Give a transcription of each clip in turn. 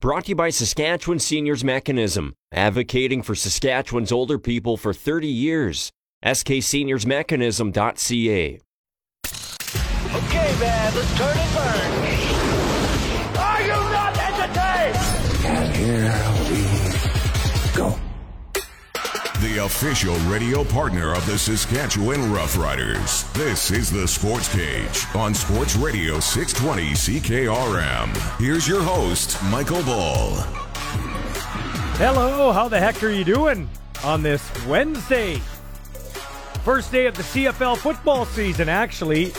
Brought to you by Saskatchewan Seniors Mechanism, advocating for Saskatchewan's older people for 30 years. SKSeniorsMechanism.ca. Okay, man, let's turn and burn. Are you not entertained? And here The official radio partner of the Saskatchewan Roughriders. This is the Sports Cage on Sports Radio 620 CKRM. Here's your host, Michael Ball. Hello, how the heck are you doing on this Wednesday? First day of the CFL football season, actually.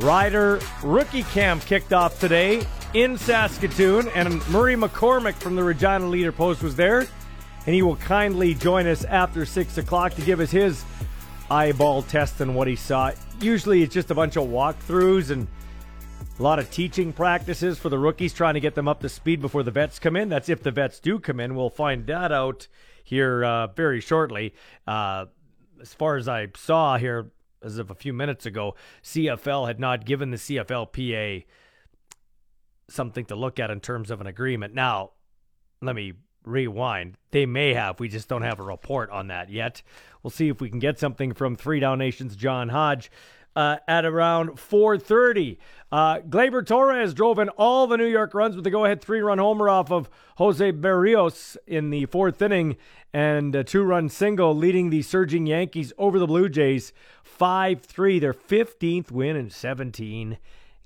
Rider rookie camp kicked off today in Saskatoon, and Murray McCormick from the Regina Leader Post was there and he will kindly join us after 6 o'clock to give us his eyeball test on what he saw. Usually it's just a bunch of walkthroughs and a lot of teaching practices for the rookies, trying to get them up to speed before the vets come in. That's if the vets do come in. We'll find that out here uh, very shortly. Uh, as far as I saw here, as of a few minutes ago, CFL had not given the CFLPA something to look at in terms of an agreement. Now, let me rewind. They may have. We just don't have a report on that yet. We'll see if we can get something from Three Down Nation's John Hodge. Uh, at around 4:30, uh, Gleyber Torres drove in all the New York runs with a go-ahead three-run homer off of Jose Berrios in the fourth inning, and a two-run single, leading the surging Yankees over the Blue Jays 5-3, their 15th win in 17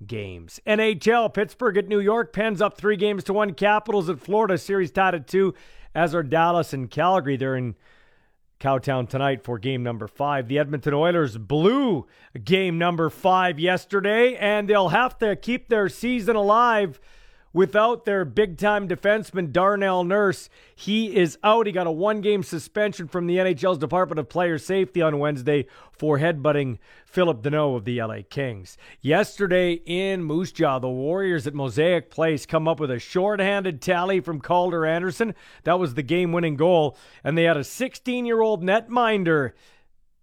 games. NHL, Pittsburgh at New York, pens up three games to one. Capitals at Florida, series tied at two, as are Dallas and Calgary. They're in Cowtown tonight for game number five. The Edmonton Oilers blew game number five yesterday, and they'll have to keep their season alive without their big time defenseman Darnell Nurse. He is out. He got a one game suspension from the NHL's Department of Player Safety on Wednesday for headbutting Philip Danault of the LA Kings. Yesterday in Moose Jaw, the Warriors at Mosaic Place come up with a shorthanded tally from Calder Anderson. That was the game winning goal. And they had a 16 year old netminder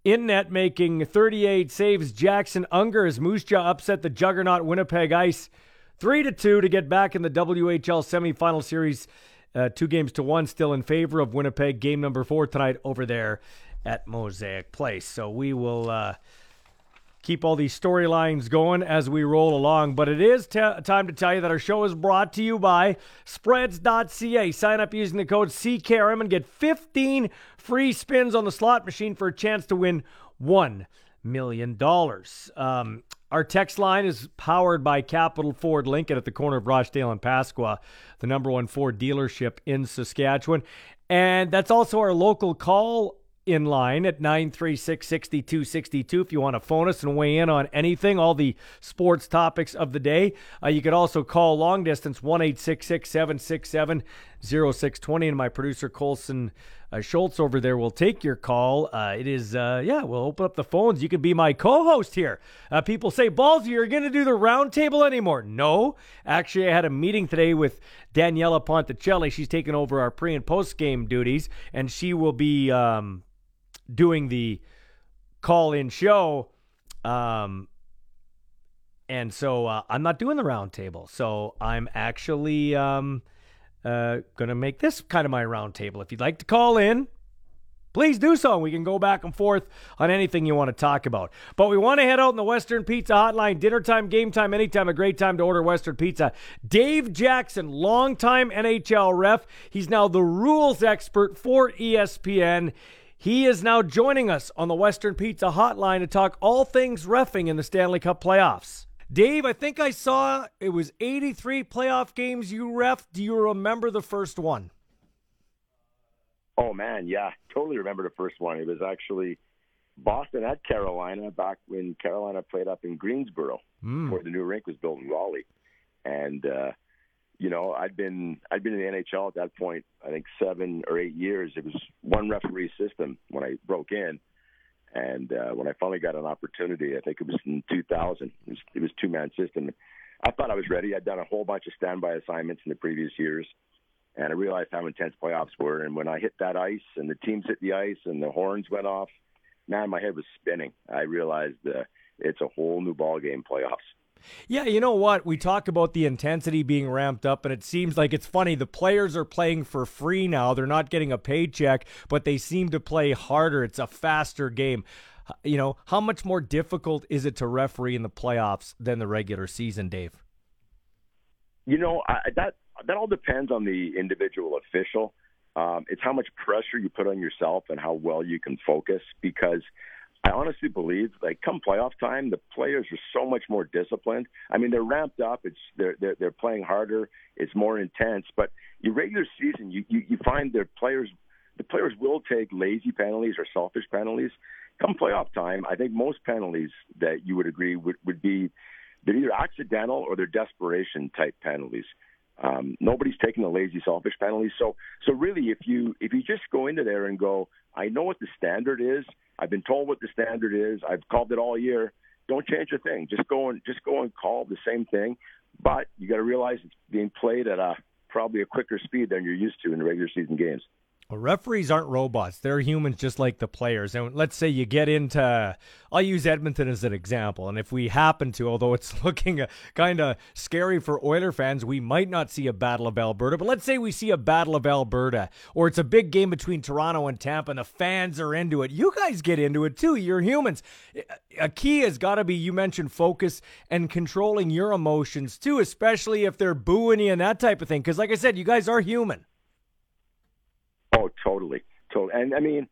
in net making 38 saves. Jackson Unger as Moose Jaw upset the juggernaut Winnipeg Ice three to two to get back in the WHL semifinal series. Uh, two games to one, still in favor of Winnipeg. Game number four tonight over there at Mosaic Place. So we will uh, keep all these storylines going as we roll along. But it is t- time to tell you that our show is brought to you by Spreads.ca. Sign up using the code CKRM and get 15 free spins on the slot machine for a chance to win one million dollars. Um, our text line is powered by Capital Ford Lincoln at the corner of Rochdale and Pasqua, the number one Ford dealership in Saskatchewan. And that's also our local call in line at 936 6262 if you want to phone us and weigh in on anything, all the sports topics of the day. Uh, you could also call long distance 1 767 0620. And my producer, Colson uh, Schultz over there will take your call. Uh, it is, uh, yeah, we'll open up the phones. You can be my co host here. Uh, people say, Balls, you're going to do the roundtable anymore. No. Actually, I had a meeting today with Daniela Ponticelli. She's taking over our pre and post game duties, and she will be um, doing the call in show. Um, and so uh, I'm not doing the roundtable. So I'm actually. Um, uh, going to make this kind of my roundtable. If you'd like to call in, please do so. We can go back and forth on anything you want to talk about. But we want to head out in the Western Pizza Hotline. Dinner time, game time, anytime. A great time to order Western Pizza. Dave Jackson, longtime NHL ref. He's now the rules expert for ESPN. He is now joining us on the Western Pizza Hotline to talk all things refing in the Stanley Cup playoffs. Dave, I think I saw it was 83 playoff games you ref. Do you remember the first one? Oh man, yeah, totally remember the first one. It was actually Boston at Carolina back when Carolina played up in Greensboro, mm. where the new rink was built in Raleigh. And uh, you know, I'd been I'd been in the NHL at that point. I think seven or eight years. It was one referee system when I broke in and uh, when I finally got an opportunity, I think it was in 2000, it was, it was two man system. I thought I was ready. I'd done a whole bunch of standby assignments in the previous years, and I realized how intense playoffs were. And when I hit that ice, and the teams hit the ice, and the horns went off, man, my head was spinning. I realized uh, it's a whole new ball game playoffs. Yeah, you know what? We talk about the intensity being ramped up, and it seems like it's funny. The players are playing for free now. They're not getting a paycheck, but they seem to play harder. It's a faster game. You know, how much more difficult is it to referee in the playoffs than the regular season, Dave? You know, I, that that all depends on the individual official. Um, it's how much pressure you put on yourself and how well you can focus. Because I honestly believe, like come playoff time, the players are so much more disciplined. I mean, they're ramped up. It's they're they're, they're playing harder. It's more intense. But your regular season, you, you you find their players. The players will take lazy penalties or selfish penalties. Come playoff time, I think most penalties that you would agree would, would be they're either accidental or they're desperation type penalties. Um, nobody's taking the lazy, selfish penalties. So, so really, if you if you just go into there and go, I know what the standard is. I've been told what the standard is. I've called it all year. Don't change a thing. Just go and just go and call the same thing. But you got to realize it's being played at a probably a quicker speed than you're used to in regular season games. Well, referees aren't robots. They're humans just like the players. And let's say you get into, I'll use Edmonton as an example. And if we happen to, although it's looking uh, kind of scary for Oiler fans, we might not see a Battle of Alberta. But let's say we see a Battle of Alberta, or it's a big game between Toronto and Tampa, and the fans are into it. You guys get into it too. You're humans. A key has got to be, you mentioned focus and controlling your emotions too, especially if they're booing you and that type of thing. Because, like I said, you guys are human. Oh, totally, totally. And I mean,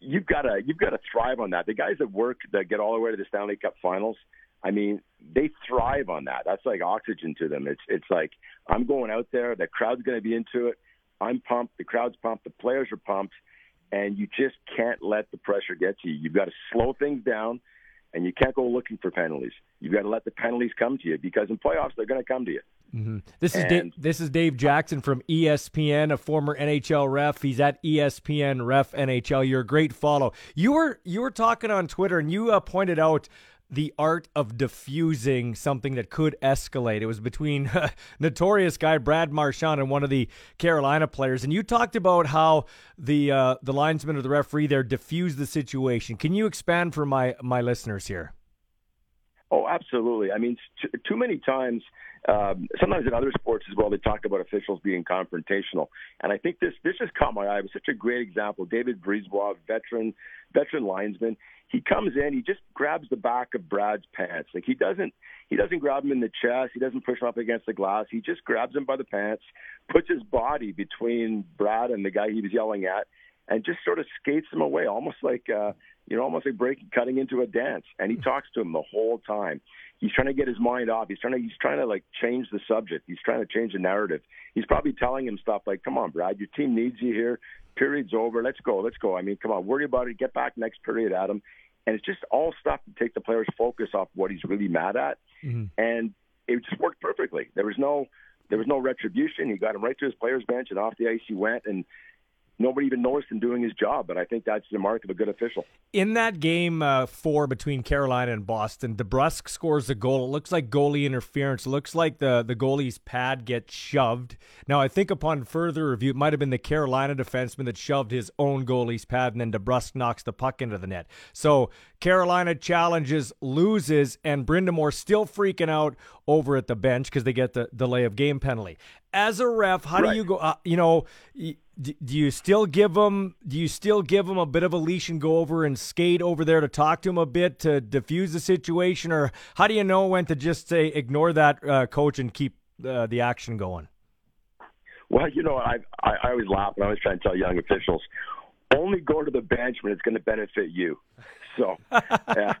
you've got to you've got to thrive on that. The guys that work that get all the way to the Stanley Cup Finals, I mean, they thrive on that. That's like oxygen to them. It's it's like I'm going out there. The crowd's going to be into it. I'm pumped. The crowd's pumped. The players are pumped, and you just can't let the pressure get to you. You've got to slow things down, and you can't go looking for penalties. You've got to let the penalties come to you because in playoffs they're going to come to you. Mm-hmm. This is Dave, this is Dave Jackson from ESPN, a former NHL ref. He's at ESPN Ref NHL. You're a great follow. You were you were talking on Twitter and you uh, pointed out the art of diffusing something that could escalate. It was between uh, notorious guy Brad Marchand and one of the Carolina players, and you talked about how the uh, the linesman or the referee there diffused the situation. Can you expand for my my listeners here? Oh, absolutely. I mean, t- too many times um, sometimes in other sports as well, they talk about officials being confrontational, and I think this this just caught my eye. It was such a great example. David Brisebois, veteran veteran linesman, he comes in, he just grabs the back of Brad's pants. Like he doesn't he doesn't grab him in the chest, he doesn't push him up against the glass. He just grabs him by the pants, puts his body between Brad and the guy he was yelling at, and just sort of skates him away, almost like uh, you know, almost like breaking cutting into a dance. And he talks to him the whole time he's trying to get his mind off. He's trying to he's trying to like change the subject. He's trying to change the narrative. He's probably telling him stuff like, "Come on, Brad, your team needs you here. Period's over. Let's go. Let's go. I mean, come on, worry about it. Get back next period, Adam." And it's just all stuff to take the player's focus off what he's really mad at. Mm-hmm. And it just worked perfectly. There was no there was no retribution. He got him right to his player's bench and off the ice he went. And nobody even noticed him doing his job. But I think that's the mark of a good official. In that game uh, four between Carolina and Boston, DeBrusk scores a goal. It looks like goalie interference. It looks like the, the goalie's pad gets shoved. Now, I think upon further review, it might have been the Carolina defenseman that shoved his own goalie's pad, and then DeBrusk knocks the puck into the net. So Carolina challenges, loses, and Brind'Amour still freaking out over at the bench because they get the delay of game penalty. As a ref, how right. do you go? Uh, you know, do, you still give them do you still give them a bit of a leash and go over and skate over there to talk to them a bit to diffuse the situation or how do you know when to just say ignore that uh, coach and keep uh, the action going well you know I, I i always laugh and i always try and tell young officials only go to the bench when it's going to benefit you. So yeah.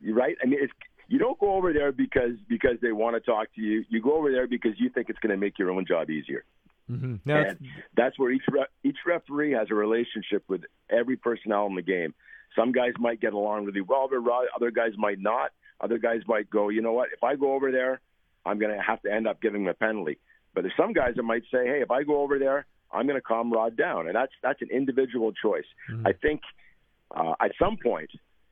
You're right i mean it's you don't go over there because because they want to talk to you. You go over there because you think it's going to make your own job easier Mm-hmm. and that's where each re- each referee has a relationship with every personnel in the game. Some guys might get along really well, other guys might not. Other guys might go, you know what? If I go over there, I'm going to have to end up giving them a penalty. But there's some guys that might say, hey, if I go over there, I'm going to calm Rod down, and that's that's an individual choice. Mm-hmm. I think uh, at some point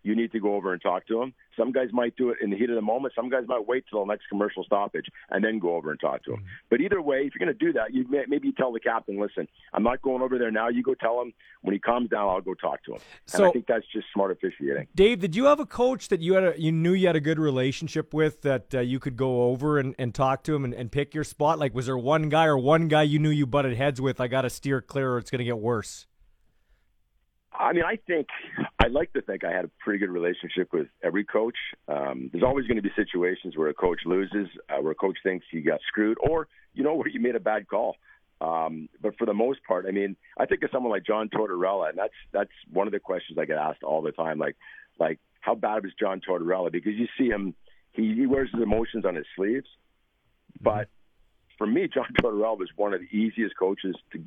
you need to go over and talk to him. Some guys might do it in the heat of the moment. Some guys might wait till the next commercial stoppage and then go over and talk to him. Mm-hmm. But either way, if you're going to do that, you may, maybe you tell the captain, "Listen, I'm not going over there now. You go tell him when he calms down. I'll go talk to him." and So- I think that's just smart officiating. Dave, did you have a coach that you had a, you knew you had a good relationship with that uh, you could go over and, and talk to him and, and pick your spot? Like, was there one guy or one guy you knew you butted heads with? I got to steer clear, or it's going to get worse. I mean, I think I like to think I had a pretty good relationship with every coach. Um, there's always going to be situations where a coach loses, uh, where a coach thinks he got screwed, or you know where you made a bad call. Um, but for the most part, I mean, I think of someone like John Tortorella, and that's that's one of the questions I get asked all the time. Like, like how bad was John Tortorella? Because you see him, he, he wears his emotions on his sleeves. But for me, John Tortorella was one of the easiest coaches to.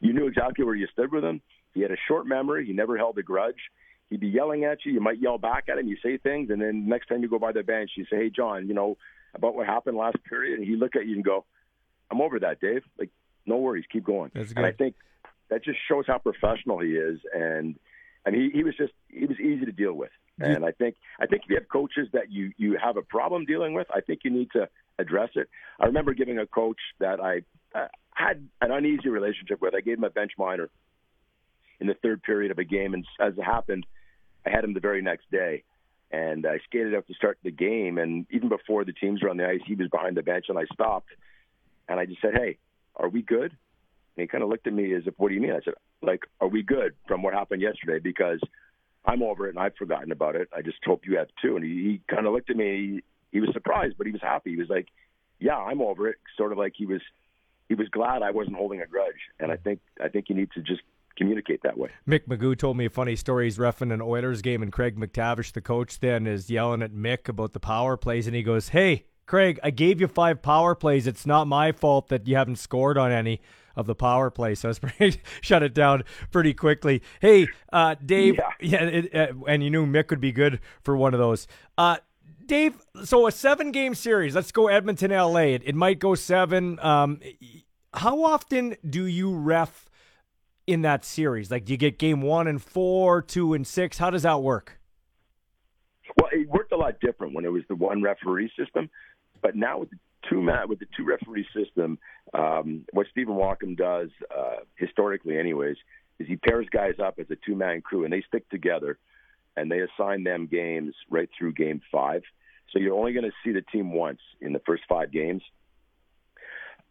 You knew exactly where you stood with him. He had a short memory. He never held a grudge. He'd be yelling at you. You might yell back at him. You say things, and then next time you go by the bench, you say, "Hey, John, you know about what happened last period," and he look at you and go, "I'm over that, Dave. Like, no worries, keep going." That's good. And I think that just shows how professional he is, and and he, he was just he was easy to deal with. And I think I think if you have coaches that you you have a problem dealing with, I think you need to address it. I remember giving a coach that I uh, had an uneasy relationship with. I gave him a bench minor in the third period of a game, and as it happened, I had him the very next day. And I skated out to start the game, and even before the teams were on the ice, he was behind the bench, and I stopped, and I just said, "Hey, are we good?" And he kind of looked at me as if, "What do you mean?" I said, "Like, are we good from what happened yesterday?" Because I'm over it and I've forgotten about it. I just hope you have too. And he, he kind of looked at me. He, he was surprised, but he was happy. He was like, "Yeah, I'm over it." Sort of like he was he was glad I wasn't holding a grudge. And I think I think you need to just communicate that way. Mick McGeough told me a funny story. He's refing an Oilers game, and Craig MacTavish, the coach, then is yelling at Mick about the power plays, and he goes, "Hey, Craig, I gave you five power plays. It's not my fault that you haven't scored on any of the power plays." So it's pretty shut it down pretty quickly. Hey, uh, Dave, yeah, it, uh, and you knew Mick would be good for one of those. Uh, Dave, so a seven game series. Let's go Edmonton, LA. It, it might go seven. Um, how often do you ref in that series? Like, do you get game one and four, two and six? How does that work? Well, it worked a lot different when it was the one referee system, but now with the two man with the two referee system, um, what Stephen Walkom does uh, historically, anyways, is he pairs guys up as a two man crew and they stick together, and they assign them games right through game five. So you're only going to see the team once in the first five games.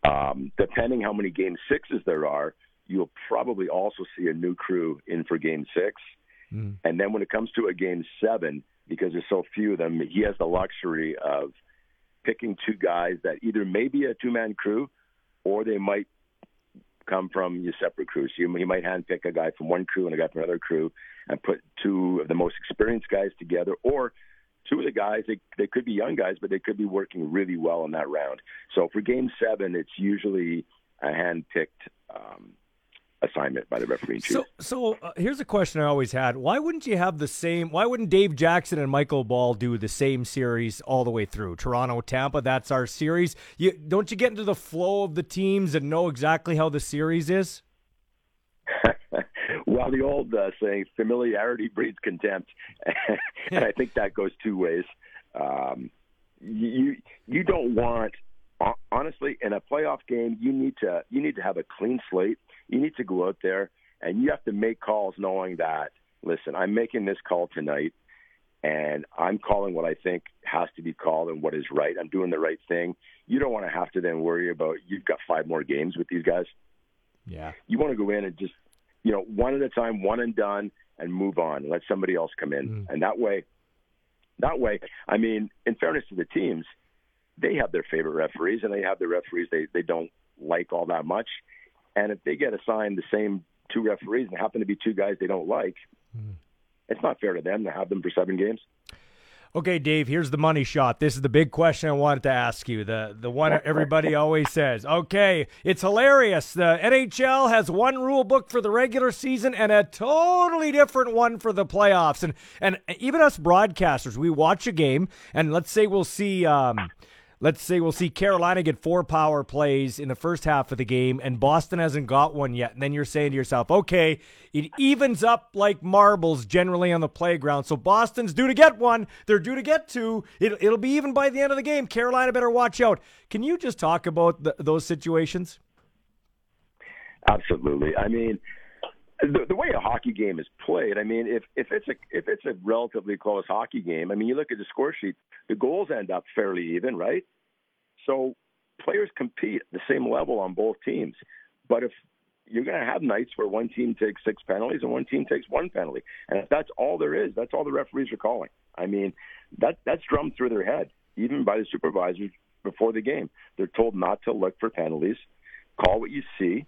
Um, depending how many game sixes there are, you'll probably also see a new crew in for game six. And then when it comes to a game seven, because there's so few of them, he has the luxury of picking two guys that either may be a two man crew or they might come from your separate crews. So you, might handpick a guy from one crew and a guy from another crew and put two of the most experienced guys together or two of the guys, they, they could be young guys, but they could be working really well in that round. So for game seven, it's usually a handpicked um, assignment by the referee chief. So, so uh, here's a question I always had: Why wouldn't you have the same? Why wouldn't Dave Jackson and Michael Ball do the same series all the way through? Toronto, Tampa, that's our series. You don't you get into the flow of the teams and know exactly how the series is? well, the old uh, saying, familiarity breeds contempt, and I think that goes two ways. Um, you you don't want honestly in a playoff game you need to you need to have a clean slate. You need to go out there and you have to make calls knowing that listen, I'm making this call tonight and I'm calling what I think has to be called and what is right. I'm doing the right thing. You don't want to have to then worry about you've got five more games with these guys. Yeah. You want to go in and just, you know, one at a time, one and done, and move on and let somebody else come in. Mm. And that way, that way, I mean, in fairness to the teams, they have their favorite referees and they have the referees they, they don't like all that much. And if they get assigned the same two referees and happen to be two guys they don't like, it's not fair to them to have them for seven games. Okay, Dave, here's the money shot. This is the big question I wanted to ask you. The the one everybody always says. Okay, it's hilarious. The NHL has one rule book for the regular season and a totally different one for the playoffs. And and even us broadcasters, we watch a game and let's say we'll see um let's say we'll see Carolina get four power plays in the first half of the game, and Boston hasn't got one yet. And then you're saying to yourself, okay, it evens up like marbles generally on the playground. So Boston's due to get one. They're due to get two. It, it'll be even by the end of the game. Carolina better watch out. Can you just talk about the, those situations? Absolutely. I mean, the, the way a hockey game is played, I mean, if if it's a if it's a relatively close hockey game, I mean, you look at the score sheet, the goals end up fairly even, right? So players compete at the same level on both teams. But if you're going to have nights where one team takes six penalties and one team takes one penalty, and if that's all there is, that's all the referees are calling. I mean, that that's drummed through their head, even by the supervisors before the game. They're told not to look for penalties, call what you see,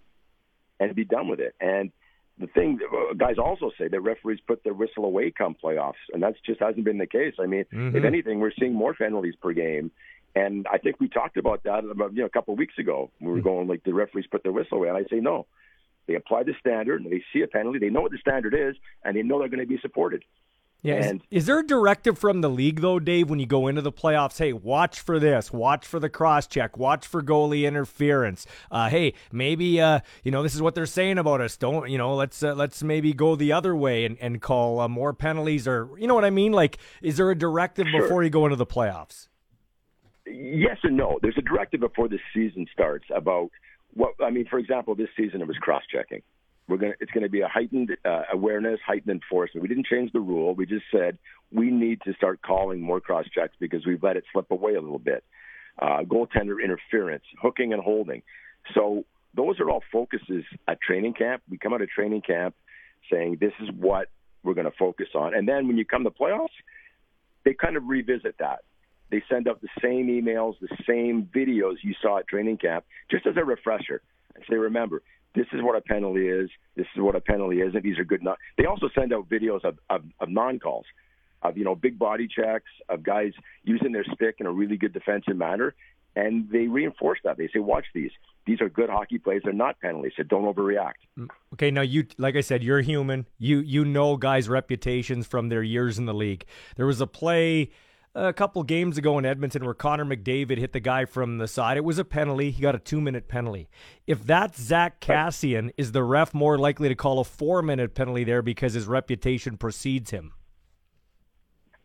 and be done with it. And the thing uh, guys also say that referees put their whistle away come playoffs, and that's just hasn't been the case. I mean, mm-hmm. if anything, we're seeing more penalties per game. And I think we talked about that about you know a couple of weeks ago. We were mm-hmm. going like the referees put their whistle away, and I say no. They apply the standard, and they see a penalty. They know what the standard is, and they know they're going to be supported. Yeah. And, is, is, there a directive from the league though, Dave, when you go into the playoffs? Hey, watch for this. Watch for the cross check. Watch for goalie interference. Uh, hey, maybe uh, you know this is what they're saying about us. Don't you know? Let's uh, let's maybe go the other way and and call uh, more penalties or you know what I mean? Like, is there a directive sure. before you go into the playoffs? Yes and no. There's a directive before the season starts about what I mean. For example, this season it was cross checking. We're gonna it's going to be a heightened uh, awareness, heightened enforcement. We didn't change the rule. We just said we need to start calling more cross checks because we've let it slip away a little bit. Uh, goaltender interference, hooking and holding. So those are all focuses at training camp. We come out of training camp saying this is what we're going to focus on, and then when you come to playoffs, they kind of revisit that. They send out the same emails, the same videos you saw at training camp, just as a refresher. And say, remember, this is what a penalty is. This is what a penalty is. And These are good. Non- they also send out videos of, of, of non-calls, of you know big body checks, of guys using their stick in a really good defensive manner, and they reinforce that. They say, "Watch these. These are good hockey plays. They're not penalties. So don't overreact." Mm, okay, now you, like I said, you're human. You you know guys' reputations from their years in the league. There was a play a couple games ago in Edmonton where Connor McDavid hit the guy from the side. It was a penalty. He got a two minute penalty. If that's Zack Kassian, is the ref more likely to call a four minute penalty there because his reputation precedes him?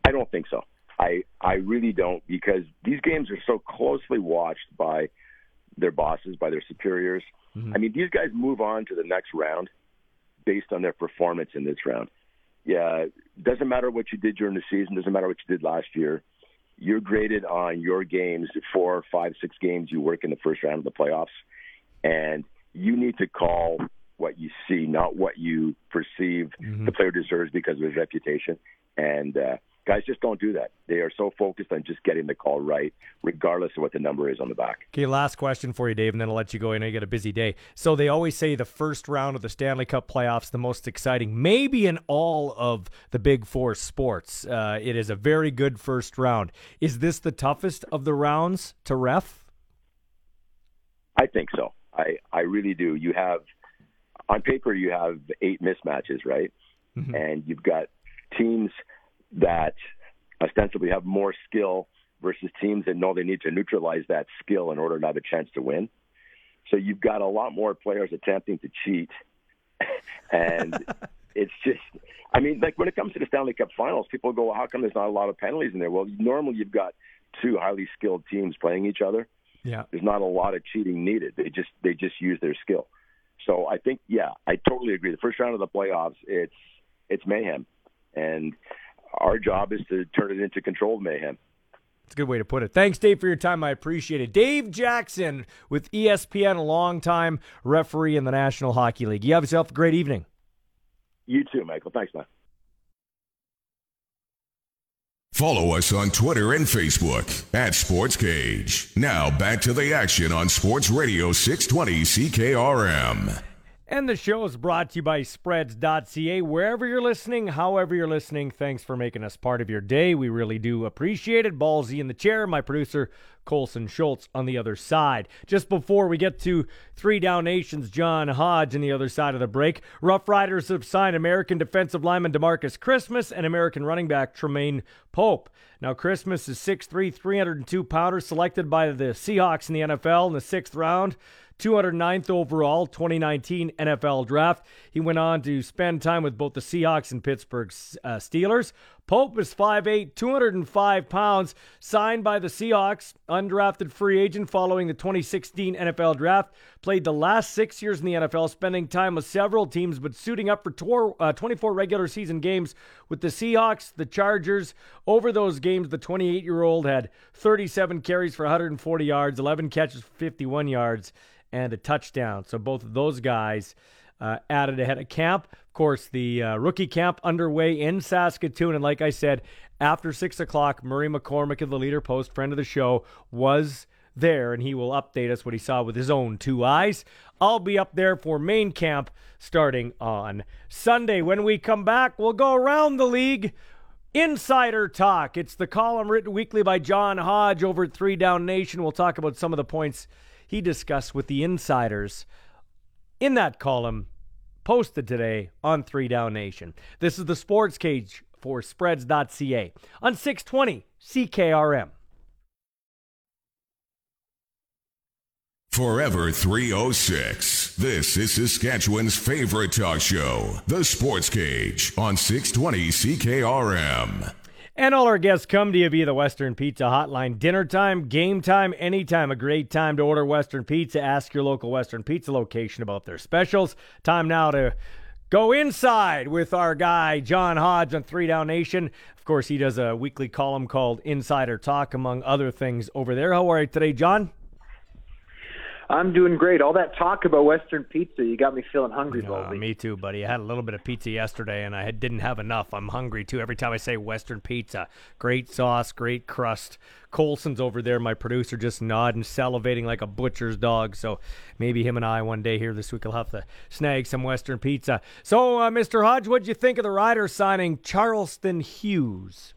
I don't think so. I I really don't because these games are so closely watched by their bosses, by their superiors. Mm-hmm. I mean, these guys move on to the next round based on their performance in this round yeah, doesn't matter what you did during the season, doesn't matter what you did last year. You're graded on your games, four, five, six games you work in the first round of the playoffs, and you need to call what you see, not what you perceive mm-hmm. the player deserves because of his reputation. And uh, Guys just don't do that. They are so focused on just getting the call right, regardless of what the number is on the back. Okay, last question for you, Dave, and then I'll let you go. I know you got a busy day. So they always say the first round of the Stanley Cup playoffs the most exciting, maybe in all of the Big Four sports. Uh, it is a very good first round. Is this the toughest of the rounds to ref? I think so. I I really do. You have on paper you have eight mismatches, right? Mm-hmm. And you've got teams that ostensibly have more skill versus teams that know they need to neutralize that skill in order to have a chance to win. So you've got a lot more players attempting to cheat, and it's just. I mean, like when it comes to the Stanley Cup Finals, people go, well, "How come there's not a lot of penalties in there?" Well, normally you've got two highly skilled teams playing each other. Yeah, there's not a lot of cheating needed. They just they just use their skill. So I think, yeah, I totally agree. The first round of the playoffs, it's it's mayhem, and our job is to turn it into controlled mayhem. It's a good way to put it. Thanks, Dave, for your time. I appreciate it. Dave Jackson with ESPN, a longtime referee in the National Hockey League. You have yourself a great evening. You too, Michael. Thanks, man. Follow us on Twitter and Facebook at Sports Cage. Now back to the action on Sports Radio 620 CKRM. And the show is brought to you by spreads.ca. Wherever you're listening, however you're listening, thanks for making us part of your day. We really do appreciate it. Ballsy in the chair, my producer, Colson Schultz on the other side. Just before we get to three down nations, John Hodge on the other side of the break. Rough Riders have signed American defensive lineman Demarcus Christmas and American running back Tremaine Pope. Now, Christmas is 6'3, 302 pounder, selected by the Seahawks in the NFL in the sixth round. 209th overall 2019 NFL draft. He went on to spend time with both the Seahawks and Pittsburgh uh, Steelers. Pope is 5'8, 205 pounds, signed by the Seahawks, undrafted free agent following the 2016 NFL draft. Played the last six years in the NFL, spending time with several teams, but suiting up for tour, uh, 24 regular season games with the Seahawks, the Chargers. Over those games, the 28 year old had 37 carries for 140 yards, 11 catches for 51 yards, and a touchdown. So both of those guys uh, added ahead of camp. Course, the uh, rookie camp underway in Saskatoon. And like I said, after 6 o'clock, Murray McCormick of the Leader Post, friend of the show, was there and he will update us what he saw with his own two eyes. I'll be up there for main camp starting on Sunday. When we come back, we'll go around the league. Insider Talk. It's the column written weekly by John Hodge over at Three Down Nation. We'll talk about some of the points he discussed with the insiders in that column posted today on Three Down Nation. This is the Sports Cage for Spreads.ca on 620 CKRM. Forever 306. This is Saskatchewan's favorite talk show, The Sports Cage on 620 CKRM. And all our guests come to you via the Western Pizza Hotline. Dinner time, game time, anytime. A great time to order Western Pizza. Ask your local Western Pizza location about their specials. Time now to go inside with our guy, John Hodge on Three Down Nation. Of course, he does a weekly column called Insider Talk, among other things over there. How are you today, John? I'm doing great. All that talk about Western pizza, you got me feeling hungry, uh, Me too, buddy. I had a little bit of pizza yesterday, and I didn't have enough. I'm hungry too. Every time I say Western pizza, great sauce, great crust. Colson's over there, my producer, just nodding, salivating like a butcher's dog. So maybe him and I one day here this week will have to snag some Western pizza. So, uh, Mr. Hodge, what'd you think of the Riders signing Charleston Hughes?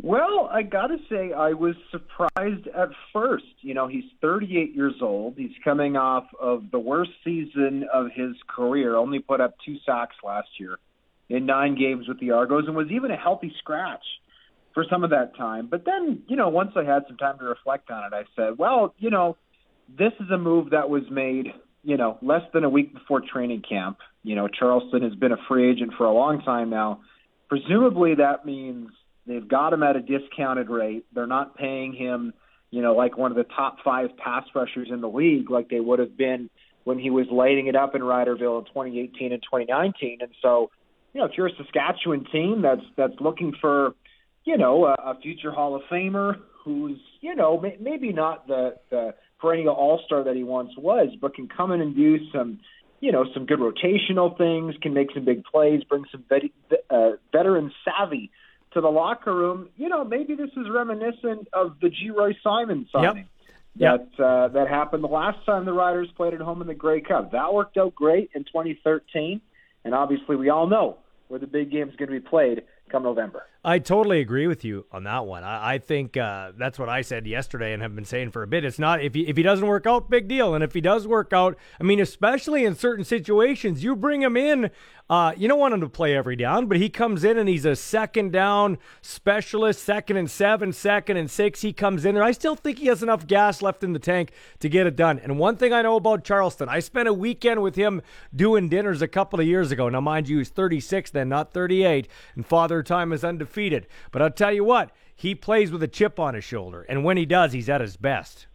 Well, I got to say, I was surprised at first. You know, he's 38 years old. He's coming off of the worst season of his career, only put up two sacks last year in nine games with the Argos, and was even a healthy scratch for some of that time. But then, you know, once I had some time to reflect on it, I said, well, you know, this is a move that was made, you know, less than a week before training camp. You know, Charleston has been a free agent for a long time now. Presumably that means They've got him at a discounted rate. They're not paying him, you know, like one of the top five pass rushers in the league, like they would have been when he was lighting it up in Riderville in 2018 and 2019. And so, you know, if you're a Saskatchewan team that's that's looking for, you know, a, a future Hall of Famer who's, you know, may, maybe not the the perennial All Star that he once was, but can come in and do some, you know, some good rotational things, can make some big plays, bring some vet, uh, veteran savvy to the locker room, you know, maybe this is reminiscent of the Geroy Simon signing. Yep. That uh, that happened the last time the Riders played at home in the Grey Cup. That worked out great in 2013, and obviously we all know where the big game is going to be played come November. I totally agree with you on that one. I, I think uh, that's what I said yesterday and have been saying for a bit. It's not if he if he doesn't work out, big deal. And if he does work out, I mean, especially in certain situations, you bring him in. Uh, you don't want him to play every down, but he comes in and he's a second down specialist, second and seven, second and six. He comes in there. I still think he has enough gas left in the tank to get it done. And one thing I know about Charleston, I spent a weekend with him doing dinners a couple of years ago. Now, mind you, he's 36 then, not 38, and father time is undefeated undefeated. But I'll tell you what, he plays with a chip on his shoulder, and when he does, he's at his best.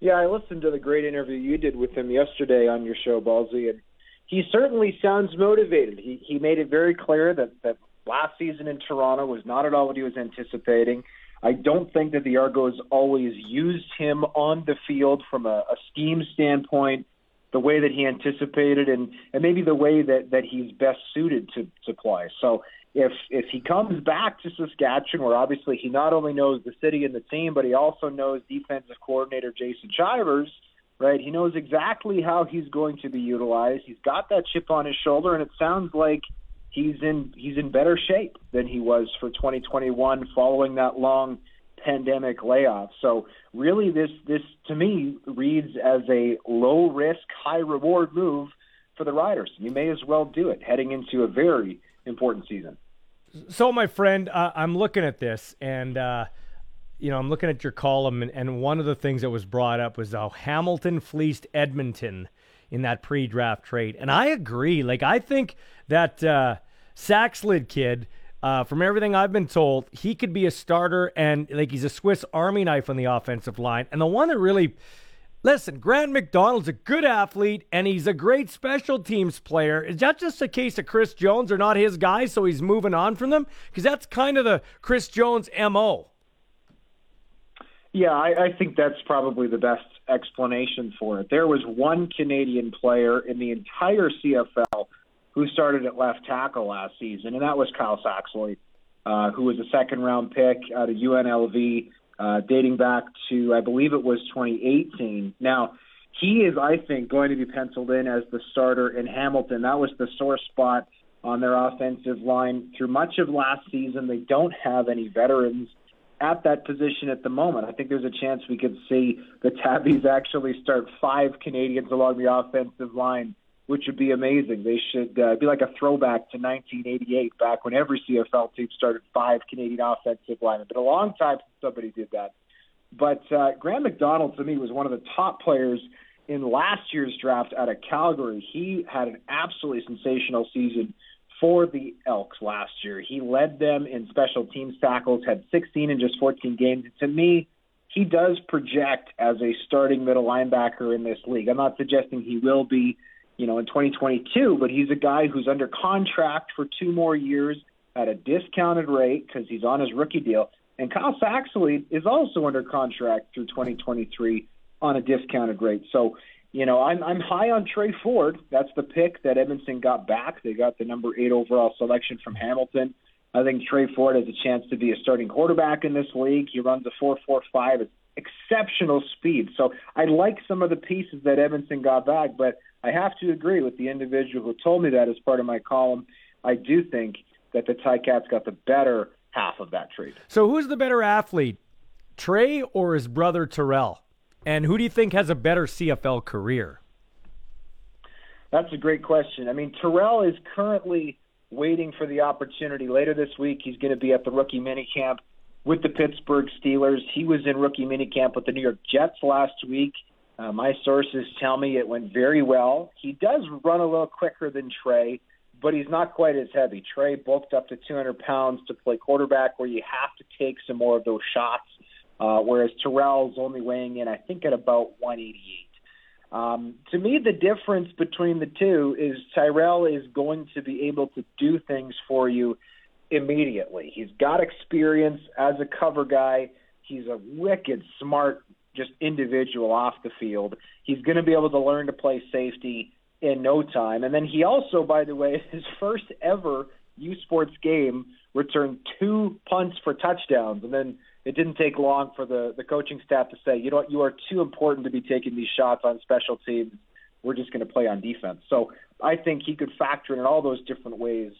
Yeah, I listened to the great interview you did with him yesterday on your show, Ballsy, and he certainly sounds motivated. He he made it very clear that that last season in Toronto was not at all what he was anticipating. I don't think that the Argos always used him on the field from a, a scheme standpoint the way that he anticipated and, and maybe the way that, that he's best suited to, to play. So if if he comes back to Saskatchewan, where obviously he not only knows the city and the team, but he also knows defensive coordinator Jason Shivers, right? He knows exactly how he's going to be utilized. He's got that chip on his shoulder, and it sounds like he's in he's in better shape than he was for 2021 following that long pandemic layoff. So really, this this to me reads as a low risk, high reward move for the Riders. You may as well do it heading into a very important season. So, my friend, uh, I'm looking at this, and uh, you know, I'm looking at your column, and, and one of the things that was brought up was how Hamilton fleeced Edmonton in that pre-draft trade, and I agree. Like, I think that uh, Saxelid kid. Uh, from everything I've been told, he could be a starter and like he's a Swiss Army knife on the offensive line. And the one that really Listen, Grant McDonald's a good athlete and he's a great special teams player. Is that just a case of Chris Jones or not his guy, so he's moving on from them? Because that's kind of the Chris Jones MO. Yeah, I, I think that's probably the best explanation for it. There was one Canadian player in the entire CFL who started at left tackle last season, and that was Kyle Saxelid, uh, who was a second round pick out of UNLV uh, dating back to, I believe it was 2018. Now, he is, I think, going to be penciled in as the starter in Hamilton. That was the sore spot on their offensive line through much of last season. They don't have any veterans at that position at the moment. I think there's a chance we could see the Tabbies actually start five Canadians along the offensive line which would be amazing. They should uh, be like a throwback to 1988, back when every CFL team started five Canadian offensive linemen. But a long time since somebody did that. But uh, Grant McDonald, to me, was one of the top players in last year's draft out of Calgary. He had an absolutely sensational season for the Elks last year. He led them in special teams tackles, had 16 in just 14 games. To me, he does project as a starting middle linebacker in this league. I'm not suggesting he will be you know, in 2022, but he's a guy who's under contract for two more years at a discounted rate because he's on his rookie deal. And Kyle Saxelid is also under contract through 2023 on a discounted rate. So, you know, I'm I'm high on Tre Ford. That's the pick that Edmonton got back. They got the number eight overall selection from Hamilton. I think Tre Ford has a chance to be a starting quarterback in this league. He runs a four four five. It's exceptional speed. So I like some of the pieces that Edmonton got back, but I have to agree with the individual who told me that as part of my column. I do think that the Ty Cats got the better half of that trade. So who's the better athlete, Tre or his brother Tyrell? And who do you think has a better CFL career? That's a great question. I mean, Tyrell is currently waiting for the opportunity. Later this week, he's going to be at the rookie minicamp with the Pittsburgh Steelers. He was in rookie minicamp with the New York Jets last week. Uh, my sources tell me it went very well. He does run a little quicker than Tre, but he's not quite as heavy. Tre bulked up to 200 pounds to play quarterback, where you have to take some more of those shots, uh, whereas Tyrell's only weighing in, I think, at about 188. Um, to me, the difference between the two is Tyrell is going to be able to do things for you immediately. He's got experience as a cover guy. He's a wicked smart just individual off the field. He's going to be able to learn to play safety in no time. And then he also, by the way, his first ever U Sports game returned two punts for touchdowns. And then it didn't take long for the, the coaching staff to say, you know what, you are too important to be taking these shots on special teams. We're just going to play on defense. So I think he could factor in all those different ways.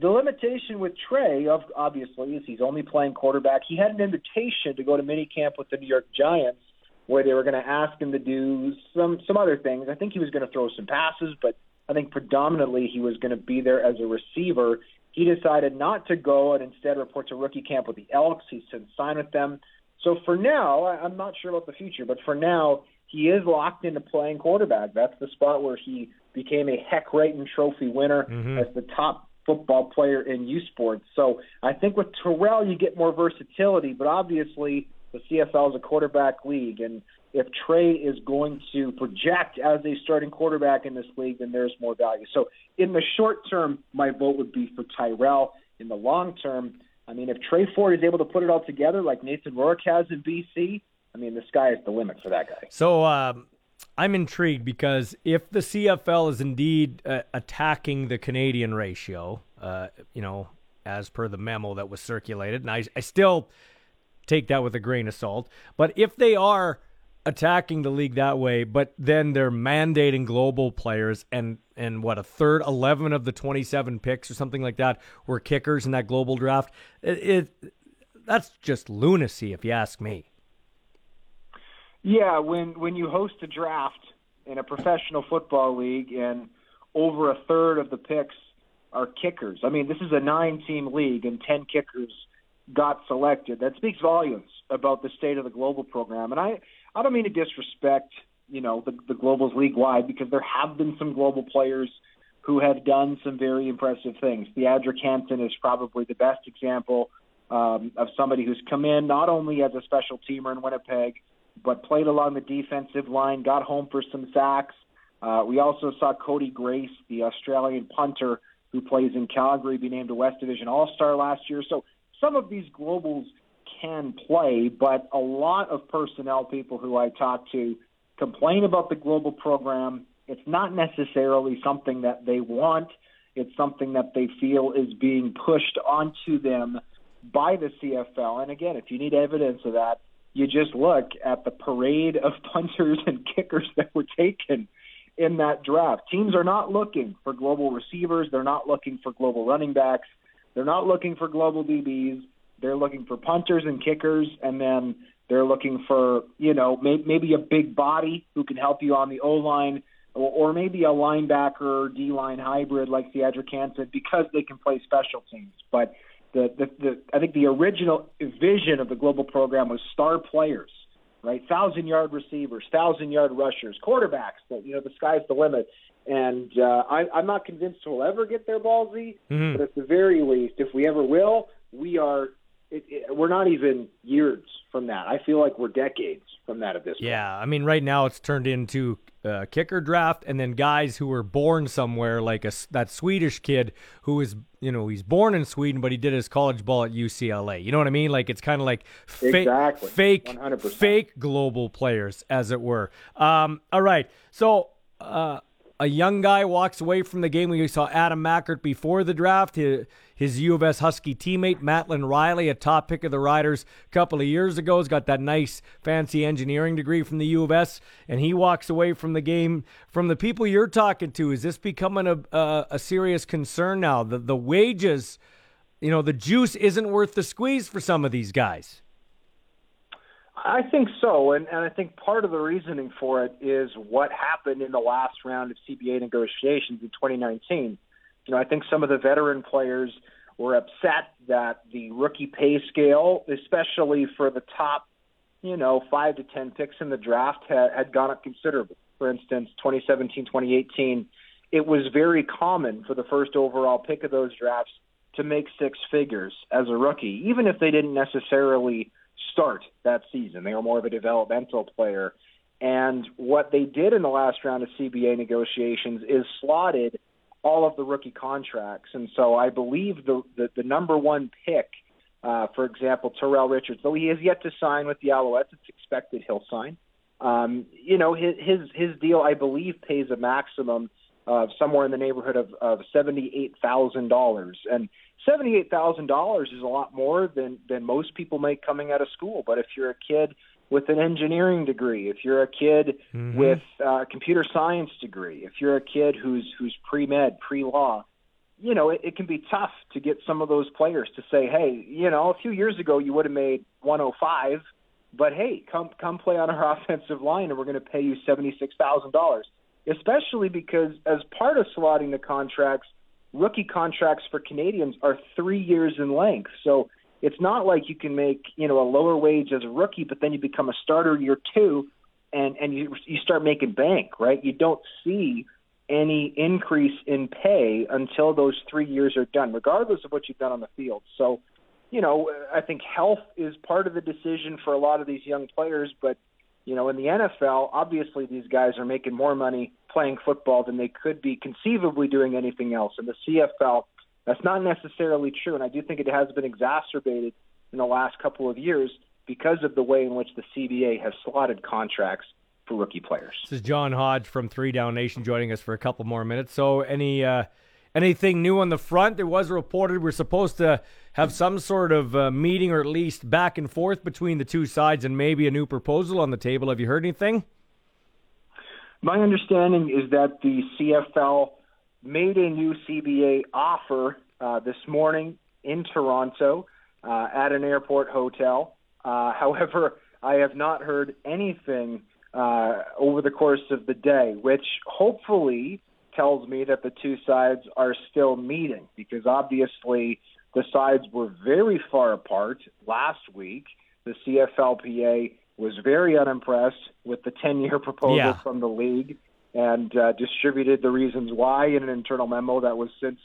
The limitation with Tre, of obviously, is he's only playing quarterback. He had an invitation to go to minicamp with the New York Giants where they were going to ask him to do some some other things. I think he was going to throw some passes, but I think predominantly he was going to be there as a receiver. He decided not to go and instead report to rookie camp with the Elks. He's since signed with them. So for now, I'm not sure about the future, but for now, he is locked into playing quarterback. That's the spot where he became a Hec Crighton Trophy winner mm-hmm. as the top football player in U Sports. So I think with Tyrell, you get more versatility, but obviously the CFL is a quarterback league, and if Tre is going to project as a starting quarterback in this league, then there's more value. So in the short term, my vote would be for Tyrell. In the long term, I mean, if Tre Ford is able to put it all together like Nathan Rourke has in BC, I mean, the sky is the limit for that guy. So um, I'm intrigued because if the CFL is indeed uh, attacking the Canadian ratio, uh, you know, as per the memo that was circulated, and I, I still take that with a grain of salt. But if they are attacking the league that way, but then they're mandating global players and and what a third, eleven of the twenty-seven picks or something like that were kickers in that global draft. It, it that's just lunacy, if you ask me. Yeah, when when you host a draft in a professional football league and over a third of the picks are kickers. I mean, this is a nine-team league and ten kickers got selected. That speaks volumes about the state of the global program. And I I don't mean to disrespect, you know, the, the globals league wide because there have been some global players who have done some very impressive things. Thiadric Hampton is probably the best example um, of somebody who's come in not only as a special teamer in Winnipeg, but played along the defensive line, got home for some sacks. Uh, we also saw Cody Grace, the Australian punter who plays in Calgary, be named a West Division All Star last year. So some of these globals can play, but a lot of personnel people who I talk to complain about the global program. It's not necessarily something that they want. It's something that they feel is being pushed onto them by the CFL. And again, if you need evidence of that, you just look at the parade of punters and kickers that were taken in that draft. Teams are not looking for global receivers. They're not looking for global running backs. They're not looking for global DBs. They're looking for punters and kickers, and then they're looking for you know may, maybe a big body who can help you on the O line, or, or maybe a linebacker D line hybrid like Thiadric Hampton because they can play special teams. But the, the the I think the original vision of the global program was star players, right? Thousand yard receivers, thousand yard rushers, quarterbacks. That you know the sky's the limit. And uh, I, I'm not convinced we'll ever get there, Ballsy. Mm-hmm. But at the very least, if we ever will, we are it, it, we're not even years from that. I feel like we're decades from that at this yeah, point. Yeah, I mean, right now it's turned into a kicker draft, and then guys who were born somewhere, like a, that Swedish kid who is, you know, he's born in Sweden, but he did his college ball at UCLA. You know what I mean? Like it's kind of like fa- exactly. fake, 100%. fake global players, as it were. Um, all right, so. Uh, a young guy walks away from the game. We saw Adam Machart before the draft. His, U of S Husky teammate, Mattland Riley, a top pick of the Riders a couple of years ago, has got that nice, fancy engineering degree from the U of S, and he walks away from the game. From the people you're talking to, is this becoming a, a, a serious concern now? The, the wages, you know, the juice isn't worth the squeeze for some of these guys. I think so, and, and I think part of the reasoning for it is what happened in the last round of CBA negotiations in 2019. You know, I think some of the veteran players were upset that the rookie pay scale, especially for the top, you know, five to ten picks in the draft, had, had gone up considerably. For instance, 2017, 2018, it was very common for the first overall pick of those drafts to make six figures as a rookie, even if they didn't necessarily start that season. They were more of a developmental player. And what they did in the last round of CBA negotiations is slotted all of the rookie contracts. And so I believe the the, the number one pick, uh, for example, Tyrell Richards, though he has yet to sign with the Alouettes, it's expected he'll sign. Um, you know, his his his deal I believe pays a maximum of somewhere in the neighborhood of, of seventy eight thousand dollars. And seventy-eight thousand dollars is a lot more than than most people make coming out of school. But if you're a kid with an engineering degree, if you're a kid mm-hmm. with a computer science degree, if you're a kid who's who's pre med, pre law, you know it, it can be tough to get some of those players to say, hey, you know, a few years ago you would have made 105, but hey, come come play on our offensive line, and we're going to pay you seventy-six thousand dollars. Especially because as part of slotting the contracts rookie contracts for Canadians are three years in length. So it's not like you can make you know a lower wage as a rookie, but then you become a starter year two, and and you you start making bank, right? You don't see any increase in pay until those three years are done, regardless of what you've done on the field. So, you know, I think health is part of the decision for a lot of these young players, but you know, in the NFL, obviously these guys are making more money playing football than they could be conceivably doing anything else. In the CFL, that's not necessarily true, and I do think it has been exacerbated in the last couple of years because of the way in which the CBA has slotted contracts for rookie players. This is John Hodge from Three Down Nation joining us for a couple more minutes. So, any uh, Anything new on the front? It was reported we're supposed to have some sort of uh, meeting or at least back and forth between the two sides and maybe a new proposal on the table. Have you heard anything? My understanding is that the CFL made a new CBA offer uh, this morning in Toronto uh, at an airport hotel. Uh, however, I have not heard anything uh, over the course of the day, which hopefully tells me that the two sides are still meeting because obviously the sides were very far apart last week. The CFLPA was very unimpressed with the 10 year proposal Yeah. from the league and uh, distributed the reasons why in an internal memo that was since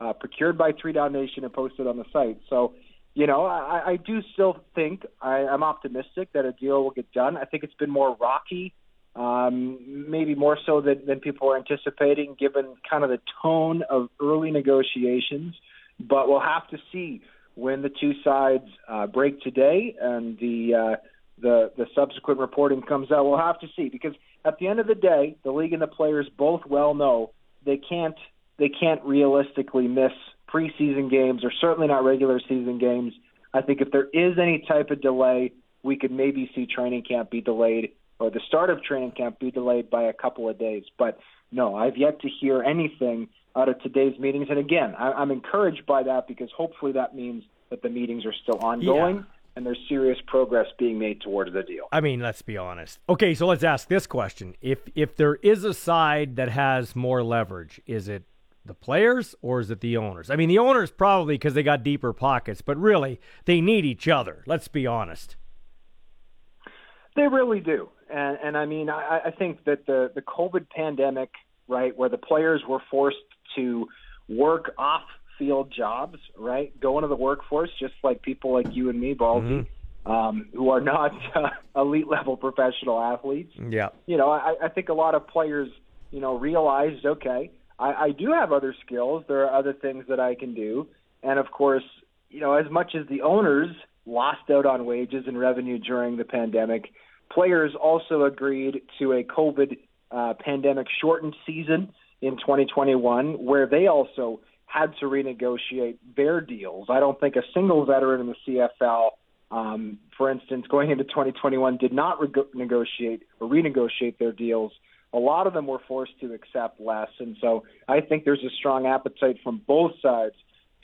uh, procured by Three Down Nation and posted on the site. So, you know, I, I do still think I, I'm optimistic that a deal will get done. I think it's been more rocky, um, maybe more so than, than people were anticipating, given kind of the tone of early negotiations. But we'll have to see when the two sides uh, break today and the uh, the the subsequent reporting comes out. We'll have to see because at the end of the day, the league and the players both well know they can't they can't realistically miss preseason games or certainly not regular season games. I think if there is any type of delay, we could maybe see training camp be delayed or the start of training camp be delayed by a couple of days. But no, I've yet to hear anything out of today's meetings. And again, I, I'm encouraged by that because hopefully that means that the meetings are still ongoing Yeah. and there's serious progress being made towards the deal. I mean, let's be honest. Okay, so let's ask this question: If if there is a side that has more leverage, is it the players or is it the owners? I mean, the owners probably because they got deeper pockets, but really they need each other. Let's be honest. They really do, and and I mean, I, I think that the the COVID pandemic, right, where the players were forced to work off field jobs, right, go into the workforce just like people like you and me, Baldy, um, who are not uh, elite level professional athletes. Yeah. You know, I, I think a lot of players, you know, realized, okay, I, I do have other skills. There are other things that I can do, and of course, you know, as much as the owners lost out on wages and revenue during the pandemic, players also agreed to a COVID uh, pandemic shortened season in 2021, where they also had to renegotiate their deals. I don't think a single veteran in the CFL, um, for instance, going into 2021, did not re- negotiate or renegotiate their deals. A lot of them were forced to accept less, and so I think there's a strong appetite from both sides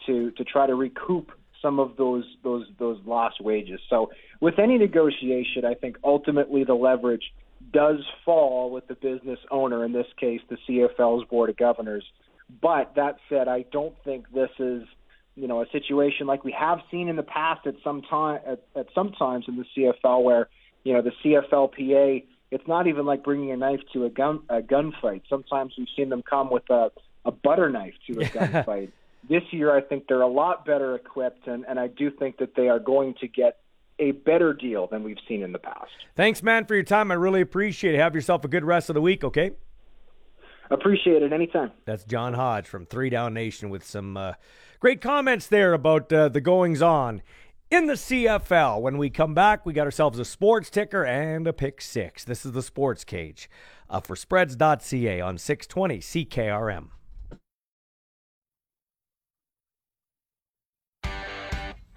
to to try to recoup some of those those those lost wages. So with any negotiation, I think ultimately the leverage does fall with the business owner, in this case the CFL's board of governors. But that said, I don't think this is you know a situation like we have seen in the past at some time at, at some times in the CFL where you know the CFLPA it's not even like bringing a knife to a gun a gunfight. Sometimes we've seen them come with a a butter knife to a gunfight. This year, I think they're a lot better equipped, and, and I do think that they are going to get a better deal than we've seen in the past. Thanks, man, for your time. I really appreciate it. Have yourself a good rest of the week. Okay. Appreciate it anytime. That's John Hodge from Three Down Nation with some uh, great comments there about uh, the goings on in the CFL. When we come back, we got ourselves a sports ticker and a pick six. This is the Sports Cage uh, for spreads.ca on 620 CKRM.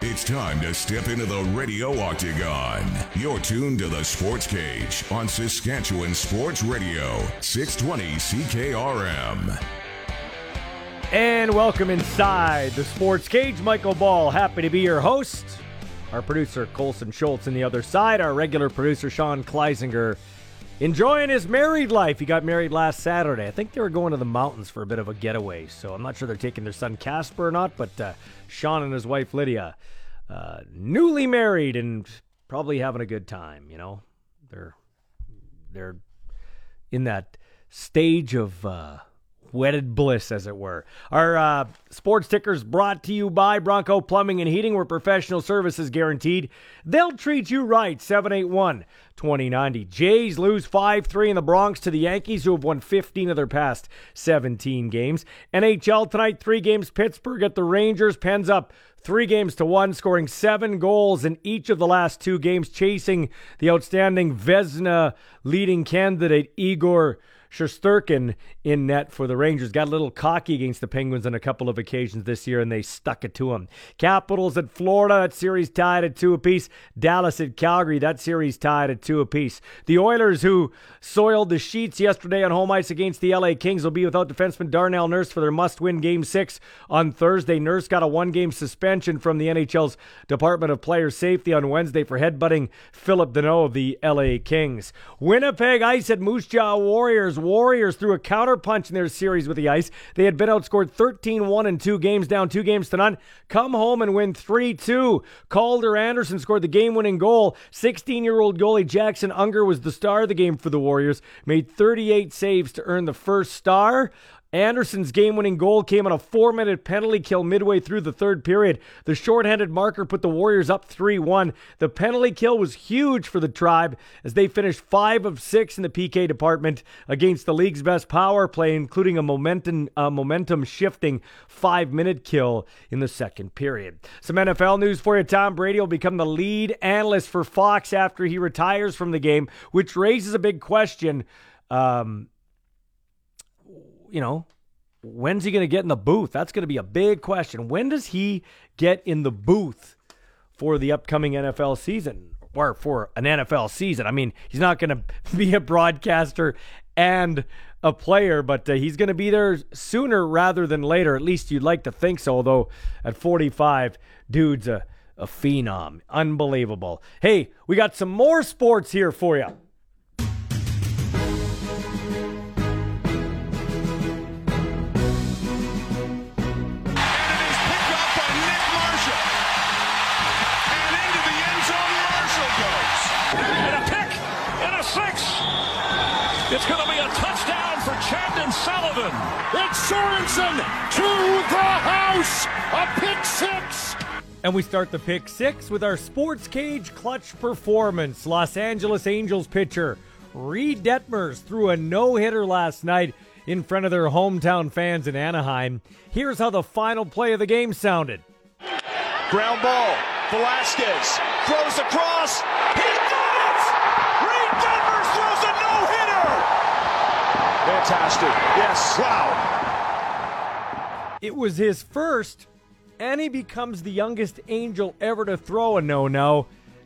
It's time to step into the radio octagon. You're tuned to the Sports Cage on Saskatchewan Sports Radio, 620 CKRM. And welcome inside the Sports Cage. Michael Ball, happy to be your host. Our producer, Colson Schultz, on the other side. Our regular producer, Sean Kleisinger, enjoying his married life. He got married last Saturday. I think they were going to the mountains for a bit of a getaway. So I'm not sure they're taking their son Casper or not, but uh, Sean and his wife Lydia, uh, newly married and probably having a good time. You know, they're they're in that stage of uh, wedded bliss, as it were. Our uh, sports tickers brought to you by Bronco Plumbing and Heating, where professional service is guaranteed. They'll treat you right. 781 2090. Jays lose 5 3 in the Bronx to the Yankees, who have won 15 of their past 17 games. NHL tonight, three games. Pittsburgh at the Rangers. Pens up three games to one, scoring seven goals in each of the last two games, chasing the outstanding Vezina leading candidate Igor Shesterkin in net for the Rangers. Got a little cocky against the Penguins on a couple of occasions this year, and they stuck it to him. Capitals at Florida, that series tied at two apiece. Dallas at Calgary, that series tied at two apiece. The Oilers, who soiled the sheets yesterday on home ice against the LA Kings, will be without defenseman Darnell Nurse for their must win game six on Thursday. Nurse got a one game suspension from the NHL's Department of Player Safety on Wednesday for headbutting Philip Danault of the LA Kings. Winnipeg Ice at Moose Jaw Warriors. Warriors threw a counterpunch in their series with the Ice. They had been outscored 13 1 in two games, down two games to none. Come home and win 3 2. Calder Anderson scored the game winning goal. 16 year old goalie Jackson Unger was the star of the game for the Warriors, made 38 saves to earn the first star. Anderson's game winning goal came on a four minute penalty kill midway through the third period. The shorthanded marker put the Warriors up 3 1. The penalty kill was huge for the Tribe as they finished 5 of 6 in the PK department against the league's best power play, including a momentum, uh, momentum shifting five minute kill in the second period. Some NFL news for you Tom Brady will become the lead analyst for Fox after he retires from the game, which raises a big question. Um, you know, when's he going to get in the booth? That's going to be a big question. When does he get in the booth for the upcoming NFL season or for an NFL season? I mean, he's not going to be a broadcaster and a player, but uh, he's going to be there sooner rather than later. At least you'd like to think so, although at 45, dude's a, a phenom. Unbelievable. Hey, we got some more sports here for you. It's Sorensen to the house. A pick six. And we start the pick six with our sports cage clutch performance. Los Angeles Angels pitcher Reid Detmers threw a no hitter last night in front of their hometown fans in Anaheim. Here's how the final play of the game sounded. Ground ball. Velazquez throws across. He Fantastic. Yes. Wow. It was his first, and he becomes the youngest Angel ever to throw a no no.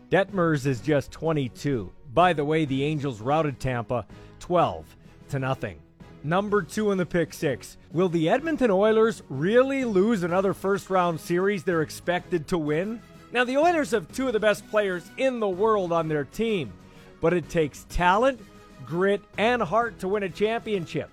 Detmers is just 22. By the way, the Angels routed Tampa 12 to nothing. Number two in the pick six. Will the Edmonton Oilers really lose another first round series they're expected to win? Now, the Oilers have two of the best players in the world on their team, but it takes talent grit, and heart to win a championship.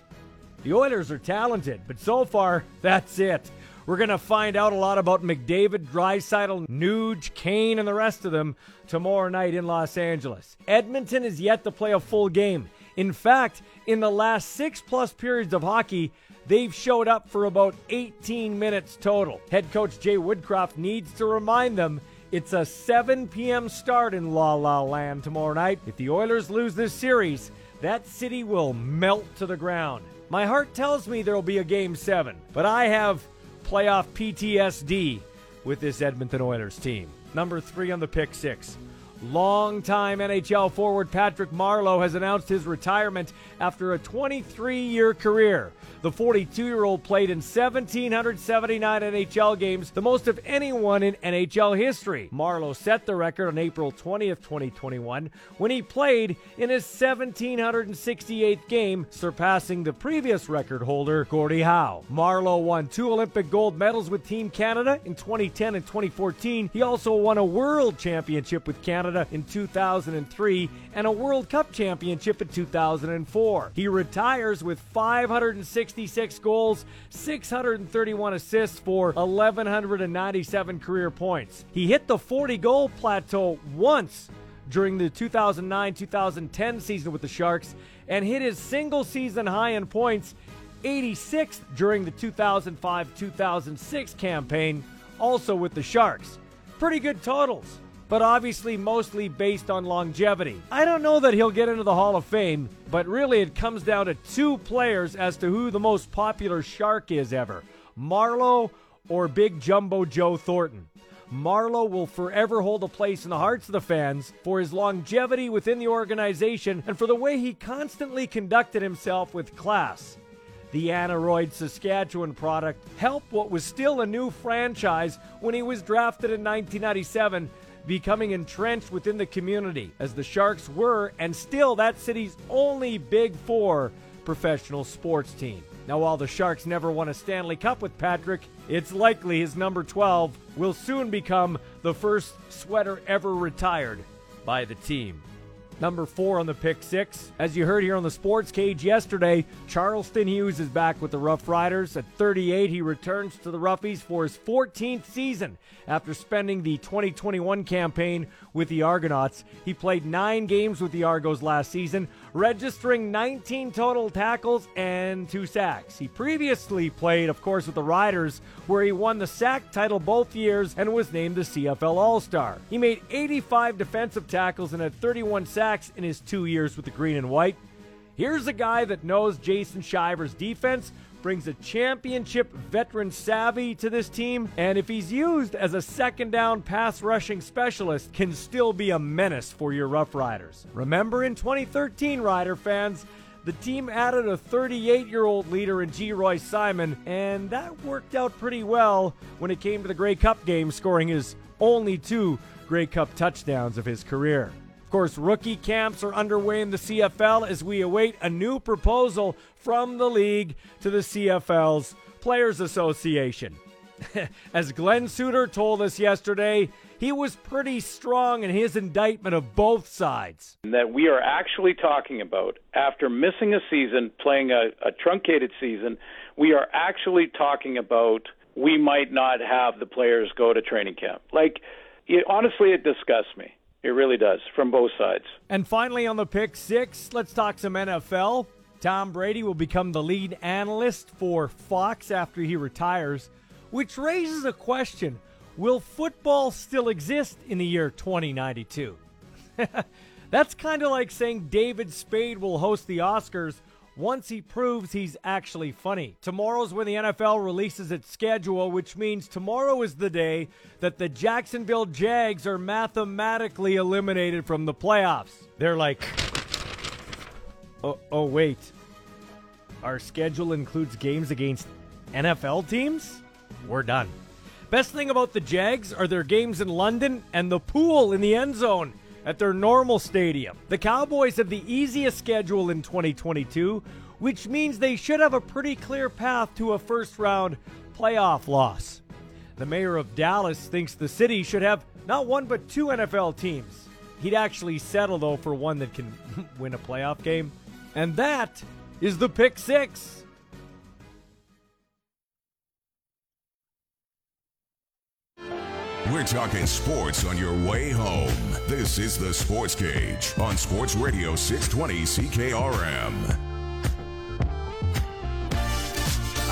The Oilers are talented, but so far, that's it. We're going to find out a lot about McDavid, Draisaitl, Nuge, Kane, and the rest of them tomorrow night in Los Angeles. Edmonton is yet to play a full game. In fact, in the last six plus periods of hockey, they've showed up for about 18 minutes total. Head coach Jay Woodcroft needs to remind them it's a 7 p.m. start in La La Land tomorrow night. If the Oilers lose this series, that city will melt to the ground. My heart tells me there will be a game seven, but I have playoff PTSD with this Edmonton Oilers team. Number three on the pick six. Longtime NHL forward Patrick Marleau has announced his retirement after a 23 year career. The 42 year old played in 1,779 NHL games, the most of anyone in NHL history. Marleau set the record on April 20th, 2021, when he played in his 1,768th game, surpassing the previous record holder, Gordie Howe. Marleau won two Olympic gold medals with Team Canada in 2010 and 2014. He also won a World Championship with Canada in 2003 and a World Cup Championship in 2004. He retires with 566 goals, 631 assists for 1,197 career points. He hit the 40 goal plateau once during the 2009 2010 season with the Sharks and hit his single season high in points 86th during the 2005 2006 campaign, also with the Sharks. Pretty good totals but obviously mostly based on longevity. I don't know that he'll get into the Hall of Fame, but really it comes down to two players as to who the most popular Shark is ever Marleau or Big Jumbo Joe Thornton. Marleau will forever hold a place in the hearts of the fans for his longevity within the organization and for the way he constantly conducted himself with class. The Aneroid Saskatchewan product helped what was still a new franchise when he was drafted in 1997, becoming entrenched within the community, as the Sharks were and still that city's only Big Four professional sports team. Now, while the Sharks never won a Stanley Cup with Patrick, it's likely his number 12 will soon become the first sweater ever retired by the team. Number four on the pick six. As you heard here on the sports cage yesterday, Charleston Hughes is back with the Rough Riders. At 38, he returns to the Roughies for his 14th season after spending the 2021 campaign with the Argonauts. He played nine games with the Argos last season, registering 19 total tackles and two sacks. He previously played, of course, with the Riders, where he won the sack title both years and was named the CFL All Star. He made 85 defensive tackles and had 31 sacks in his two years with the Green and White. Here's a guy that knows Jason Shivers' defense, brings a championship veteran savvy to this team, and if he's used as a second down pass rushing specialist, can still be a menace for your Rough Riders. Remember in 2013, Rider fans, the team added a 38 year old leader in Geroy Simon, and that worked out pretty well when it came to the Grey Cup game, scoring his only two Grey Cup touchdowns of his career. Of course, rookie camps are underway in the CFL as we await a new proposal from the league to the CFL's Players Association. as Glenn Suitor told us yesterday, he was pretty strong in his indictment of both sides. That we are actually talking about, after missing a season, playing a, a truncated season, we are actually talking about we might not have the players go to training camp. Like, it, honestly, it disgusts me. It really does, from both sides. And finally, on the pick six, let's talk some NFL. Tom Brady will become the lead analyst for Fox after he retires, which raises a question Will football still exist in the year 2092? That's kind of like saying David Spade will host the Oscars once he proves he's actually funny. Tomorrow's when the NFL releases its schedule, which means tomorrow is the day that the Jacksonville Jags are mathematically eliminated from the playoffs. They're like, oh, oh wait, our schedule includes games against NFL teams? We're done. Best thing about the Jags are their games in London and the pool in the end zone at their normal stadium. The Cowboys have the easiest schedule in 2022, which means they should have a pretty clear path to a first round playoff loss. The mayor of Dallas thinks the city should have not one but two NFL teams. He'd actually settle, though, for one that can win a playoff game. And that is the pick six. We're talking sports on your way home. This is the Sports Cage on Sports Radio 620 CKRM.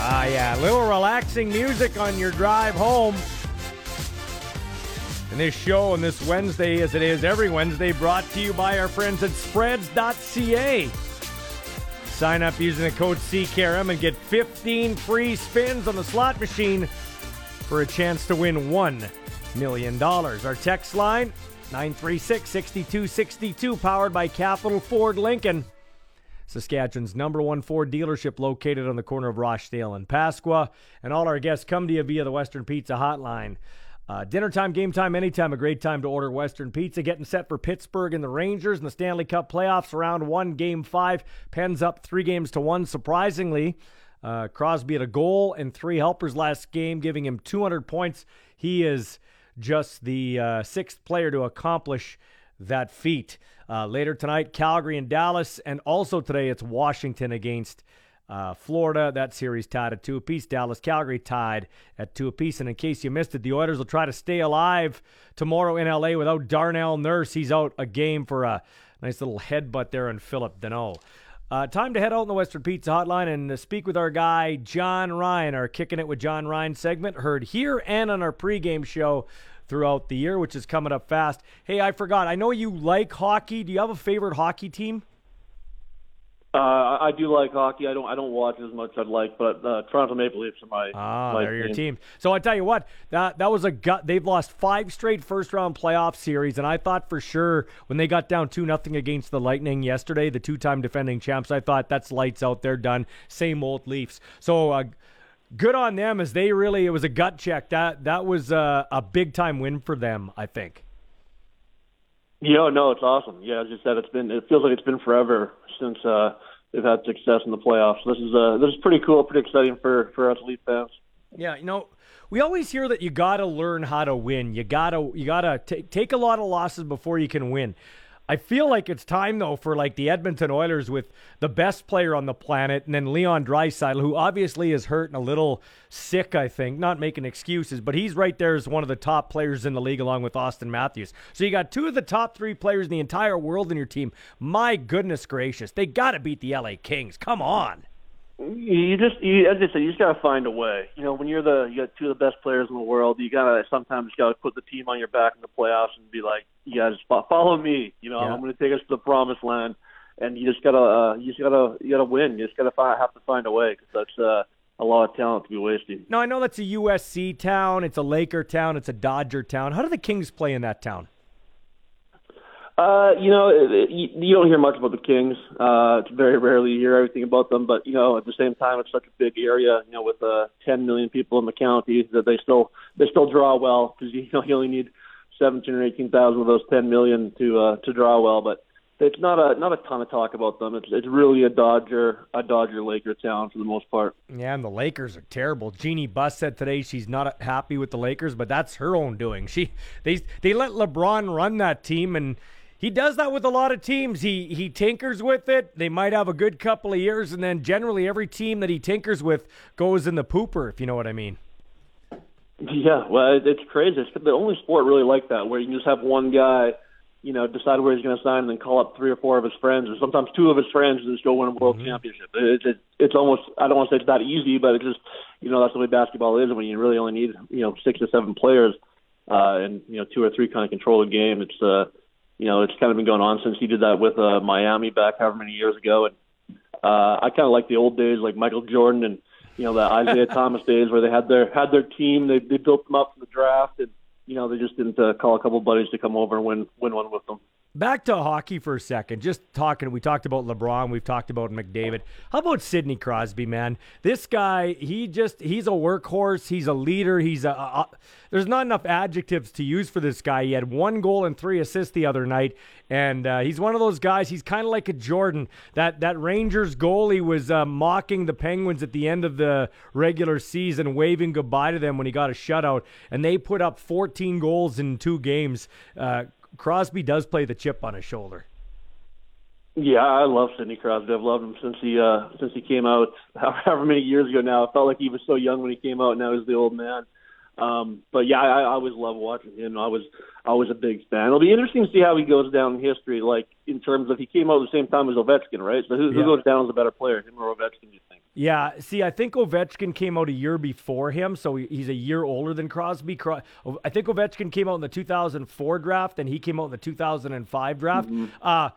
Ah, yeah, a little relaxing music on your drive home. And this show on this Wednesday, as it is every Wednesday, brought to you by our friends at spreads.ca. Sign up using the code CKRM and get 15 free spins on the slot machine for a chance to win $1 million. Our text line 936 6262, powered by Capital Ford Lincoln. Saskatchewan's number one Ford dealership located on the corner of Rochdale and Pasqua. And all our guests come to you via the Western Pizza Hotline. Uh, dinner time, game time, anytime, a great time to order Western Pizza. Getting set for Pittsburgh and the Rangers in the Stanley Cup playoffs, round one, game five. Pens up three games to one, surprisingly. Uh, Crosby had a goal and three helpers last game, giving him 200 points. He is just the uh, sixth player to accomplish that feat. Uh, later tonight, Calgary and Dallas, and also today it's Washington against uh, Florida. That series tied at two apiece. Dallas, Calgary tied at two apiece. And in case you missed it, the Oilers will try to stay alive tomorrow in LA without Darnell Nurse. He's out a game for a nice little headbutt there on Philip Danault. Uh, time to head out in the Western Pizza Hotline and uh, speak with our guy, John Ryan. Our Kicking It with John Ryan segment heard here and on our pregame show throughout the year, which is coming up fast. Hey, I forgot. I know you like hockey. Do you have a favorite hockey team? Uh, I do like hockey. I don't. I don't watch as much as I'd like, but uh, Toronto Maple Leafs are my. Ah, my they're your team. So I tell you what, that that was a gut. They've lost five straight first round playoff series, and I thought for sure when they got down two nothing against the Lightning yesterday, the two time defending champs, I thought that's lights out. They're done. Same old Leafs. So. Uh, good on them as they really it was a gut check that that was a, a big time win for them i think yeah no it's awesome yeah as you said it's been it feels like it's been forever since uh they've had success in the playoffs. This is uh this is pretty cool pretty exciting for for us elite fans. Yeah you know we always hear that you got to learn how to win. You got to you got to t- take a lot of losses before you can win I feel like it's time though for like the Edmonton Oilers with the best player on the planet, and then Leon Draisaitl, who obviously is hurt and a little sick. I think not making excuses, but he's right there as one of the top players in the league, along with Auston Matthews. So you got two of the top three players in the entire world in your team. My goodness gracious, they got to beat the LA Kings. Come on. You just, you, as I said, you just gotta find a way. You know, when you're the, you got two of the best players in the world, you gotta sometimes gotta put the team on your back in the playoffs and be like, you guys follow me. You know, yeah. I'm going to take us to the promised land, and you just gotta, uh, you just gotta, you gotta win. You just gotta find, have to find a way because that's uh, a lot of talent to be wasting. No, I know that's a USC town, it's a Laker town, it's a Dodger town. How do the Kings play in that town? Uh, you know, you, you don't hear much about the Kings. Uh, it's very rarely you hear everything about them, but you know, at the same time, it's such a big area. You know, with uh, 10 million people in the county, that they still they still draw well because you know you only need 17 or 18,000 of those 10 million to uh, to draw well. But it's not a not a ton of talk about them. It's it's really a Dodger a Dodger Laker town for the most part. Yeah, and the Lakers are terrible. Jeanie Buss said today she's not happy with the Lakers, but that's her own doing. She they they let LeBron run that team and he does that with a lot of teams. He he tinkers with it. They might have a good couple of years, and then generally every team that he tinkers with goes in the pooper. If you know what I mean. Yeah, well, it's crazy. It's the only sport really like that, where you can just have one guy, you know, decide where he's going to sign, and then call up three or four of his friends, or sometimes two of his friends, and just go win a world mm-hmm. championship. It's it, it's almost I don't want to say it's that easy, but it's just you know that's the way basketball is. When you really only need you know six or seven players, uh, and you know two or three kind of control the game. It's uh, you know, it's kind of been going on since he did that with uh, Miami back however many years ago. And uh, I kind of like the old days, like Michael Jordan and you know the Isiah Thomas days, where they had their had their team, they they built them up from the draft, and you know they just didn't uh, call a couple buddies to come over and win win one with them. Back to hockey for a second. Just talking, we talked about LeBron, we've talked about McDavid. How about Sidney Crosby, man? This guy, he just, he's a workhorse. He's a leader. He's a, a, there's not enough adjectives to use for this guy. He had one goal and three assists the other night, and uh, he's one of those guys. He's kind of like a Jordan. That that Rangers goalie was uh, mocking the Penguins at the end of the regular season, waving goodbye to them when he got a shutout, and they put up 14 goals in two games. Uh, Crosby does play the chip on his shoulder. Yeah, I love Sidney Crosby. I've loved him since he uh since he came out however many years ago now. I felt like he was so young when he came out, now he's the old man. Um, but yeah, I, I always love watching him. I was I was a big fan. It'll be interesting to see how he goes down in history, like in terms of he came out at the same time as Ovechkin, right? So who, who goes down as a better player, him or Ovechkin? You think? Yeah, see, I think Ovechkin came out a year before him, so he's a year older than Crosby. I think Ovechkin came out in the 2004 draft, and he came out in the 2005 draft. Mm-hmm. Uh,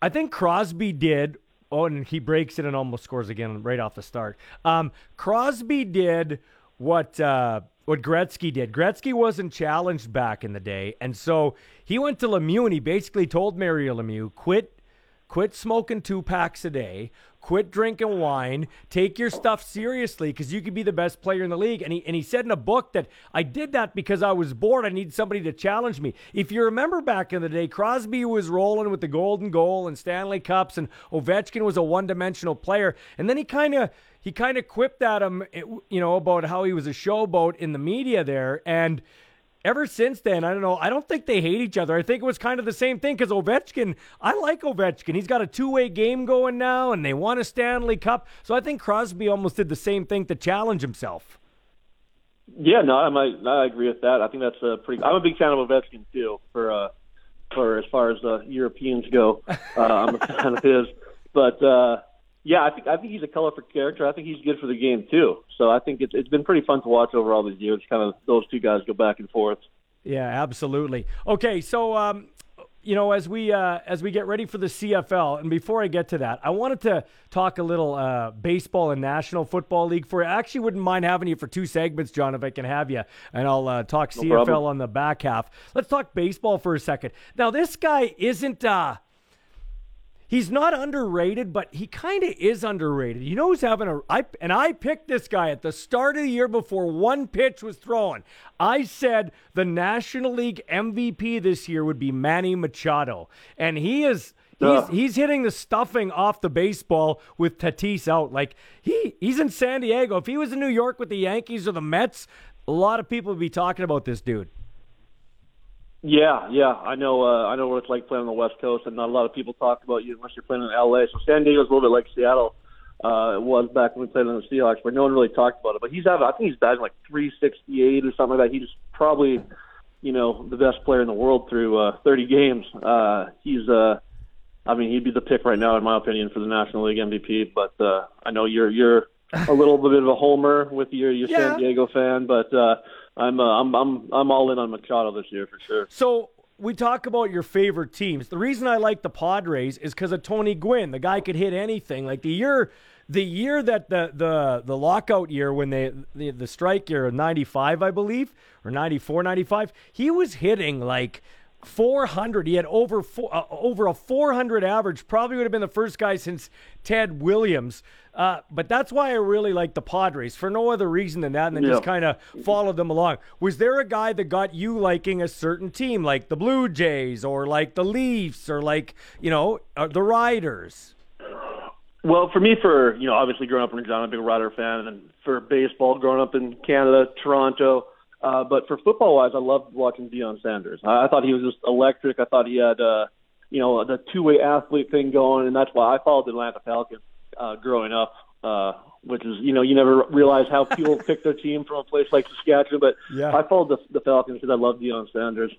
I think Crosby did. Oh, and he breaks it and almost scores again right off the start. Um, Crosby did what uh, what Gretzky did. Gretzky wasn't challenged back in the day, and so he went to Lemieux and he basically told Mario Lemieux, "Quit, quit smoking two packs a day, quit drinking wine, take your stuff seriously because you could be the best player in the league." And he and he said in a book that I did that because I was bored. I need somebody to challenge me. If you remember back in the day, Crosby was rolling with the golden goal and Stanley Cups, and Ovechkin was a one-dimensional player, and then he kind of he kind of quipped at him, you know, about how he was a showboat in the media there. And ever since then, I don't know. I don't think they hate each other. I think it was kind of the same thing because Ovechkin, I like Ovechkin. He's got a two way game going now, and they won a Stanley Cup. So I think Crosby almost did the same thing to challenge himself. Yeah, no, I might, I agree with that. I think that's a pretty. I'm a big fan of Ovechkin too. For uh, for as far as the Europeans go, uh, I'm a fan of his. But uh, yeah, I think I think he's a colorful character. I think he's good for the game too. So I think it's it's been pretty fun to watch over all these years. Kind of those two guys go back and forth. Yeah, absolutely. Okay, so um, you know, as we uh, as we get ready for the CFL, and before I get to that, I wanted to talk a little uh, baseball and National Football League for you. I actually wouldn't mind having you for two segments, John, if I can have you, and I'll uh, talk No CFL problem. on the back half. Let's talk baseball for a second. Now, this guy isn't. Uh, He's not underrated, but he kind of is underrated. You know who's having a I and I picked this guy at the start of the year before one pitch was thrown. I said the National League MVP this year would be Manny Machado, and he is he's he's hitting the stuffing off the baseball with Tatis out. Like he he's in San Diego. If he was in New York with the Yankees or the Mets, a lot of people would be talking about this dude. Yeah, yeah, I know. Uh, I know what it's like playing on the West Coast, and not a lot of people talk about you unless you're playing in LA. So San Diego's a little bit like Seattle uh, it was back when we played on the Seahawks, but no one really talked about it. But he's having, I think he's batting like 368 or something like that. He's probably, you know, the best player in the world through uh, 30 games. Uh, he's, uh, I mean, he'd be the pick right now, in my opinion, for the National League MVP. But uh, I know you're you're a little bit of a homer with your your Yeah. San Diego fan, but uh, I'm uh, I'm I'm I'm all in on Machado this year for sure. So we talk about your favorite teams. The reason I like the Padres is because of Tony Gwynn. The guy could hit anything. Like the year, the year that the the the lockout year when they the, the strike year of '95, I believe, or '94, '95, he was hitting like. 400. He had over four, uh, over a 400 average. Probably would have been the first guy since Ted Williams. Uh, but that's why I really like the Padres for no other reason than that, and then just kind of followed them along. Was there a guy that got you liking a certain team, like the Blue Jays, or like the Leafs, or like you know uh, the Riders? Well, for me, for you know, obviously growing up in Regina, I'm a big Rider fan, and for baseball, growing up in Canada, Toronto. Uh, but for football wise, I loved watching Deion Sanders. I, I thought he was just electric. I thought he had, uh, you know, the two way athlete thing going, and that's why I followed the Atlanta Falcons uh, growing up. Uh, which is, you know, you never realize how people pick their team from a place like Saskatchewan. But Yeah. I followed the, the Falcons because I love Deion Sanders.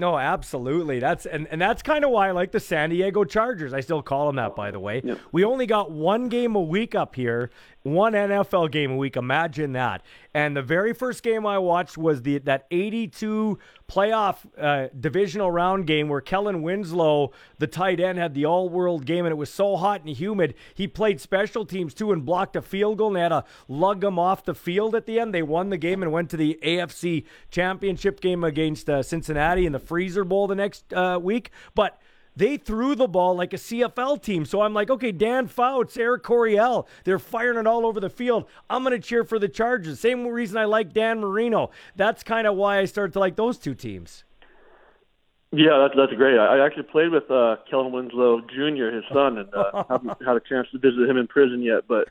No, absolutely. That's and, and that's kind of why I like the San Diego Chargers. I still call them that, by the way. We only got one game a week up here, one NFL game a week. Imagine that. And the very first game I watched was the that 82 playoff uh, divisional round game where Kellen Winslow, the tight end, had the all-world game, and it was so hot and humid. He played special teams too and blocked a field goal, and they had to lug him off the field at the end. They won the game and went to the AFC Championship game against uh, Cincinnati in the Freezer Bowl the next uh, week. But they threw the ball like a CFL team. So I'm like, okay, Dan Fouts, Eric Coryell, they're firing it all over the field. I'm going to cheer for the Chargers. Same reason I like Dan Marino. That's kind of why I started to like those two teams. Yeah, that's that's great. I I actually played with uh, Kellen Winslow Jr., his son, and uh, haven't had a chance to visit him in prison yet. But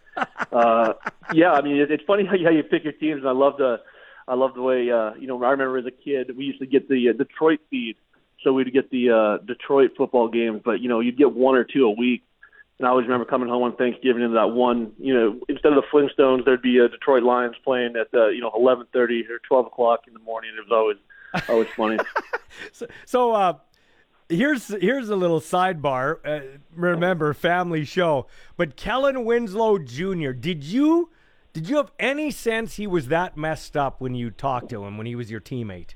uh, yeah, I mean, it, it's funny how you, how you pick your teams. And I love the I love the way uh, you know. I remember as a kid, we used to get the uh, Detroit feed, so we'd get the uh, Detroit football games. But you know, you'd get one or two a week. And I always remember coming home on Thanksgiving and that one, you know, instead of the Flintstones, there'd be a Detroit Lions playing at uh, you know 11:30 or 12 o'clock in the morning. It was always always funny. So, so uh, here's here's a little sidebar. Uh, remember, family show. But Kellen Winslow Jr. Did you did you have any sense he was that messed up when you talked to him when he was your teammate?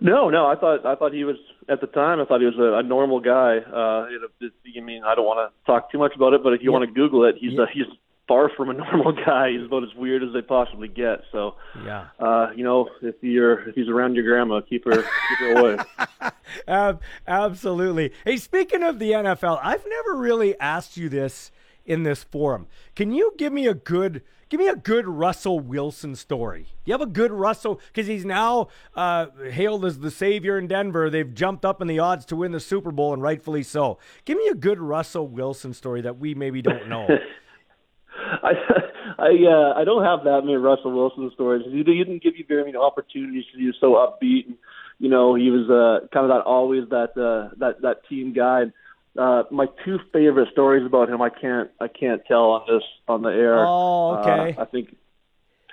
No, no. I thought I thought he was at the time. I thought he was a, a normal guy. Uh, it, it, I mean, I don't want to talk too much about it, but if you Yeah. want to Google it, he's Yeah. uh, he's far from a normal guy. He's about as weird as they possibly get. So, Yeah. uh, you know, if you're if he's around your grandma, keep her keep her away. Ab- absolutely. Hey, speaking of the NFL, I've never really asked you this in this forum. Can you give me a good give me a good Russell Wilson story? You have a good Russell because he's now uh, hailed as the savior in Denver. They've jumped up in the odds to win the Super Bowl, and rightfully so. Give me a good Russell Wilson story that we maybe don't know. I I uh, I don't have that many Russell Wilson stories. He, didn't give you very many opportunities. He was so upbeat, and you know he was uh, kind of that always that uh, that that team guy. Uh, my two favorite stories about him, I can't I can't tell on this on the air. Oh, okay. Uh, I think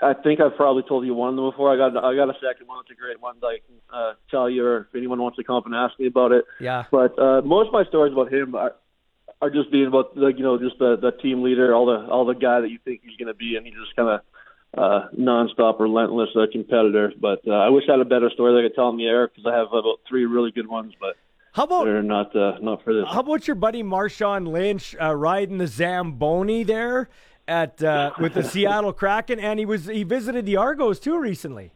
I think I've probably told you one of them before. I got I got a second one. It's a great one that I can uh, tell you, or if anyone wants to come up and ask me about it. yeah. But uh, most of my stories about him are, are just being about the you know just the the team leader, all the all the guy that you think he's going to be, and he's just kind of uh, nonstop, relentless uh, competitor. But uh, I wish I had a better story that I could tell on the air because I have about three really good ones. But How about they're not uh, not for this. How about your buddy Marshawn Lynch uh, riding the Zamboni there at uh, with the Seattle Kraken, and he was he visited the Argos too recently.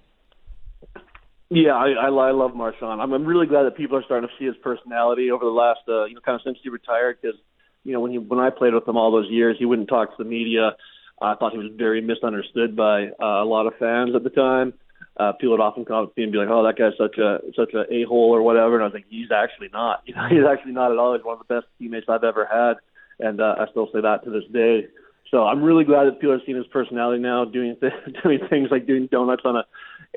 Yeah, I, I, I love Marshawn. I'm, I'm really glad that people are starting to see his personality over the last, uh, you know, kind of since he retired. Because, you know, when he when I played with him all those years, he wouldn't talk to the media. I thought he was very misunderstood by uh, a lot of fans at the time. Uh, people would often come up to me and be like, "Oh, that guy's such a such a a hole or whatever," and I was like, "He's actually not. You know, he's actually not at all. He's one of the best teammates I've ever had, and uh, I still say that to this day." So I'm really glad that people are seeing his personality now, doing th- doing things like doing donuts on a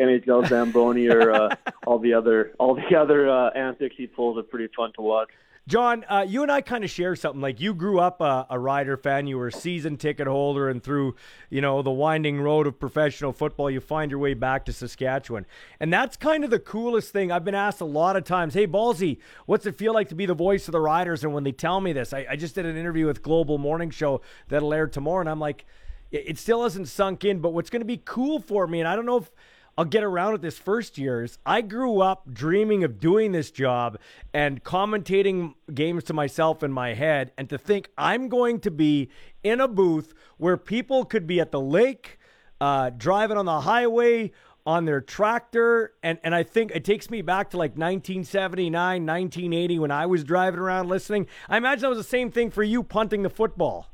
NHL Zamboni or uh, all the other all the other uh, antics he pulls are pretty fun to watch. John, uh, you and I kind of share something. Like you grew up a, a Rider fan, you were a season ticket holder, and through you know the winding road of professional football, you find your way back to Saskatchewan, and that's kind of the coolest thing. I've been asked a lot of times, "Hey, Ballsy, what's it feel like to be the voice of the Riders?" And when they tell me this, I, I just did an interview with Global Morning Show that'll air tomorrow, and I'm like, it still hasn't sunk in. But what's going to be cool for me, and I don't know if I'll get around it this first years. I grew up dreaming of doing this job and commentating games to myself in my head, and to think I'm going to be in a booth where people could be at the lake, uh, driving on the highway on their tractor. And and I think it takes me back to like 1979 1980 when I was driving around listening. I imagine that was the same thing for you punting the football.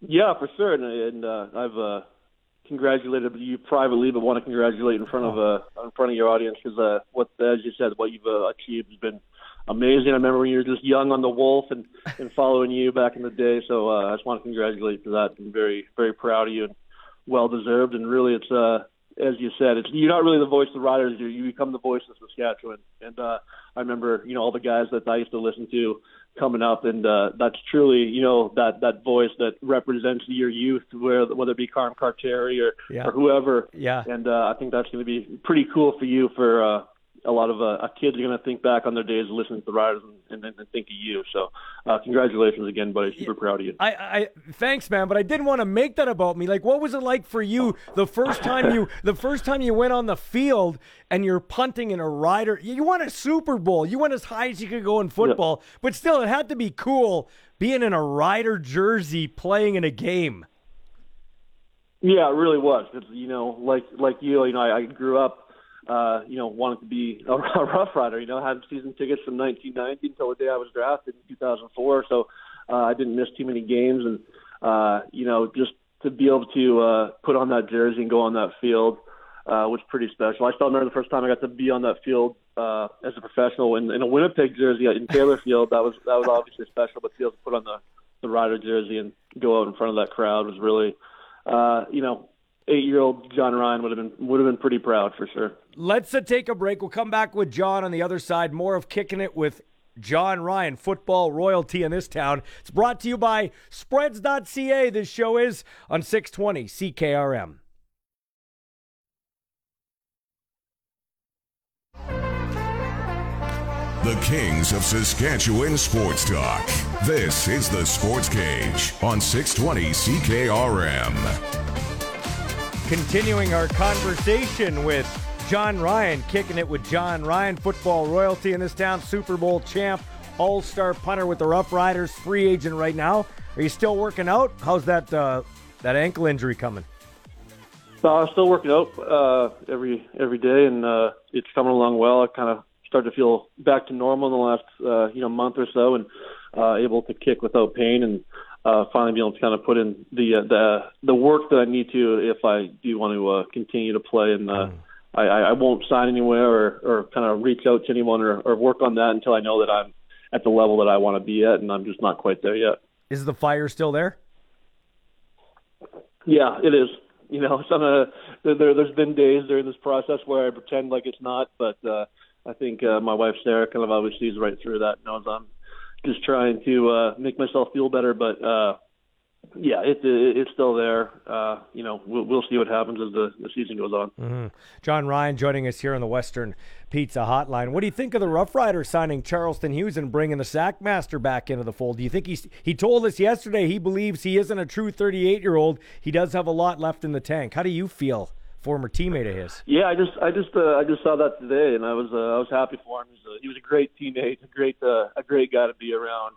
Yeah for sure. And, and uh, I've uh, congratulated you privately, but want to congratulate in front of uh, in front of your audience because uh, what, as you said, what you've uh, achieved has been amazing. I remember when you were just young on the Wolf and and following you back in the day. So uh, I just want to congratulate for that. I'm very very proud of you and well deserved. And really, it's uh, as you said, it's you're not really the voice of the Riders. You you become the voice of Saskatchewan. And uh, I remember you know all the guys that I used to listen to coming up, and uh, that's truly you know that that voice that represents your youth, where whether it be Carm Carteri or yeah. or whoever. Yeah. And uh, I think that's going to be pretty cool for you for. Uh, a lot of uh, kids are going to think back on their days listening to the Riders and, and, and think of you. So, uh, congratulations again, buddy. Super proud of you. I, I thanks, man. But I didn't want to make that about me. Like, what was it like for you the first time you the first time you went on the field and you're punting in a Rider? You won a Super Bowl. You went as high as you could go in football, yeah. but still, it had to be cool being in a Rider jersey playing in a game. Yeah, it really was. It's, you know, like like you, you know, I, I grew up uh, you know, wanted to be a, a Rough Rider. You know, had season tickets from 1990 until the day I was drafted in 2004. So uh, I didn't miss too many games, and uh, you know, just to be able to uh, put on that jersey and go on that field uh, was pretty special. I still remember the first time I got to be on that field uh, as a professional in, in a Winnipeg jersey in Taylor Field. That was that was obviously special, but to be able to put on the the Rider jersey and go out in front of that crowd was really, uh, you know, eight-year-old John Ryan would have been would have been pretty proud for sure. Let's uh, take a break. We'll come back with John on the other side. More of kicking it with John Ryan, football royalty in this town. It's brought to you by Spreads.ca. This show is on 620 CKRM. The Kings of Saskatchewan Sports Talk. This is the Sports Cage on 620 CKRM. Continuing our conversation with John Ryan, kicking it with John Ryan, football royalty in this town, Super Bowl champ, all star punter with the Rough Riders, free agent right now. Are you still working out? How's that uh, that ankle injury coming? I'm still working out uh, every every day, and uh, it's coming along well. I kind of started to feel back to normal in the last uh, you know month or so, and uh, able to kick without pain, and uh, finally be able to kind of put in the uh, the the work that I need to if I do want to uh, continue to play. And uh, mm. I, I won't sign anywhere or, or kind of reach out to anyone or, or work on that until I know that I'm at the level that I want to be at, and I'm just not quite there yet. Is the fire still there? Yeah, it is. You know, some uh, there, there's been days during this process where I pretend like it's not, but uh, I think uh, my wife Sarah kind of always sees right through that, knows I'm just trying to uh, make myself feel better. But uh, yeah, it, it, it's still there. Uh, you know, we'll, we'll see what happens as the, the season goes on. Mm-hmm. John Ryan joining us here on the Western Pizza Hotline. What do you think of the Rough Rider signing Charleston Hughes and bringing the Sackmaster back into the fold? Do you think he's he told us yesterday he believes he isn't a true 38 year old. He does have a lot left in the tank. How do you feel former teammate of his. Yeah, I just I just uh, I just saw that today, and I was uh, I was happy for him. He was a, he was a great teammate, a great uh, a great guy to be around,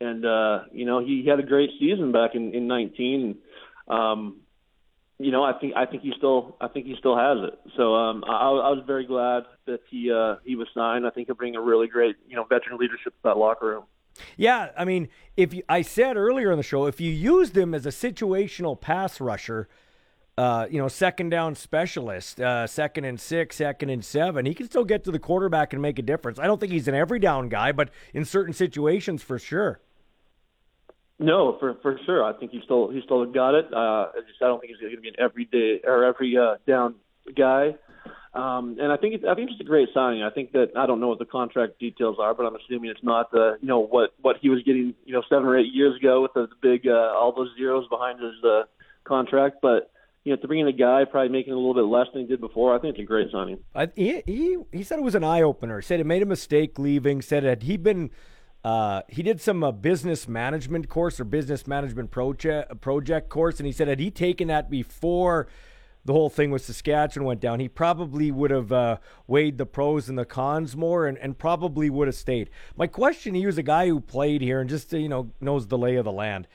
and uh, you know he had a great season back in in 19. Um, you know, I think I think he still I think he still has it. So um, I, I was very glad that he uh, he was signed. I think he'll bring a really great you know veteran leadership to that locker room. Yeah, I mean, if you, I said earlier in the show, if you used him as a situational pass rusher, uh, you know, second down specialist, uh, second and six, second and seven, he can still get to the quarterback and make a difference. I don't think he's an every down guy, but in certain situations, for sure. No, for for sure. I think he still he still got it. Uh, I just I don't think he's going to be an everyday or every uh, down guy. Um, and I think it's, I think it's a great signing. I think that I don't know what the contract details are, but I'm assuming it's not the you know what what he was getting you know seven or eight years ago with the big uh, all those zeros behind his uh, contract. But you know to bring in a guy probably making a little bit less than he did before, I think it's a great signing. He, he he said it was an eye opener. Said it made a mistake leaving. Said had he been uh, he did some uh, business management course or business management project project course, and he said had he taken that before the whole thing with Saskatchewan went down, he probably would have uh, weighed the pros and the cons more, and, and probably would have stayed. My question: He was a guy who played here and just you know knows the lay of the land.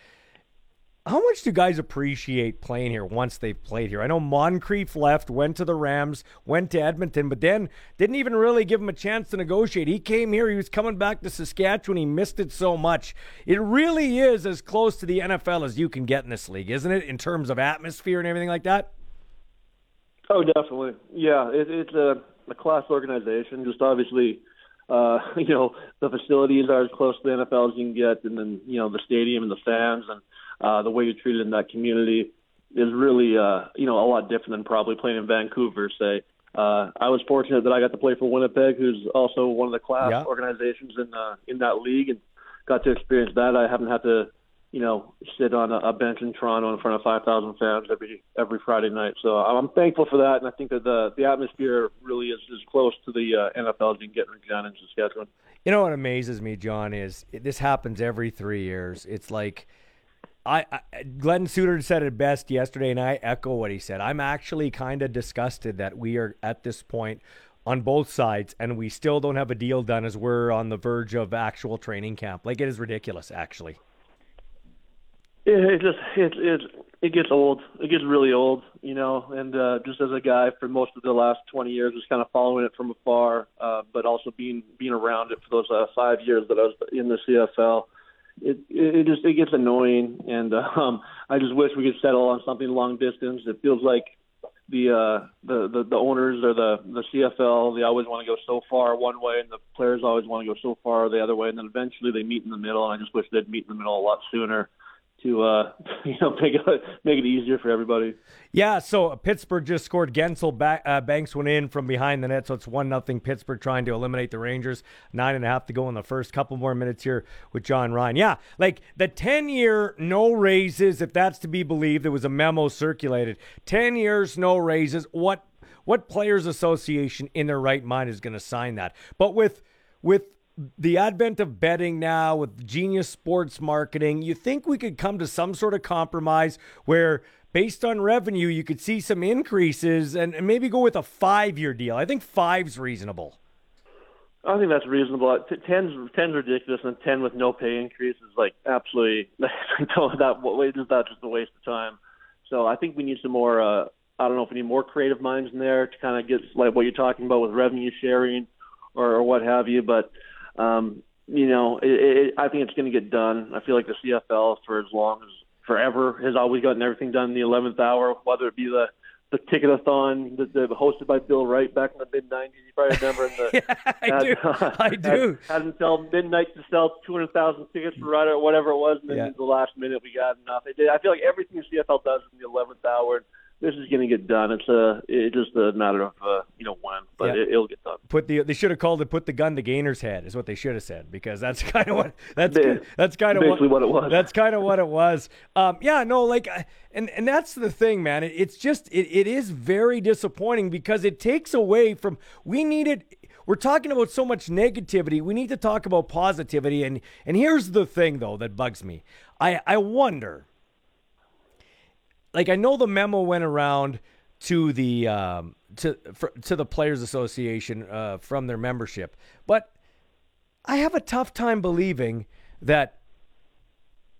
How much do guys appreciate playing here once they've played here? I know Moncrief left, went to the Rams, went to Edmonton, but then didn't even really give him a chance to negotiate. He came here, he was coming back to Saskatchewan, he missed it so much. It really is as close to the NFL as you can get in this league, isn't it, in terms of atmosphere and everything like that? Oh, definitely. Yeah, it, it's a, a class organization. Just obviously, uh, you know, the facilities are as close to the NFL as you can get, and then you know the stadium and the fans and uh, the way you're treated in that community is really, uh, you know, a lot different than probably playing in Vancouver. Say, uh, I was fortunate that I got to play for Winnipeg, who's also one of the class Yeah. organizations in uh, in that league, and got to experience that. I haven't had to, you know, sit on a, a bench in Toronto in front of 5,000 fans every every Friday night. So I'm thankful for that, and I think that the the atmosphere really is as close to the uh, NFL as you can get in Saskatchewan. You know what amazes me, John, is this happens every three years. It's like I, I Glen Suitor said it best yesterday, and I echo what he said. I'm actually kind of disgusted that we are at this point on both sides, and we still don't have a deal done as we're on the verge of actual training camp. Like it is ridiculous, actually. It, it just it it it gets old. It gets really old, you know. And uh, just as a guy for most of the last 20 years, was kind of following it from afar, uh, but also being being around it for those uh, five years that I was in the CFL. It it just it gets annoying, and um, I just wish we could settle on something long distance. It feels like the uh the, the the owners or the the CFL they always want to go so far one way and the players always want to go so far the other way and then eventually they meet in the middle and I just wish they'd meet in the middle a lot sooner to uh you know make it make it easier for everybody. Yeah, so Pittsburgh just scored. Guentzel back, uh, Banks went in from behind the net, so it's one nothing. Pittsburgh trying to eliminate the Rangers. Nine and a half to go in the first. Couple more minutes here with John Ryan. Yeah, like the ten year no raises, if that's to be believed. There was a memo circulated. Ten years no raises. What what players association in their right mind is going to sign that? But with with the advent of betting now with genius sports marketing, you think we could come to some sort of compromise where based on revenue you could see some increases and, and maybe go with a five year deal. I think five's reasonable. I think that's reasonable. Ten's ten's ridiculous, and ten with no pay increase is like absolutely that. What is that just a waste of time? So I think we need some more. Uh, I don't know if we need more creative minds in there to kind of get like what you're talking about with revenue sharing or, or what have you. But um, you know, it, it, I think it's going to get done. I feel like the CFL for as long as forever has always gotten everything done in the 11th hour, whether it be the the ticketathon that the, hosted by Bill Wright back in the mid '90s. You probably remember. In the, yeah, I do. I do. Had, had until midnight to sell 200,000 tickets for Ryder or whatever it was, and then Yeah. the last minute we got enough. It did. I feel like everything the CFL does in the 11th hour. This is going to get done. It's a it's just a matter of uh, you know when, but Yeah. it, it'll get done. Put the they should have called it put the gun to Gainer's head is what they should have said because that's kind of what that's Ba- that's kind of basically what it was. That's kind of what it was. Um, yeah, no, like, uh, and and that's the thing, man. It, it's just it, it is very disappointing because it takes away from we needed. We're talking about so much negativity. We need to talk about positivity. And and here's the thing though that bugs me. I I wonder. Like I know the memo went around to the um, to for, to the Players Association uh, from their membership, but I have a tough time believing that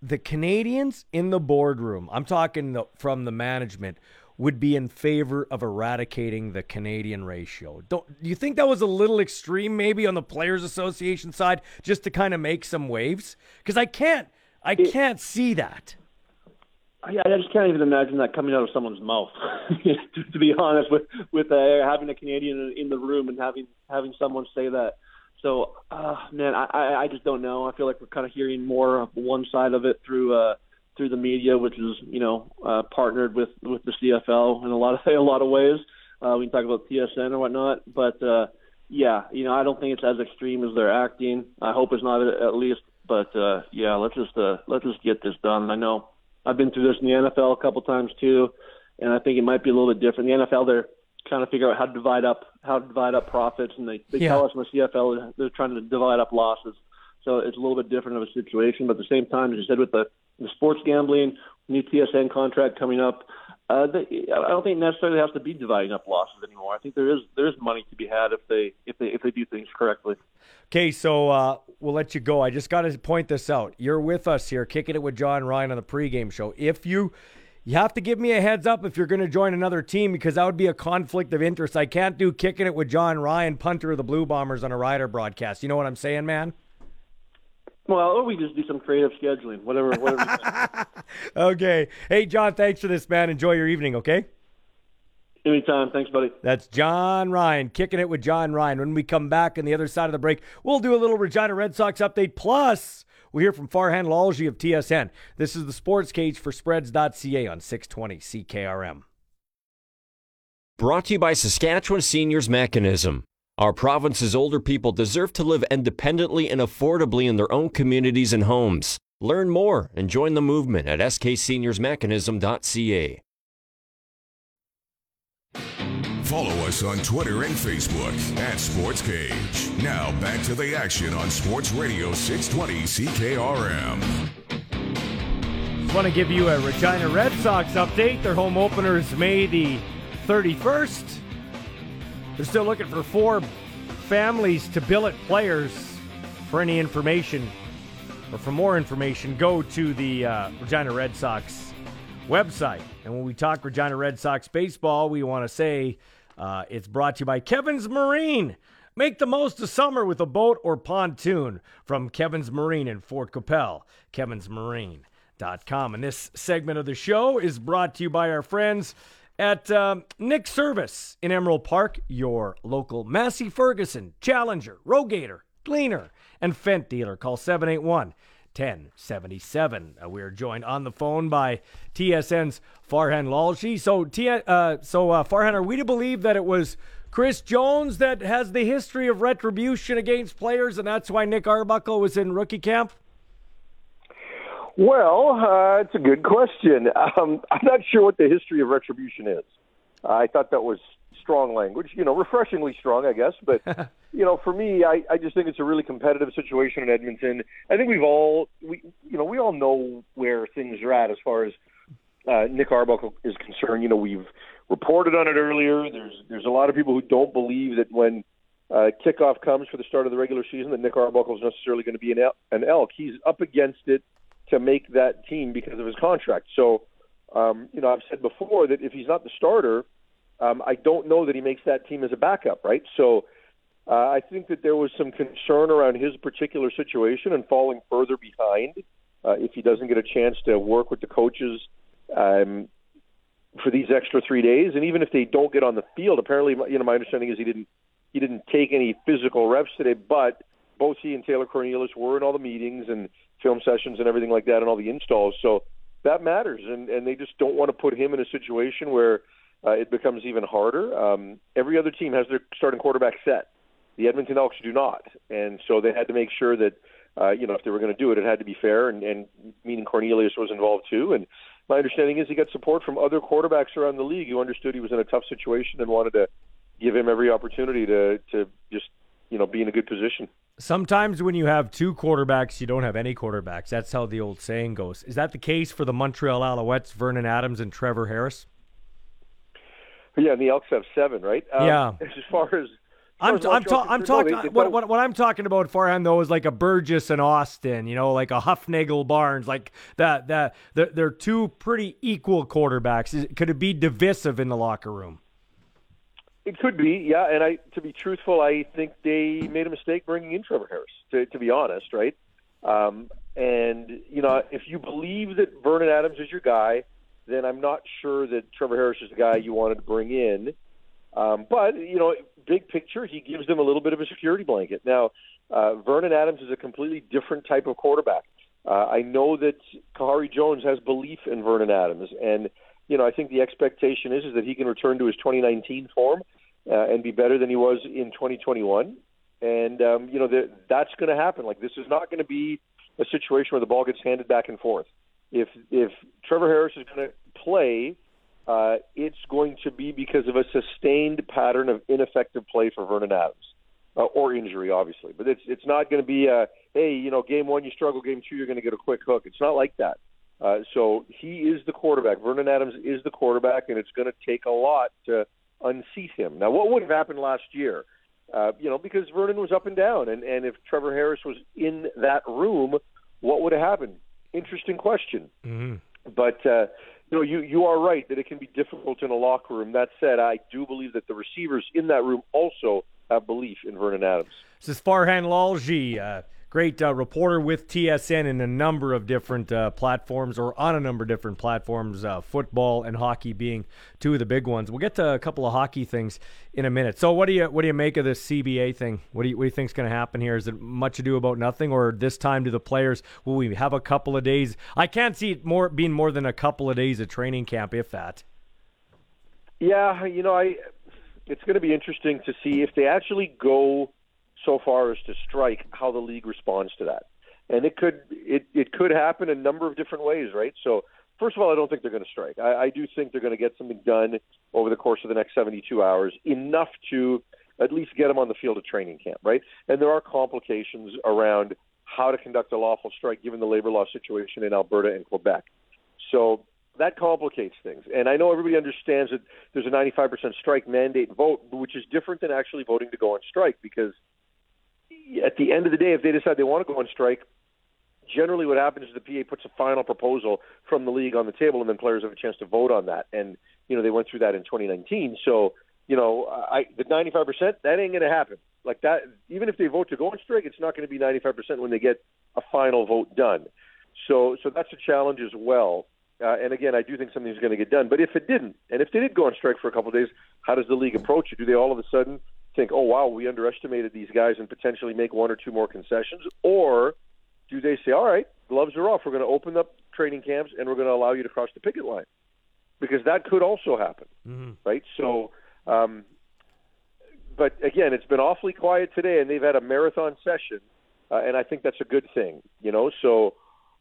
the Canadians in the boardroom, I'm talking the, from the management, would be in favor of eradicating the Canadian ratio. Don't do you think that was a little extreme maybe on the players association side just to kind of make some waves? Cuz I can't I can't see that. I, I just can't even imagine that coming out of someone's mouth. to, to be honest, with with uh, having a Canadian in, the room and having having someone say that. So, uh, man, I, I just don't know. I feel like we're kind of hearing more of one side of it through uh, through the media, which is you know uh, partnered with with the CFL in a lot of a lot of ways. Uh, we can talk about TSN or whatnot, but uh, yeah, you know, I don't think it's as extreme as they're acting. I hope it's not at least, but uh, yeah, let's just uh, let's just get this done. I know I've been through this in the NFL a couple times too, and I think it might be a little bit different. In the NFL, they're trying to figure out how to divide up how to divide up profits, and they, they yeah. tell us in the CFL they're trying to divide up losses. So it's a little bit different of a situation, but at the same time, as you said, with the, the sports gambling, new TSN contract coming up, uh, they, I don't think necessarily has to be dividing up losses anymore. I think there is there is money to be had if they if they if they do things correctly. Okay, so uh, we'll let you go. I just got to point this out. You're with us here, kicking it with John Ryan on the pregame show. If you you have to give me a heads up if you're going to join another team because that would be a conflict of interest. I can't do kicking it with John Ryan, punter of the Blue Bombers, on a rider broadcast. You know what I'm saying, man? Well, or we just do some creative scheduling, whatever. whatever okay. Hey, John, thanks for this, man. Enjoy your evening, okay? Anytime. Thanks, buddy. That's John Ryan, kicking it with John Ryan. When we come back on the other side of the break, we'll do a little Regina Red Sox update. Plus, we hear from Farhan Lalji of TSN. This is the Sports Cage for Spreads.ca on 620 CKRM. Brought to you by Saskatchewan Seniors Mechanism. Our province's older people deserve to live independently and affordably in their own communities and homes. Learn more and join the movement at skseniorsmechanism.ca. Follow us on Twitter and Facebook at Sports Cage. Now back to the action on Sports Radio 620 CKRM. I want to give you a Regina Red Sox update. Their home opener is May the 31st. They're still looking for four families to billet players. For any information or for more information, go to the uh, Regina Red Sox website. And when we talk Regina Red Sox baseball, we want to say uh, it's brought to you by Kevin's Marine. Make the most of summer with a boat or pontoon from Kevin's Marine in Fort Qu'Appelle. Kevin'sMarine.com. And this segment of the show is brought to you by our friends at um, Nick Service in Emerald Park, your local Massey Ferguson, Challenger, Rogator, Gleaner, and Fendt dealer. Call 781 1077. Uh, we are joined on the phone by TSN's Farhan Lalji. So, T- uh, so uh, Farhan, are we to believe that it was Chris Jones that has the history of retribution against players, and that's why Nick Arbuckle was in rookie camp? Well, uh, it's a good question. Um, I'm not sure what the history of retribution is. I thought that was strong language, you know, refreshingly strong, I guess. But you know, for me, I, I just think it's a really competitive situation in Edmonton. I think we've all, we, you know, we all know where things are at as far as uh, Nick Arbuckle is concerned. You know, we've reported on it earlier. There's there's a lot of people who don't believe that when uh, kickoff comes for the start of the regular season that Nick Arbuckle is necessarily going to be an, el- an elk. He's up against it to make that team because of his contract. So, um, you know, I've said before that if he's not the starter, um, I don't know that he makes that team as a backup, right? So uh, I think that there was some concern around his particular situation and falling further behind uh, if he doesn't get a chance to work with the coaches um, for these extra three days. And even if they don't get on the field, apparently, you know, my understanding is he didn't he didn't take any physical reps today, but both he and Taylor Cornelius were in all the meetings and film sessions and everything like that and all the installs. So that matters, and and they just don't want to put him in a situation where uh, it becomes even harder. Um, every other team has their starting quarterback set. The Edmonton Elks do not, and so they had to make sure that uh, you know if they were going to do it, it had to be fair, and, and meaning Cornelius was involved too. And my understanding is he got support from other quarterbacks around the league who understood he was in a tough situation and wanted to give him every opportunity to to just you know be in a good position. Sometimes when you have two quarterbacks, you don't have any quarterbacks. That's how the old saying goes. Is that the case for the Montreal Alouettes, Vernon Adams and Trevor Harris? yeah, and the Elks have seven, right? Um, Yeah. As far as I'm, as I'm, ta- I'm concerned, no, talking. what, what, what I'm talking about, Farhan, though, is like a Burgess and Austin. You know, like a Hufnagel Barnes. Like that. That they're, they're two pretty equal quarterbacks. Is, could it be divisive in the locker room? It could be, yeah. And I, to be truthful, I think they made a mistake bringing in Trevor Harris. To, to be honest, right? Um, and you know, if you believe that Vernon Adams is your guy, then I'm not sure that Trevor Harris is the guy you wanted to bring in. Um, but you know, big picture, he gives them a little bit of a security blanket. Now, uh, Vernon Adams is a completely different type of quarterback. Uh, I know that Khari Jones has belief in Vernon Adams, and you know, I think the expectation is is that he can return to his 2019 form uh, and be better than he was in 2021. And um, you know, that that's going to happen. Like this is not going to be a situation where the ball gets handed back and forth. If if Trevor Harris is going to play, uh, it's going to be because of a sustained pattern of ineffective play for Vernon Adams, uh, or injury, obviously. But it's it's not going to be a hey, you know, game one you struggle, game two you're going to get a quick hook. It's not like that. Uh, so he is the quarterback. Vernon Adams is the quarterback, and it's going to take a lot to unseat him. Now, what would have happened last year? Uh, you know, because Vernon was up and down, and and if Trevor Harris was in that room, what would have happened? Interesting question. Mm-hmm. But uh, you know, you you are right that it can be difficult in a locker room. That said, I do believe that the receivers in that room also have belief in Vernon Adams. This is Farhan Lalji, uh, great uh, reporter with TSN in a number of different uh, platforms, or on a number of different platforms, uh, football and hockey being two of the big ones. We'll get to a couple of hockey things in a minute. So, what do you what do you make of this CBA thing? What do you do you think's going to happen here? Is it much ado about nothing, or this time to the players? Will we have a couple of days? I can't see it more being more than a couple of days of training camp, if that. Yeah, you know, I it's going to be interesting to see if they actually go so far as to strike how the league responds to that. And it could it it could happen a number of different ways, right? So first of all, I don't think they're going to strike. I, I do think they're going to get something done over the course of the next 72 hours, enough to at least get them on the field of training camp, right? And there are complications around how to conduct a lawful strike given the labor law situation in Alberta and Quebec. So that complicates things. And I know everybody understands that there's a 95% strike mandate vote, which is different than actually voting to go on strike because at the end of the day, if they decide they want to go on strike, generally what happens is the PA puts a final proposal from the league on the table, and then players have a chance to vote on that. And you know they went through that in 2019. So you know, I the 95 percent that ain't going to happen. Like that, even if they vote to go on strike, it's not going to be 95 percent when they get a final vote done. So so that's a challenge as well. Uh, and again, I do think something's going to get done. But if it didn't, and if they did go on strike for a couple of days, how does the league approach it? Do they all of a sudden think, "Oh wow, we underestimated these guys," and potentially make one or two more concessions, or do they say, "All right, gloves are off. We're going to open up training camps and we're going to allow you to cross the picket line," because that could also happen, mm-hmm. right? So, um, but again, it's been awfully quiet today, and they've had a marathon session, uh, and I think that's a good thing, you know. So.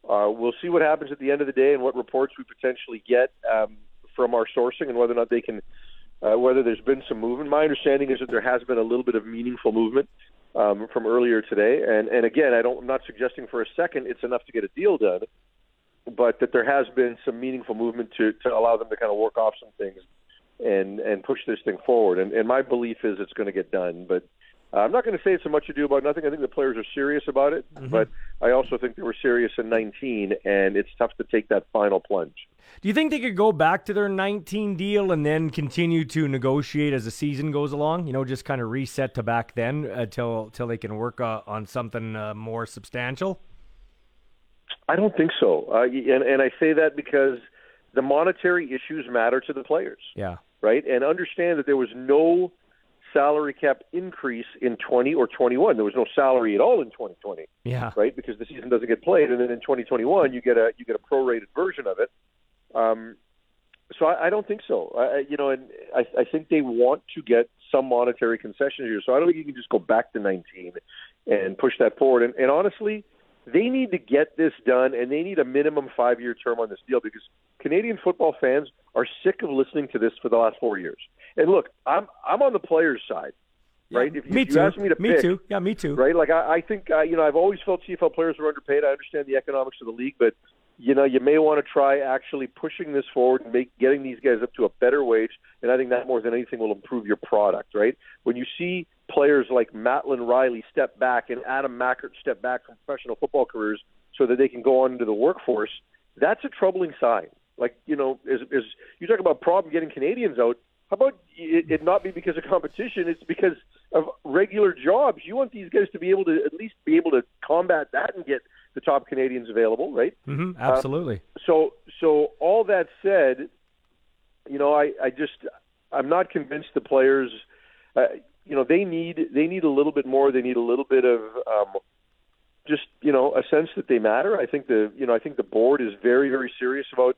Uh, we'll see what happens at the end of the day and what reports we potentially get um, from our sourcing and whether or not they can, uh, whether there's been some movement. My understanding is that there has been a little bit of meaningful movement um, from earlier today. And, and again, I don't, I'm not suggesting for a second it's enough to get a deal done, but that there has been some meaningful movement to, to allow them to kind of work off some things and, and push this thing forward. And, and my belief is it's going to get done. But uh, I'm not going to say it's so much ado about nothing. I think the players are serious about it, Mm-hmm. but I also think they were serious in 19, and it's tough to take that final plunge. Do you think they could go back to their 19 deal and then continue to negotiate as the season goes along? You know, just kind of reset to back then until until they can work uh, on something uh, more substantial. I don't think so, uh, and and I say that because the monetary issues matter to the players. Yeah. Right, and understand that there was no salary cap increase in 20 or 21. There was no salary at all in 2020. Yeah. Right, because the season doesn't get played, and then in 2021 you get a you get a prorated version of it. Um, so I, I don't think so. I, you know, and I, I think they want to get some monetary concessions here. So I don't think you can just go back to 19 and push that forward. And, and honestly, they need to get this done, and they need a minimum five-year term on this deal because Canadian football fans are sick of listening to this for the last four years. And look, I'm I'm on the players' side, right? if, me if you too. ask me to me pick, too. Yeah, me too. right? Like I, I think uh, you know I've always felt CFL players were underpaid. I understand the economics of the league, but you know, you may want to try actually pushing this forward and make getting these guys up to a better wage. And I think that more than anything will improve your product, right? When you see players like Mattland Riley step back and Adam Machart step back from professional football careers so that they can go on into the workforce, that's a troubling sign. Like, you know, is as you talk about problem getting Canadians out, how about it, it not be because of competition? It's because of regular jobs. You want these guys to be able to at least be able to combat that and get the top Canadians available, right? Mm-hmm, absolutely. Uh, so, so all that said, you know, I, I just I'm not convinced the players. Uh, you know, they need they need a little bit more. They need a little bit of um, just you know a sense that they matter. I think the you know I think the board is very very serious about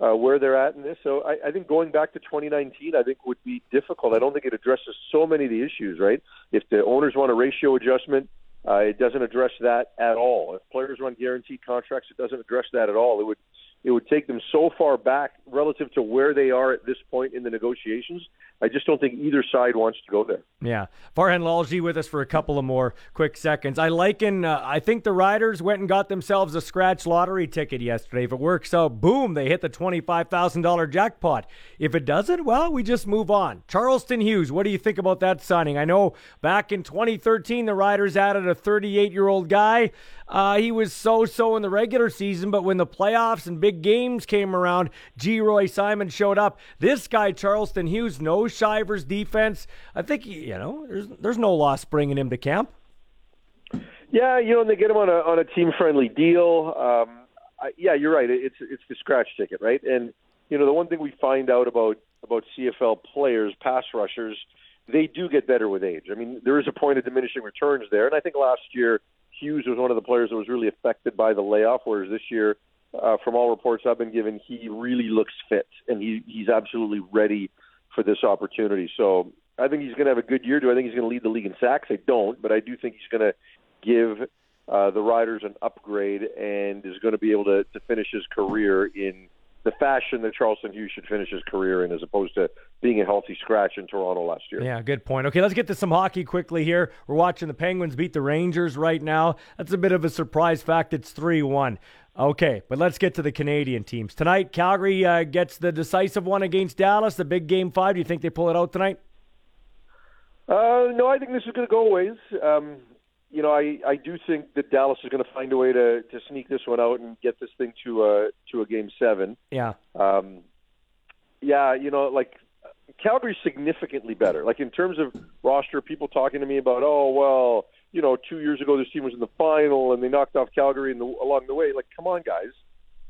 uh, where they're at in this. So I, I think going back to 2019, I think would be difficult. I don't think it addresses so many of the issues. Right? If the owners want a ratio adjustment, uh, it doesn't address that at all. If players want guaranteed contracts, it doesn't address that at all. It would it would take them so far back relative to where they are at this point in the negotiations. I just don't think either side wants to go there. Yeah. Farhan Lalji with us for a couple of more quick seconds. I liken, uh, I think the Riders went and got themselves a scratch lottery ticket yesterday. If it works out, boom, they hit the $25,000 jackpot. If it doesn't, well, we just move on. Charleston Hughes, what do you think about that signing? I know back in 2013, the Riders added a 38 year old guy. Uh, he was so so in the regular season, but when the playoffs and big games came around, Geroy Simon showed up. This guy, Charleston Hughes, knows Shivers' defense. I think, you know, there's, there's no loss bringing him to camp. Yeah, you know, and they get him on a on a team friendly deal. Um, I, yeah, you're right. It's it's the scratch ticket, right? And you know, the one thing we find out about about CFL players, pass rushers, they do get better with age. I mean, there is a point of diminishing returns there, and I think last year Hughes was one of the players that was really affected by the layoff, whereas this year, uh, from all reports I've been given, he really looks fit and he he's absolutely ready for this opportunity. So I think he's going to have a good year. Do I think he's going to lead the league in sacks? I don't, but I do think he's going to give uh, the Riders an upgrade and is going to be able to, to finish his career in the fashion that Charleston Hughes should finish his career in, as opposed to being a healthy scratch in Toronto last year. Yeah, good point. Okay, let's get to some hockey quickly here. We're watching the Penguins beat the Rangers right now. That's a bit of a surprise fact. It's 3 1. Okay, but let's get to the Canadian teams. Tonight, Calgary uh, gets the decisive one against Dallas, the big game five. Do you think they pull it out tonight? Uh, no, I think this is going to go ways. Um, you know, I, I do think that Dallas is going to find a way to, to sneak this one out and get this thing to a to a game seven. Yeah. Um, yeah, you know, like Calgary's significantly better. Like in terms of roster, people talking to me about, oh well, you know, two years ago this team was in the final and they knocked off Calgary in the, along the way. Like, come on, guys,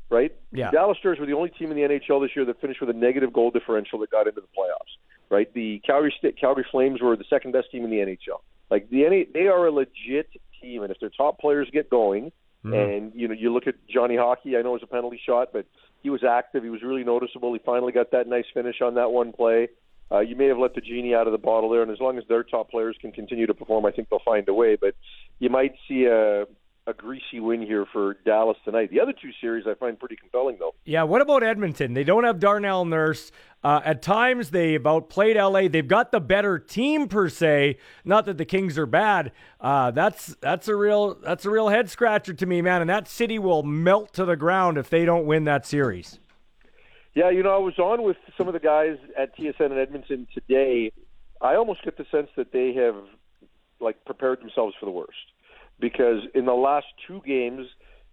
right? Yeah. Dallas Stars were the only team in the NHL this year that finished with a negative goal differential that got into the playoffs. Right? The Calgary Calgary Flames were the second best team in the NHL. Like the NA, they are a legit team, and if their top players get going, mm-hmm. and you know, you look at Johnny Hockey. I know it was a penalty shot, but he was active. He was really noticeable. He finally got that nice finish on that one play. Uh, you may have let the genie out of the bottle there, and as long as their top players can continue to perform, I think they'll find a way. But you might see a a greasy win here for Dallas tonight. The other two series I find pretty compelling, though. Yeah, what about Edmonton? They don't have Darnell Nurse. Uh, at times, they about played LA. They've got the better team per se. Not that the Kings are bad. Uh, that's that's a real that's a real head scratcher to me, man. And that city will melt to the ground if they don't win that series. Yeah, you know, I was on with some of the guys at TSN in Edmonton today. I almost get the sense that they have like prepared themselves for the worst because in the last two games,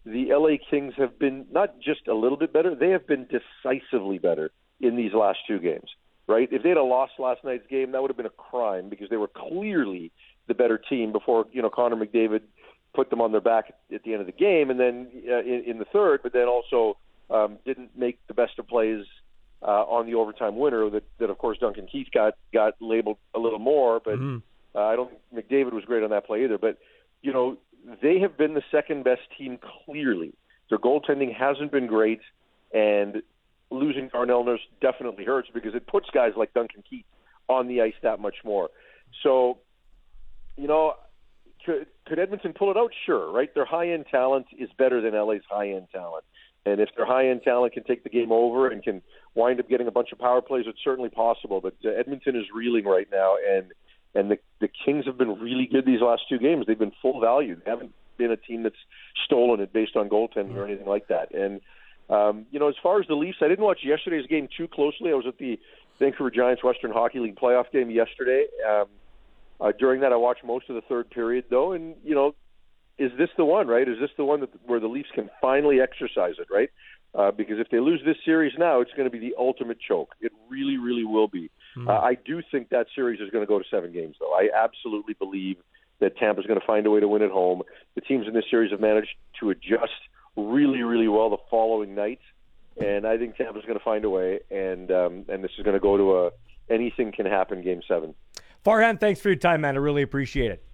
the LA Kings have been not just a little bit better; they have been decisively better in these last two games. Right? If they had a lost last night's game, that would have been a crime because they were clearly the better team before you know Connor McDavid put them on their back at the end of the game, and then uh, in, in the third, but then also um, didn't make the best of plays uh, on the overtime winner. That, that of course Duncan Keith got got labeled a little more, but mm-hmm. uh, I don't think McDavid was great on that play either. But you know they have been the second best team clearly. Their goaltending hasn't been great, and losing Darnell Nurse definitely hurts because it puts guys like Duncan Keith on the ice that much more. So, you know, could, could Edmonton pull it out? Sure, right? Their high end talent is better than LA's high end talent. And if their high end talent can take the game over and can wind up getting a bunch of power plays, it's certainly possible. But uh, Edmonton is reeling right now, and and the the Kings have been really good these last two games. They've been full value. They haven't been a team that's stolen it based on goaltending or anything like that. And um, you know, as far as the Leafs, I didn't watch yesterday's game too closely. I was at the Vancouver Giants Western Hockey League playoff game yesterday. Um, uh, during that, I watched most of the third period, though, and you know, is this the one? Right? Is this the one that where the Leafs can finally exercise it? Right? Uh, because if they lose this series now, it's going to be the ultimate choke. It really, really will be. Mm. Uh, I do think that series is going to go to seven games, though. I absolutely believe that Tampa's going to find a way to win at home. The teams in this series have managed to adjust really, really well the following night, and I think Tampa's going to find a way, and um, and this is going to go to a anything can happen game seven. Farhan, thanks for your time, man. I really appreciate it.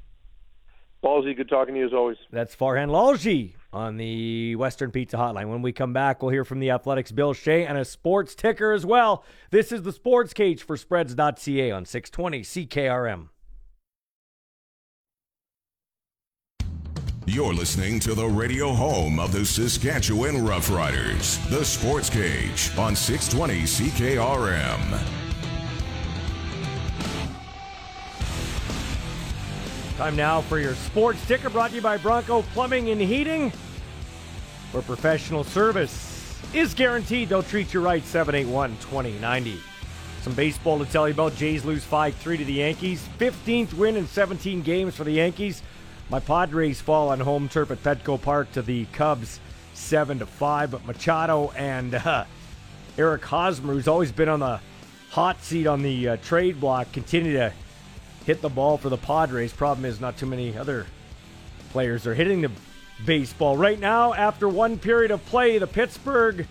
Ballsy, good talking to you as always. That's Farhan Lalji on the Western Pizza Hotline. When we come back, we'll hear from the Athletic's Bill Shea and a sports ticker as well. This is the Sports Cage for Spreads.ca on 620 CKRM. You're listening to the radio home of the Saskatchewan Roughriders, the Sports Cage on 620 CKRM. Time now for your sports ticker brought to you by Bronco Plumbing and Heating. Where professional service is guaranteed, they'll treat you right 781 2090. Some baseball to tell you about. Jays lose 5 3 to the Yankees. 15th win in 17 games for the Yankees. My Padres fall on home turf at Petco Park to the Cubs, seven to five. But Machado and uh, Eric Hosmer, who's always been on the hot seat on the uh, trade block, continue to hit the ball for the Padres. Problem is, not too many other players are hitting the baseball right now. After one period of play, the Pittsburgh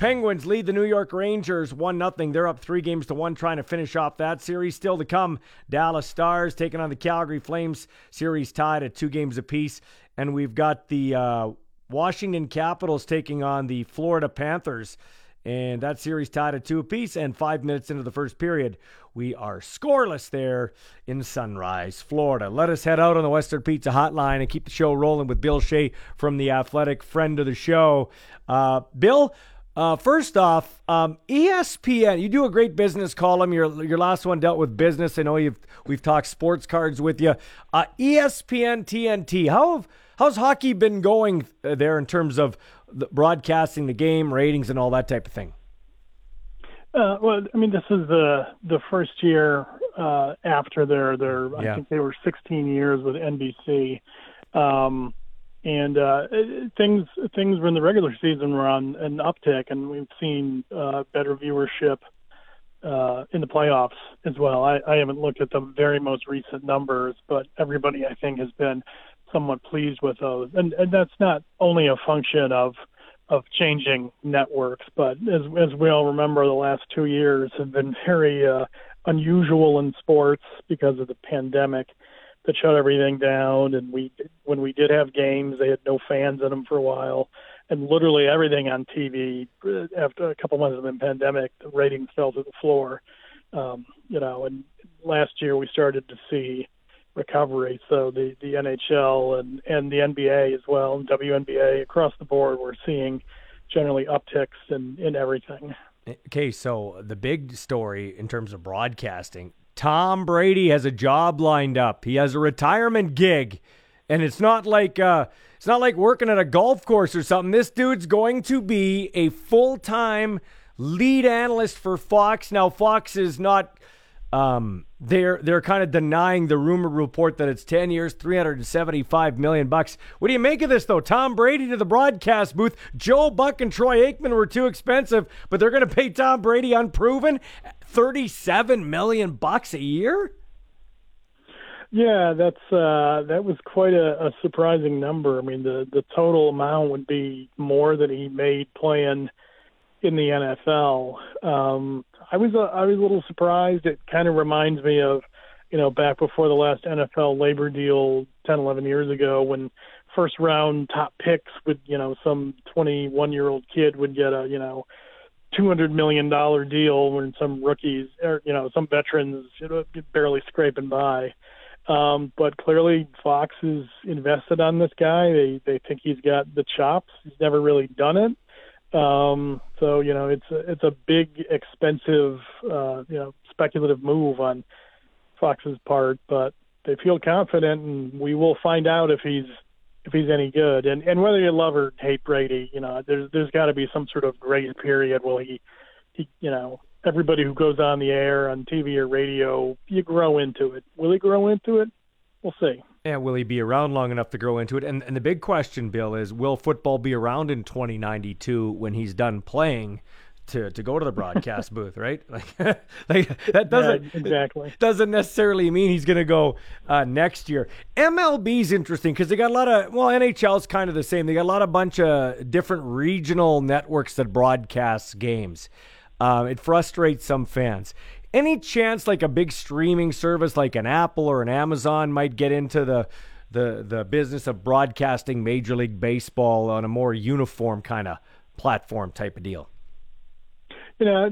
Penguins lead the New York Rangers 1 0. They're up three games to one, trying to finish off that series. Still to come, Dallas Stars taking on the Calgary Flames. Series tied at two games apiece. And we've got the uh, Washington Capitals taking on the Florida Panthers. And that series tied at two apiece. And five minutes into the first period, we are scoreless there in Sunrise, Florida. Let us head out on the Western Pizza Hotline and keep the show rolling with Bill Shea from The Athletic, friend of the show. Uh, Bill, uh, first off, um, ESPN, you do a great business column. Your your last one dealt with business. I know you've we've talked sports cards with you. Uh, ESPN TNT, how have, how's hockey been going uh, there in terms of the broadcasting the game, ratings, and all that type of thing? Uh, well, I mean, this is the the first year uh, after their their yeah. I think they were 16 years with NBC. Um, and uh, things things were in the regular season were on an uptick, and we've seen uh, better viewership uh, in the playoffs as well. I, I haven't looked at the very most recent numbers, but everybody I think has been somewhat pleased with those, and, and that's not only a function of of changing networks, but as as we all remember, the last two years have been very uh, unusual in sports because of the pandemic that shut everything down. And we, when we did have games, they had no fans in them for a while, and literally everything on TV uh, after a couple months of the pandemic, the ratings fell to the floor. Um, you know, and last year we started to see recovery. So the the NHL and and the NBA as well, and WNBA across the board, we're seeing generally upticks in in everything. Okay, so the big story in terms of broadcasting Tom Brady has a job lined up. He has a retirement gig. And it's not like uh, it's not like working at a golf course or something. This dude's going to be a full-time lead analyst for Fox. Now Fox is not um, they're they're kind of denying the rumor report that it's 10 years, 375 million bucks. What do you make of this though? Tom Brady to the broadcast booth. Joe Buck and Troy Aikman were too expensive, but they're going to pay Tom Brady unproven 37 million bucks a year? Yeah, that's uh that was quite a, a surprising number. I mean, the the total amount would be more than he made playing in the NFL. Um I was a, I was a little surprised. It kind of reminds me of, you know, back before the last NFL labor deal 10, 11 years ago when first round top picks would, you know, some 21 year old kid would get a, you know, two hundred million dollar deal when some rookies or you know some veterans you know, barely scraping by. Um, but clearly Fox is invested on this guy. They they think he's got the chops. He's never really done it. Um, so you know it's a, it's a big expensive uh, you know speculative move on Fox's part, but they feel confident, and we will find out if he's if he's any good. And and whether you love or hate Brady, you know, there's there's got to be some sort of grace period where he, he, you know, everybody who goes on the air on TV or radio, you grow into it. Will he grow into it? We'll see. Yeah, will he be around long enough to grow into it? And and the big question, Bill, is will football be around in 2092 when he's done playing? To, to go to the broadcast booth, right? Like, like that doesn't yeah, exactly doesn't necessarily mean he's going to go uh, next year. MLB's interesting because they got a lot of well, NHL's kind of the same. They got a lot of bunch of different regional networks that broadcast games. Um, it frustrates some fans. Any chance like a big streaming service like an Apple or an Amazon might get into the the the business of broadcasting Major League Baseball on a more uniform kind of platform type of deal? You know,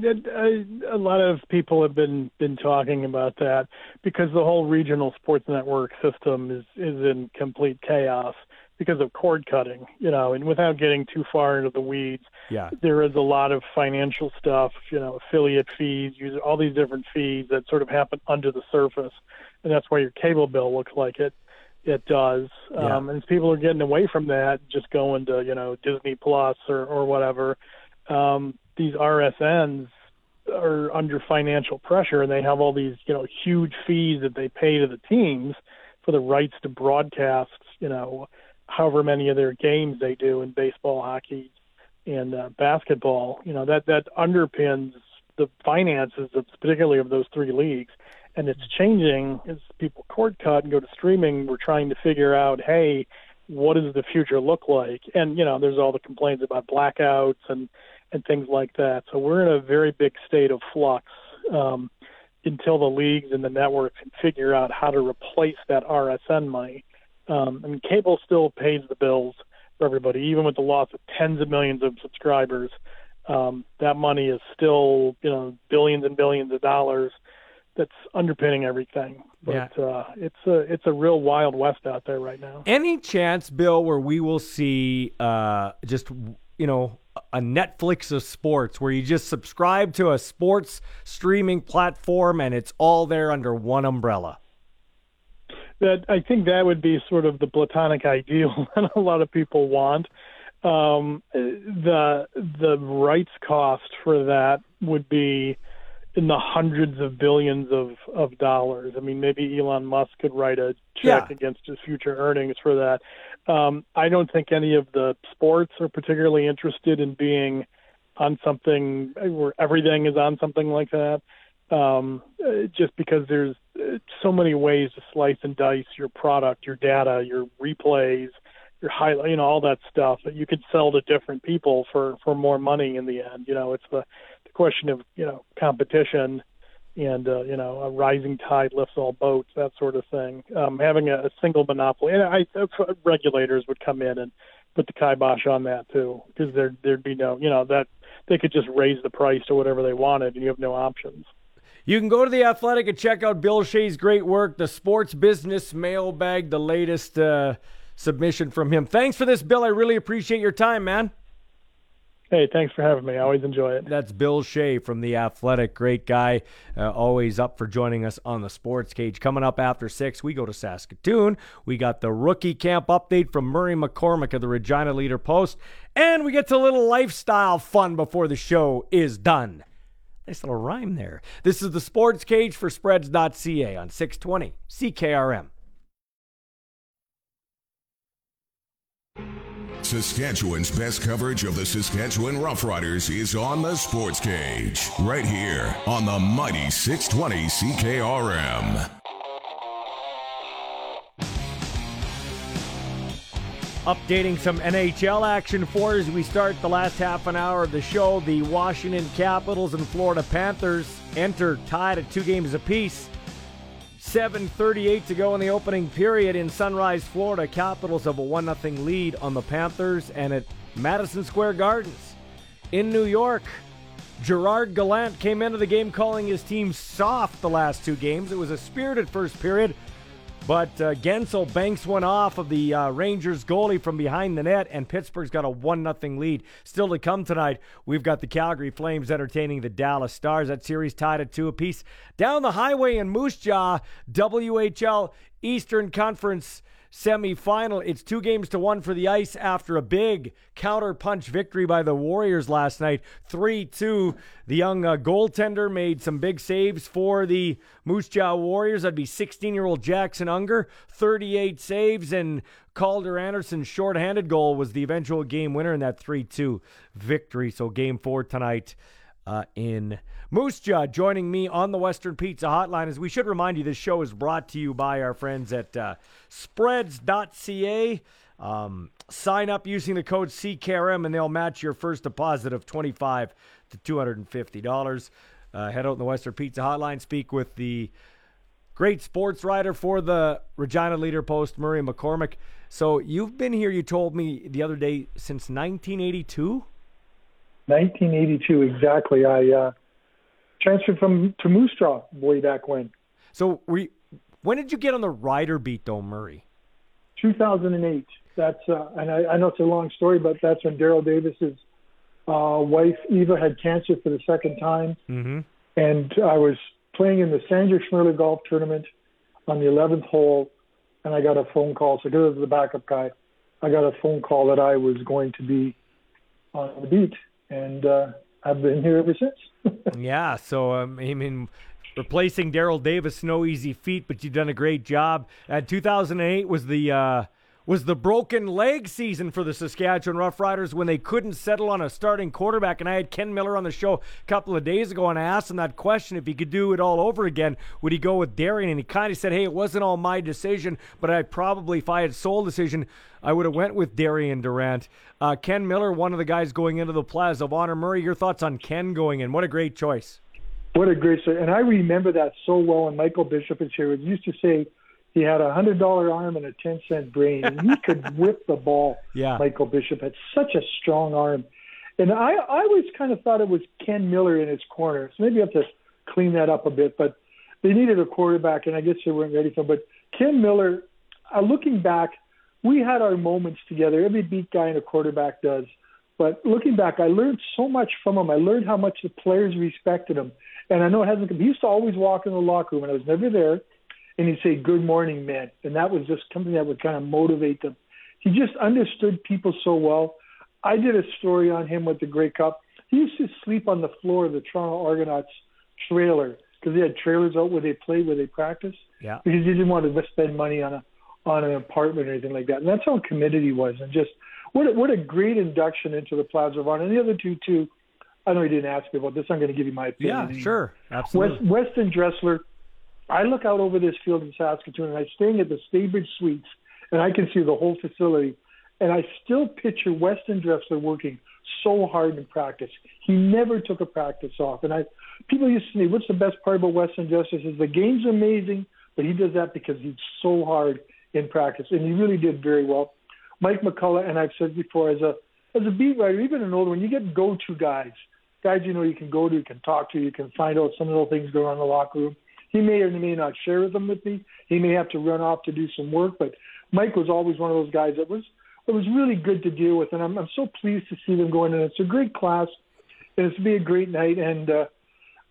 a lot of people have been been talking about that because the whole regional sports network system is is in complete chaos because of cord cutting. You know, and without getting too far into the weeds, yeah, there is a lot of financial stuff. You know, affiliate fees, all these different fees that sort of happen under the surface, and that's why your cable bill looks like it it does. Yeah. Um, and as people are getting away from that, just going to you know Disney Plus or or whatever. Um, these RSNs are under financial pressure and they have all these, you know, huge fees that they pay to the teams for the rights to broadcast, you know, however many of their games they do in baseball, hockey, and uh, basketball. You know, that that underpins the finances of particularly of those three leagues. And it's changing as people cord cut and go to streaming. We're trying to figure out, hey, what does the future look like? And you know, there's all the complaints about blackouts and and things like that. So we're in a very big state of flux um, until the leagues and the networks can figure out how to replace that RSN money. Um, mean, cable still pays the bills for everybody, even with the loss of tens of millions of subscribers. Um, that money is still, you know, billions and billions of dollars that's underpinning everything. But Yeah. uh, it's a it's a real wild west out there right now. Any chance, Bill, where we will see uh, just you know a Netflix of sports, where you just subscribe to a sports streaming platform and it's all there under one umbrella? That I think that would be sort of the platonic ideal that a lot of people want. Um, the the rights cost for that would be in the hundreds of billions of of dollars. I mean, maybe Elon Musk could write a check Yeah. against his future earnings for that. Um, I don't think any of the sports are particularly interested in being on something where everything is on something like that. Um, uh, just because there's uh, so many ways to slice and dice your product, your data, your replays, your highlight, you know, all that stuff that you could sell to different people for for more money in the end. You know, it's the the question of you know competition and uh, you know a rising tide lifts all boats, that sort of thing. Um, having a, a single monopoly, and I uh, regulators would come in and put the kibosh on that too, because there there'd be no, you know, that they could just raise the price to whatever they wanted, and you have no options. You can go to the Athletic and check out Bill Shea's great work, the Sports Business Mailbag, the latest uh, submission from him. Thanks for this, Bill. I really appreciate your time, man. Hey, thanks for having me. I always enjoy it. That's Bill Shea from The Athletic. Great guy. Uh, always up for joining us on the Sports Cage. Coming up after 6, we go to Saskatoon. We got the rookie camp update from Murray McCormick of the Regina Leader Post. And we get to a little lifestyle fun before the show is done. Nice little rhyme there. This is the Sports Cage for Spreads.ca on 620 CKRM. Saskatchewan's best coverage of the Saskatchewan Roughriders is on the Sports Cage, right here on the mighty 620 CKRM. Updating some NHL action for as we start the last half an hour of the show. The Washington Capitals and Florida Panthers enter tied at two games apiece. 7.38 to go in the opening period in Sunrise, Florida. Capitals have a 1 0 lead on the Panthers and at Madison Square Gardens. In New York, Gerard Gallant came into the game calling his team soft the last two games. It was a spirited first period, but uh, Guentzel banks one off of the uh, Rangers goalie from behind the net, and Pittsburgh's got a 1 0 lead. Still to come tonight, we've got the Calgary Flames entertaining the Dallas Stars. That series tied at two apiece. Down the highway in Moose Jaw, WHL Eastern Conference semifinal. It's two games to one for the Ice after a big counter punch victory by the Warriors last night. 3 2. The young uh, goaltender made some big saves for the Moose Jaw Warriors. That'd be 16 year old Jackson Unger, 38 saves, and Calder Anderson's shorthanded goal was the eventual game winner in that 3 2 victory. So, game four tonight uh, in Moose Jaw joining me on the Western Pizza Hotline. As we should remind you, this show is brought to you by our friends at uh, spreads.ca. Um, sign up using the code CKRM and they'll match your first deposit of 25 to $250. Uh, head out in the Western Pizza Hotline, speak with the great sports writer for the Regina Leader Post, Murray McCormick. So you've been here, you told me the other day, since 1982? 1982, exactly. I uh, transferred from to Moose Jaw way back when. So we, when did you get on the rider beat, though, Murray? 2008. That's uh, and I, I know it's a long story, but that's when Daryl Davis's uh, wife Eva had cancer for the second time, mm-hmm. and I was playing in the Sandra Schmirler Golf Tournament on the 11th hole, and I got a phone call. So because I was the backup guy, I got a phone call that I was going to be on the beat, and uh, I've been here ever since. yeah. So um, I mean, replacing Daryl Davis, no easy feat, but you've done a great job. Uh, 2008 was the uh, was the broken leg season for the Saskatchewan Roughriders when they couldn't settle on a starting quarterback. And I had Ken Miller on the show a couple of days ago, and I asked him that question: if he could do it all over again, would he go with Darian? And he kind of said, "Hey, it wasn't all my decision, but I probably, if I had sole decision." I would have went with Darian Durant. Uh, Ken Miller, one of the guys going into the Plaza of Honor. Murray, your thoughts on Ken going in? What a great choice. What a great. And I remember that so well when Michael Bishop is here. He used to say he had a hundred dollar arm and a ten cent brain. And he could whip the ball. Yeah. Michael Bishop had such a strong arm. And I, I always kind of thought it was Ken Miller in his corner. So maybe I have to clean that up a bit. But they needed a quarterback, and I guess they weren't ready for him. But Ken Miller, uh, looking back, we had our moments together. Every beat guy and a quarterback does. But looking back, I learned so much from him. I learned how much the players respected him. And I know it hasn't. Come he used to always walk in the locker room, and I was never there. And he'd say, "Good morning, man," and that was just something that would kind of motivate them. He just understood people so well. I did a story on him with the Grey Cup. He used to sleep on the floor of the Toronto Argonauts trailer because they had trailers out where they played, where they practiced. Yeah. Because he didn't want to spend money on a on an apartment or anything like that. And that's how committed he was. And just what a, what a great induction into the Plaza of Honor. And the other two too. I know you didn't ask me about this. I'm going to give you my opinion. Yeah, sure, absolutely. West, Weston Dressler. I look out over this field in Saskatoon, and I'm staying at the Staybridge Suites, and I can see the whole facility. And I still picture Weston Dressler working so hard in practice. He never took a practice off. And I, people used to say, "What's the best part about Weston Dressler?" Is the game's amazing, but he does that because he's so hard in practice, and he really did very well. Mike McCullough, and I've said before, as a as a beat writer, even an older one, you get go-to guys, guys you know you can go to, you can talk to, you can find out some of the things going on in the locker room. He may or may not share them with me. He may have to run off to do some work, but Mike was always one of those guys that was it was really good to deal with, and I'm I'm so pleased to see them going in. It's a great class, and it's to be a great night. And uh,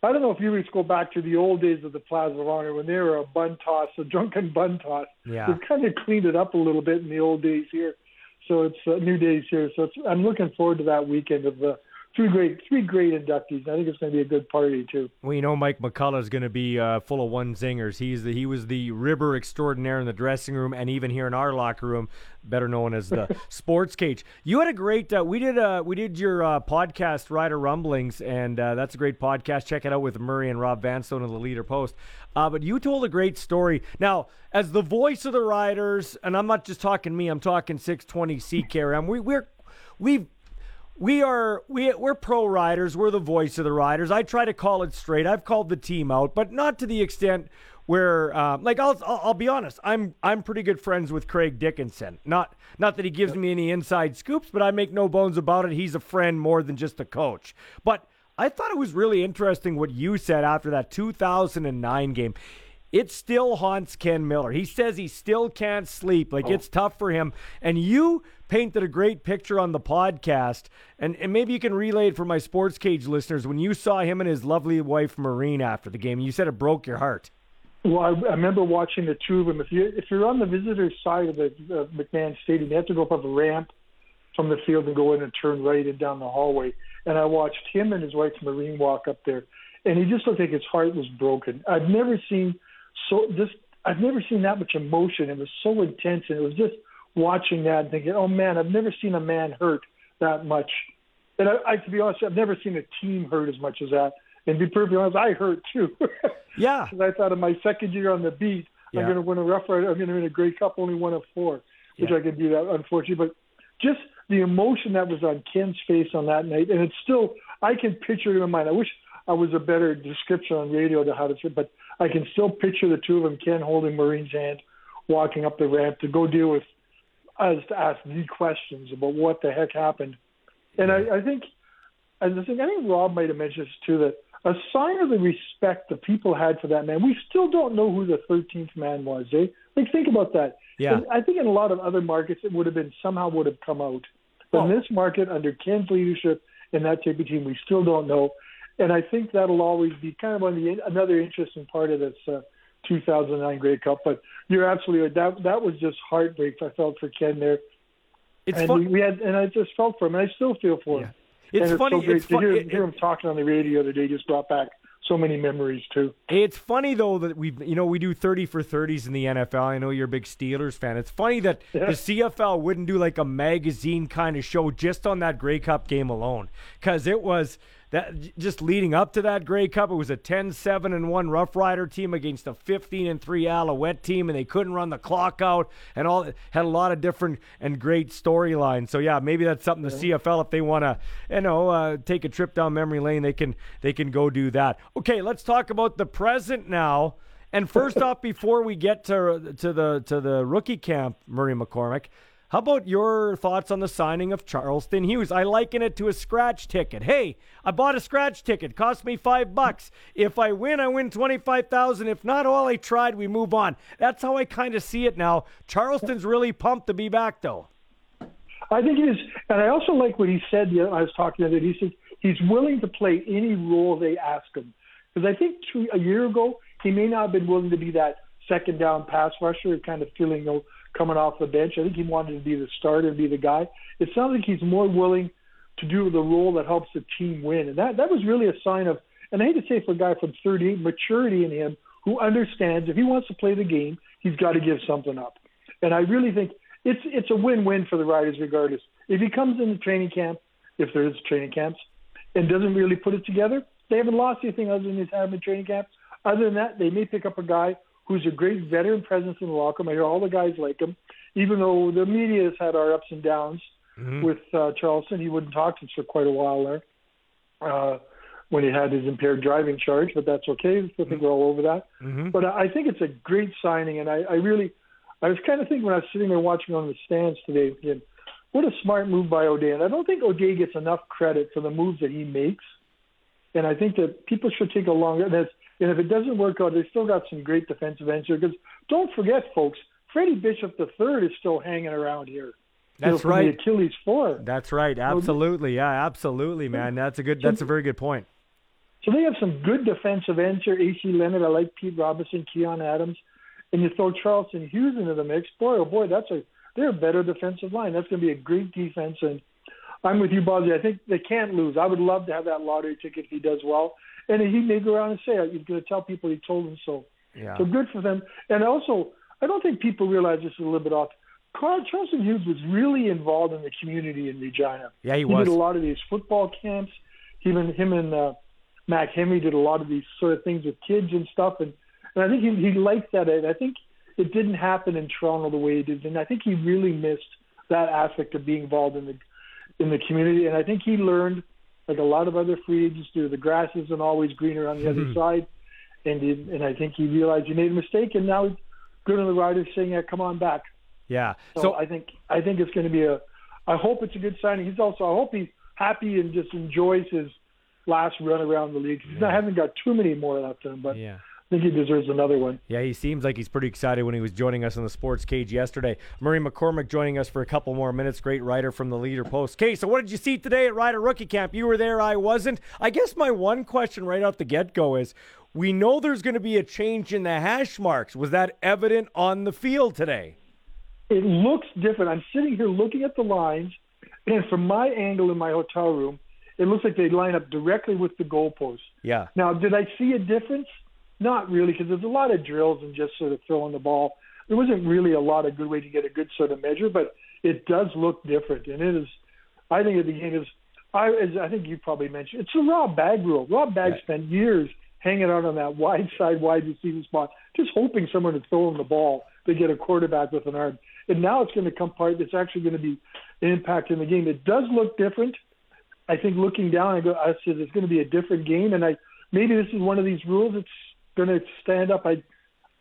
I don't know if you guys go back to the old days of the Plaza Honor when they were a bun toss, a drunken bun toss. Yeah. We've kind of cleaned it up a little bit in the old days here. So it's uh, new days here. So it's, I'm looking forward to that weekend of the three great three great inductees. I think it's going to be a good party too. Well, you know, Mike McCullough is going to be uh, full of one zingers. He's the, he was the ribber extraordinaire in the dressing room, and even here in our locker room, better known as the Sports Cage. You had a great. Uh, we did uh, we did your uh, podcast, Rider Rumblings, and uh, that's a great podcast. Check it out with Murray and Rob Vanstone of the Leader Post. Uh, but you told a great story. Now, as the voice of the Riders, and I'm not just talking me. I'm talking 620 CKRM. We we're we've we are we we're pro riders. We're the voice of the riders. I try to call it straight. I've called the team out, but not to the extent where, um, like, I'll, I'll I'll be honest. I'm I'm pretty good friends with Craig Dickenson. Not not that he gives me any inside scoops, but I make no bones about it. He's a friend more than just a coach. But I thought it was really interesting what you said after that 2009 game. It still haunts Ken Miller. He says he still can't sleep. Like it's tough for him. And you painted a great picture on the podcast. And, and maybe you can relay it for my sports cage listeners when you saw him and his lovely wife Maureen after the game. You said it broke your heart. Well, I, I remember watching the two of them. If you if you're on the visitor side of the uh, McMahon Stadium, you have to go up a ramp from the field and go in and turn right and down the hallway. And I watched him and his wife Maureen walk up there, and he just looked like his heart was broken. I've never seen so just I've never seen that much emotion. It was so intense, and it was just watching that and thinking, oh man, I've never seen a man hurt that much. And I, I to be honest, I've never seen a team hurt as much as that. And to be perfectly honest, I hurt too. yeah. Because I thought in my second year on the beat, Yeah. I'm going to win a Rough Rider. I'm going to win a Grey Cup, only one of four, which Yeah. I could do that, unfortunately. But just the emotion that was on Ken's face on that night, and it's still, I can picture it in my mind. I wish I was a better description on radio to how to say, but I can still picture the two of them, Ken holding Marine's hand, walking up the ramp to go deal with us to ask the questions about what the heck happened. And I, I think, and I think I think Rob might have mentioned this too that a sign of the respect the people had for that man. We still don't know who the 13th man was. Eh? Like think about that. Yeah. And I think in a lot of other markets it would have been somehow would have come out. But in this market under Ken's leadership and that type of team, we still don't know. And I think that'll always be kind of on the another interesting part of this uh, 2009 Grey Cup. But you're absolutely right. That that was just heartbreak. I felt for Ken there. It's and fun- we, we had, and I just felt for him, and I still feel for him. It's and funny- So it's to hear, it- hear him talking on the radio the other day. Just brought back so many memories too. Hey, it's funny though that we, you know, we do thirty for thirties in the NFL. I know you're a big Steelers fan. It's funny that Yeah. the CFL wouldn't do like a magazine kind of show just on that Grey Cup game alone, because it was that just leading up to that Grey Cup. It was a 10-7 and one Rough Rider team against a fifteen and three Alouette team, and they couldn't run the clock out, and all had a lot of different and great storylines. So yeah, maybe that's something the CFL if they want to, you know, uh, take a trip down memory lane, they can they can go do that. Okay, let's talk about the present now. And first off, before we get to to the to the rookie camp, Murray McCormick, how about your thoughts on the signing of Charleston Hughes? I liken it to a scratch ticket. Hey, I bought a scratch ticket, cost me five bucks. If I win, I win twenty five thousand. If not, all I tried, we move on. That's how I kind of see it now. Charleston's really pumped to be back, though. I think he is, and I also like what he said. Know, I was talking to him. He said he's willing to play any role they ask him. Because I think two, a year ago he may not have been willing to be that second down pass rusher, kind of feeling know, coming off the bench. I think he wanted to be the starter be the guy. It sounds like he's more willing to do the role that helps the team win, and that that was really a sign of. And I hate to say for a guy from 38, maturity in him who understands if he wants to play the game, he's got to give something up. And I really think it's it's a win-win for the Riders regardless. If he comes into training camp, if there is training camps, and doesn't really put it together, they haven't lost anything other than his in training camp. Other than that, they may pick up a guy who's a great veteran presence in the locker room. I hear all the guys like him, even though the media has had our ups and downs with uh, Charleston. He wouldn't talk to us for quite a while there uh, when he had his impaired driving charge, but that's okay. I think we're all over that. Mm-hmm. But I think it's a great signing, and I, I really, I was kind of thinking when I was sitting there watching on the stands today, thinking, what a smart move by O'Day. And I don't think O'Day gets enough credit for the moves that he makes. And I think that people should take a longer. And, it's- and if it doesn't work out, they still got some great defensive ends here. Because don't forget, folks, Freddie Bishop III is still hanging around here. You know, That's right. The Achilles four. That's right. Absolutely. Yeah, absolutely, man. That's a good. That's a very good point. So they have some good defensive ends here. AC Leonard, I like Pete Robertson, Keon Adams, and you throw Charleston Hughes into the mix. Boy, oh boy, that's a they're a better defensive line. That's going to be a great defense. And I'm with you, Bobby. I think they can't lose. I would love to have that lottery ticket if he does well. And he may go around and say. He's going to tell people he told them so. Yeah. So good for them. And also, I don't think people realize this is a little bit off. Carl Charleston Hughes was really involved in the community in Regina. Yeah, he He was. did a lot of these football camps. Him and him and uh, Mac Henry did a lot of these sort of things with kids and stuff. And and I think he he liked that. And I think it didn't happen in Toronto the way it did. And I think he really missed that aspect of being involved in the in the community. And I think he learned, like a lot of other free agents do, the grass isn't always greener on the other hmm. side. And he, and I think he realized he made a mistake, and now he's good on the riders saying, yeah, "Come on back." Yeah. So, So I think I think it's going to be a. I hope it's a good signing. He's also I hope he's happy and just enjoys his last run around the league. He's not hasn't got too many more left in him, but Yeah. I think he deserves another one. Yeah, he seems like he's pretty excited when he was joining us in the sports cage yesterday. Murray McCormick joining us for a couple more minutes. Great writer from the Leader Post. Okay, so what did you see today at Rider Rookie Camp? You were there, I wasn't. I guess my one question right off the get go is we know there's going to be a change in the hash marks. Was that evident on the field today? It looks different. I'm sitting here looking at the lines, and from my angle in my hotel room, it looks like they line up directly with the goalpost. Yeah. Now, did I see a difference? Not really, because there's a lot of drills and just sort of throwing the ball. There wasn't really a lot of good way to get a good sort of measure, but it does look different, and it is. I think at the game is. I as I think you probably mentioned it's a Rob Bagg rule. Rob Bagg right. spent years hanging out on that wide side wide receiver spot, just hoping someone would throw him the ball to get a quarterback with an arm. And now it's going to come part. It's actually going to be an impact in the game. It does look different. I think looking down, I go, I said it's going to be a different game, and I maybe this is one of these rules. It's going to stand up. I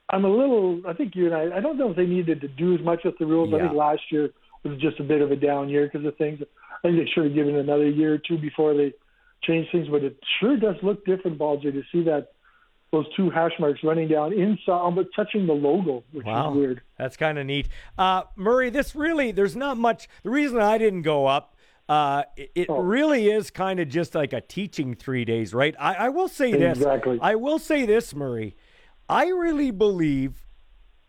I'm a little. I think you and I. I don't know if they needed to do as much with the rules. Yeah. I think last year was just a bit of a down year because of things. I think they should have given another year or two before they change things. But it sure does look different, Balzer, to see that those two hash marks running down inside, but touching the logo, which wow. is weird. That's kind of neat. Uh, Murray, this really, there's not much. The reason I didn't go up uh, it, oh. really is kind of just like a teaching three days, right? I, I will say this. Exactly. I will say this, Murray. I really believe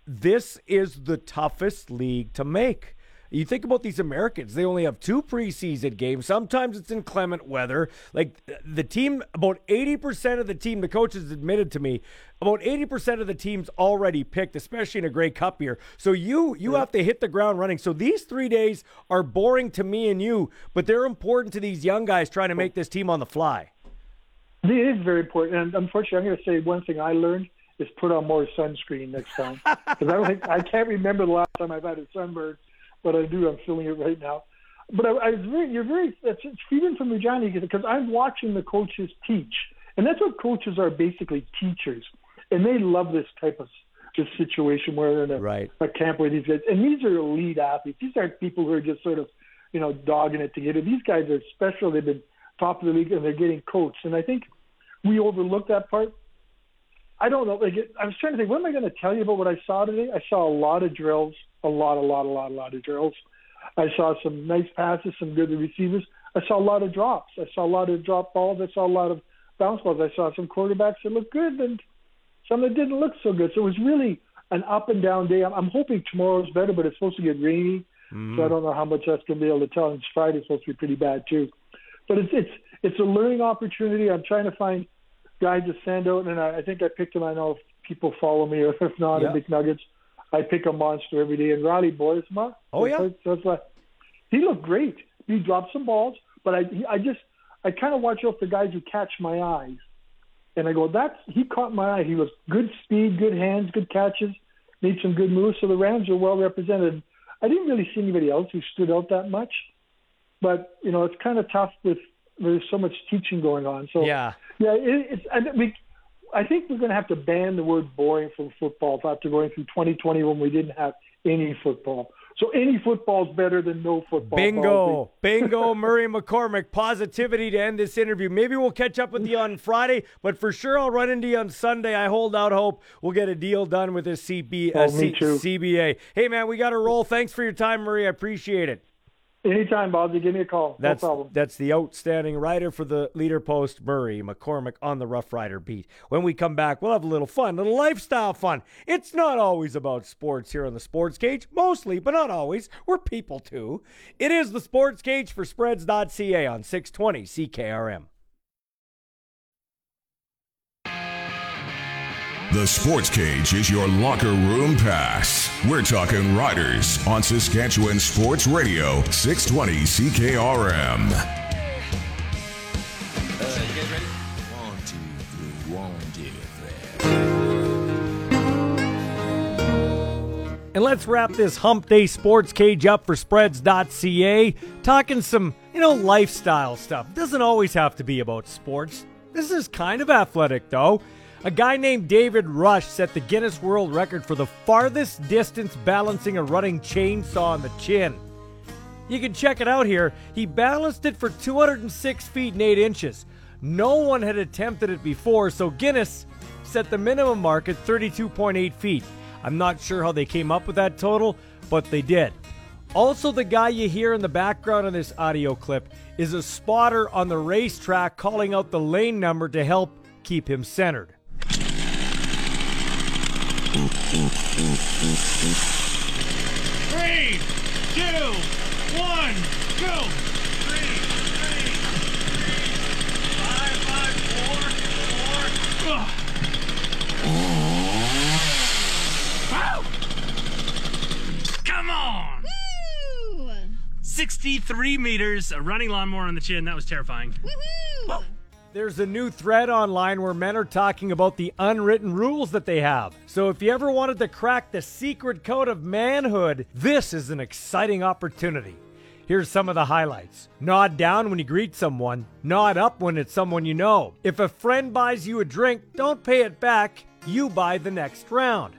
this is the toughest league to make. You think about these Americans, they only have two preseason games. Sometimes it's inclement weather. Like the team, about 80% of the team, the coaches admitted to me, about 80% of the team's already picked, especially in a Grey Cup year. So you you yeah. have to hit the ground running. So these three days are boring to me and you, but they're important to these young guys trying to make this team on the fly. It is very important. And unfortunately, I'm going to say one thing I learned is put on more sunscreen next time. Because I don't think, I can't remember the last time I've had a sunburn but I do. I'm feeling it right now. But I, I was very, you're very, it's, it's feeding from Johnny because I'm watching the coaches teach. And that's what coaches are basically teachers. And they love this type of this situation where they're in a, right. a camp where these guys, and these are elite athletes. These aren't people who are just sort of, you know, dogging it together. These guys are special. They've been top of the league and they're getting coached. And I think we overlook that part. I don't know. Like, I was trying to think, what am I going to tell you about what I saw today? I saw a lot of drills a lot, a lot, a lot, a lot of drills. I saw some nice passes, some good receivers. I saw a lot of drops. I saw a lot of drop balls. I saw a lot of bounce balls. I saw some quarterbacks that looked good and some that didn't look so good. So it was really an up and down day. I'm, I'm hoping tomorrow's better, but it's supposed to get rainy, mm-hmm. so I don't know how much that's going to be able to tell. And Friday's supposed to be pretty bad too. But it's it's it's a learning opportunity. I'm trying to find guys to stand out, and I, I think I picked them. I know if people follow me, or if not, yeah. Big Nuggets. I pick a monster every day. And Riley Boisma, oh yeah, that's why he looked great. He dropped some balls, but I he, I just I kind of watch out for guys who catch my eyes, and I go that's he caught my eye. He was good speed, good hands, good catches, made some good moves. So the Rams are well represented. I didn't really see anybody else who stood out that much, but you know it's kind of tough with there's so much teaching going on. So yeah, yeah, it, it's I, we I think we're going to have to ban the word boring from football after going through 2020 when we didn't have any football. So any football is better than no football. Bingo. Bingo, Murray McCormick. Positivity to end this interview. Maybe we'll catch up with you on Friday, but for sure I'll run into you on Sunday. I hold out hope we'll get a deal done with this CB, uh, oh, C- CBA. Hey, man, we got to roll. Thanks for your time, Murray. I appreciate it. Anytime, Bobby. Give me a call. That's, no problem. That's the outstanding writer for the Leader Post, Murray McCormick on the Rough Rider beat. When we come back, we'll have a little fun, a little lifestyle fun. It's not always about sports here on the Sports Cage, mostly, but not always. We're people too. It is the Sports Cage for Spreads.ca on 620 CKRM. The Sports Cage is your locker room pass. We're talking riders on Saskatchewan Sports Radio, 620 CKRM. Uh, you guys ready? One, two, three, one, two, three. And let's wrap this Hump Day Sports Cage up for Spreads.ca. Talking some, you know, lifestyle stuff. Doesn't always have to be about sports. This is kind of athletic, though. A guy named David Rush set the Guinness World Record for the farthest distance balancing a running chainsaw on the chin. You can check it out here. He balanced it for 206 feet and 8 inches. No one had attempted it before, so Guinness set the minimum mark at 32.8 feet. I'm not sure how they came up with that total, but they did. Also, the guy you hear in the background of this audio clip is a spotter on the racetrack calling out the lane number to help keep him centered. Three, two, one, go. Three, three, three, five, five, four, four. Wow. Come on. 63 meters, a running lawnmower on the chin. That was terrifying. There's a new thread online where men are talking about the unwritten rules that they have. So if you ever wanted to crack the secret code of manhood, this is an exciting opportunity. Here's some of the highlights. Nod down when you greet someone. Nod up when it's someone you know. If a friend buys you a drink, don't pay it back. You buy the next round.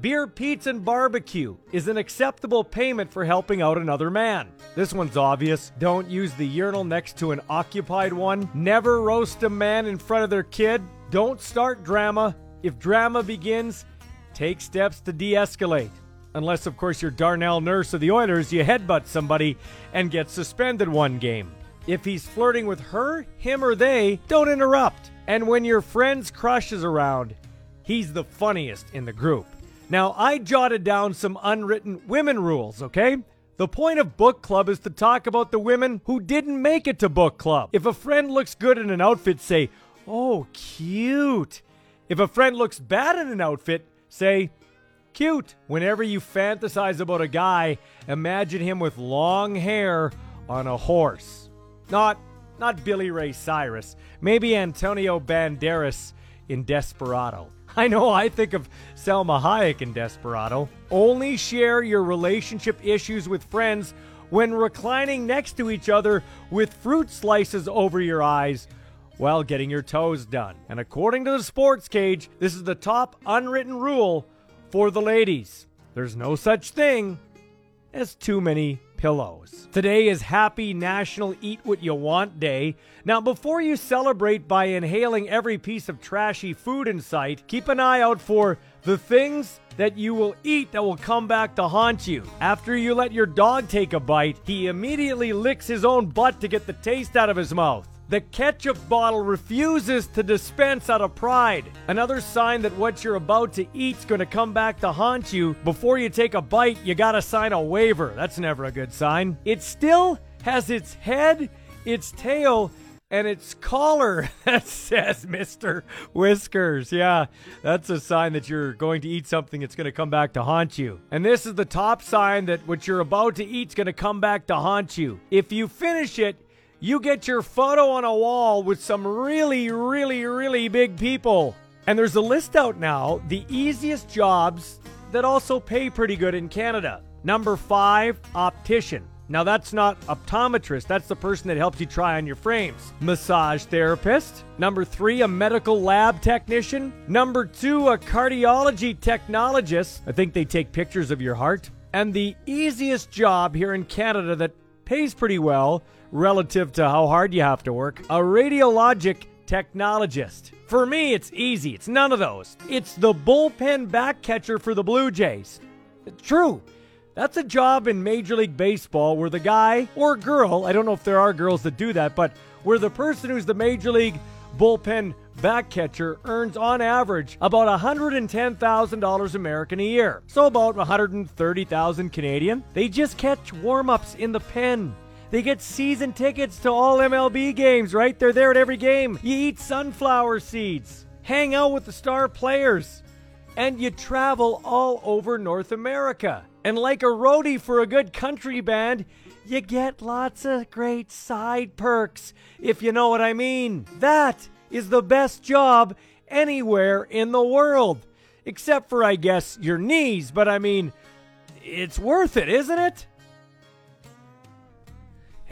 Beer, pizza, and barbecue is an acceptable payment for helping out another man. This one's obvious. Don't use the urinal next to an occupied one. Never roast a man in front of their kid. Don't start drama. If drama begins, take steps to de escalate. Unless, of course, you're Darnell Nurse of the Oilers, you headbutt somebody and get suspended one game. If he's flirting with her, him, or they, don't interrupt. And when your friend's crush is around, he's the funniest in the group. Now, I jotted down some unwritten women rules, okay? The point of book club is to talk about the women who didn't make it to book club. If a friend looks good in an outfit, say, oh, cute. If a friend looks bad in an outfit, say, cute. Whenever you fantasize about a guy, imagine him with long hair on a horse. Not not Billy Ray Cyrus, maybe Antonio Banderas in Desperado. I know I think of Salma Hayek in Desperado. Only share your relationship issues with friends when reclining next to each other with fruit slices over your eyes while getting your toes done. And according to the sports cage, this is the top unwritten rule for the ladies. There's no such thing as too many pillows. Today is Happy National Eat What You Want Day. Now, before you celebrate by inhaling every piece of trashy food in sight, keep an eye out for the things that you will eat that will come back to haunt you. After you let your dog take a bite, he immediately licks his own butt to get the taste out of his mouth. The ketchup bottle refuses to dispense out of pride. Another sign that what you're about to eat's going to come back to haunt you. Before you take a bite, you got to sign a waiver. That's never a good sign. It still has its head, its tail, and its collar that says Mr. Whiskers. Yeah, that's a sign that you're going to eat something that's going to come back to haunt you. And this is the top sign that what you're about to eat's going to come back to haunt you. If you finish it, you get your photo on a wall with some really, really, really big people. And there's a list out now the easiest jobs that also pay pretty good in Canada. Number five, optician. Now, that's not optometrist, that's the person that helps you try on your frames. Massage therapist. Number three, a medical lab technician. Number two, a cardiology technologist. I think they take pictures of your heart. And the easiest job here in Canada that pays pretty well relative to how hard you have to work, a radiologic technologist. For me, it's easy. It's none of those. It's the bullpen back catcher for the Blue Jays. True. That's a job in Major League Baseball where the guy or girl, I don't know if there are girls that do that, but where the person who's the Major League bullpen back catcher earns on average about $110,000 American a year. So about 130,000 Canadian. They just catch warm-ups in the pen. They get season tickets to all MLB games, right? They're there at every game. You eat sunflower seeds, hang out with the star players, and you travel all over North America. And like a roadie for a good country band, you get lots of great side perks, if you know what I mean. That is the best job anywhere in the world. Except for, I guess, your knees, but I mean, it's worth it, isn't it?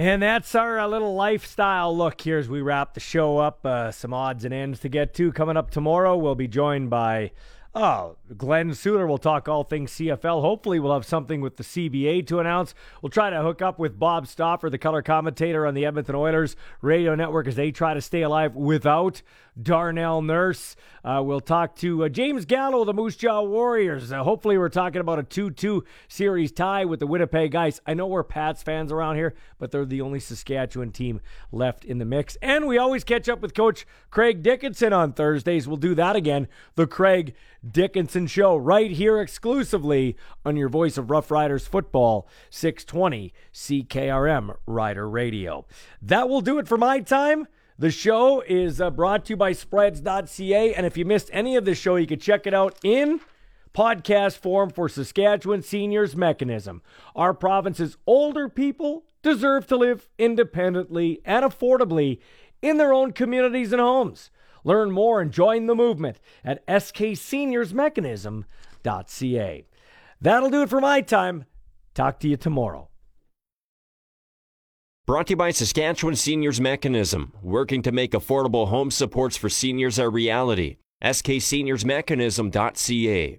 And that's our uh, little lifestyle look here as we wrap the show up. Uh, some odds and ends to get to. Coming up tomorrow, we'll be joined by Oh, Glen Suitor will talk all things CFL. Hopefully, we'll have something with the CBA to announce. We'll try to hook up with Bob Stauffer, the color commentator on the Edmonton Oilers radio network, as they try to stay alive without Darnell Nurse. Uh, we'll talk to uh, James Gallo, the Moose Jaw Warriors. Uh, hopefully, we're talking about a 2 2 series tie with the Winnipeg Ice. I know we're Pats fans around here, but they're the only Saskatchewan team left in the mix. And we always catch up with Coach Craig Dickenson on Thursdays. We'll do that again. The Craig Dickenson Show right here exclusively on your voice of Rough Riders football, 620 CKRM Rider Radio. That will do it for my time. The show is uh, brought to you by spreads.ca. And if you missed any of the show, you can check it out in podcast form for Saskatchewan Seniors Mechanism. Our province's older people deserve to live independently and affordably in their own communities and homes. Learn more and join the movement at skseniorsmechanism.ca. That'll do it for my time. Talk to you tomorrow. Brought to you by Saskatchewan Seniors Mechanism, working to make affordable home supports for seniors a reality. skseniorsmechanism.ca.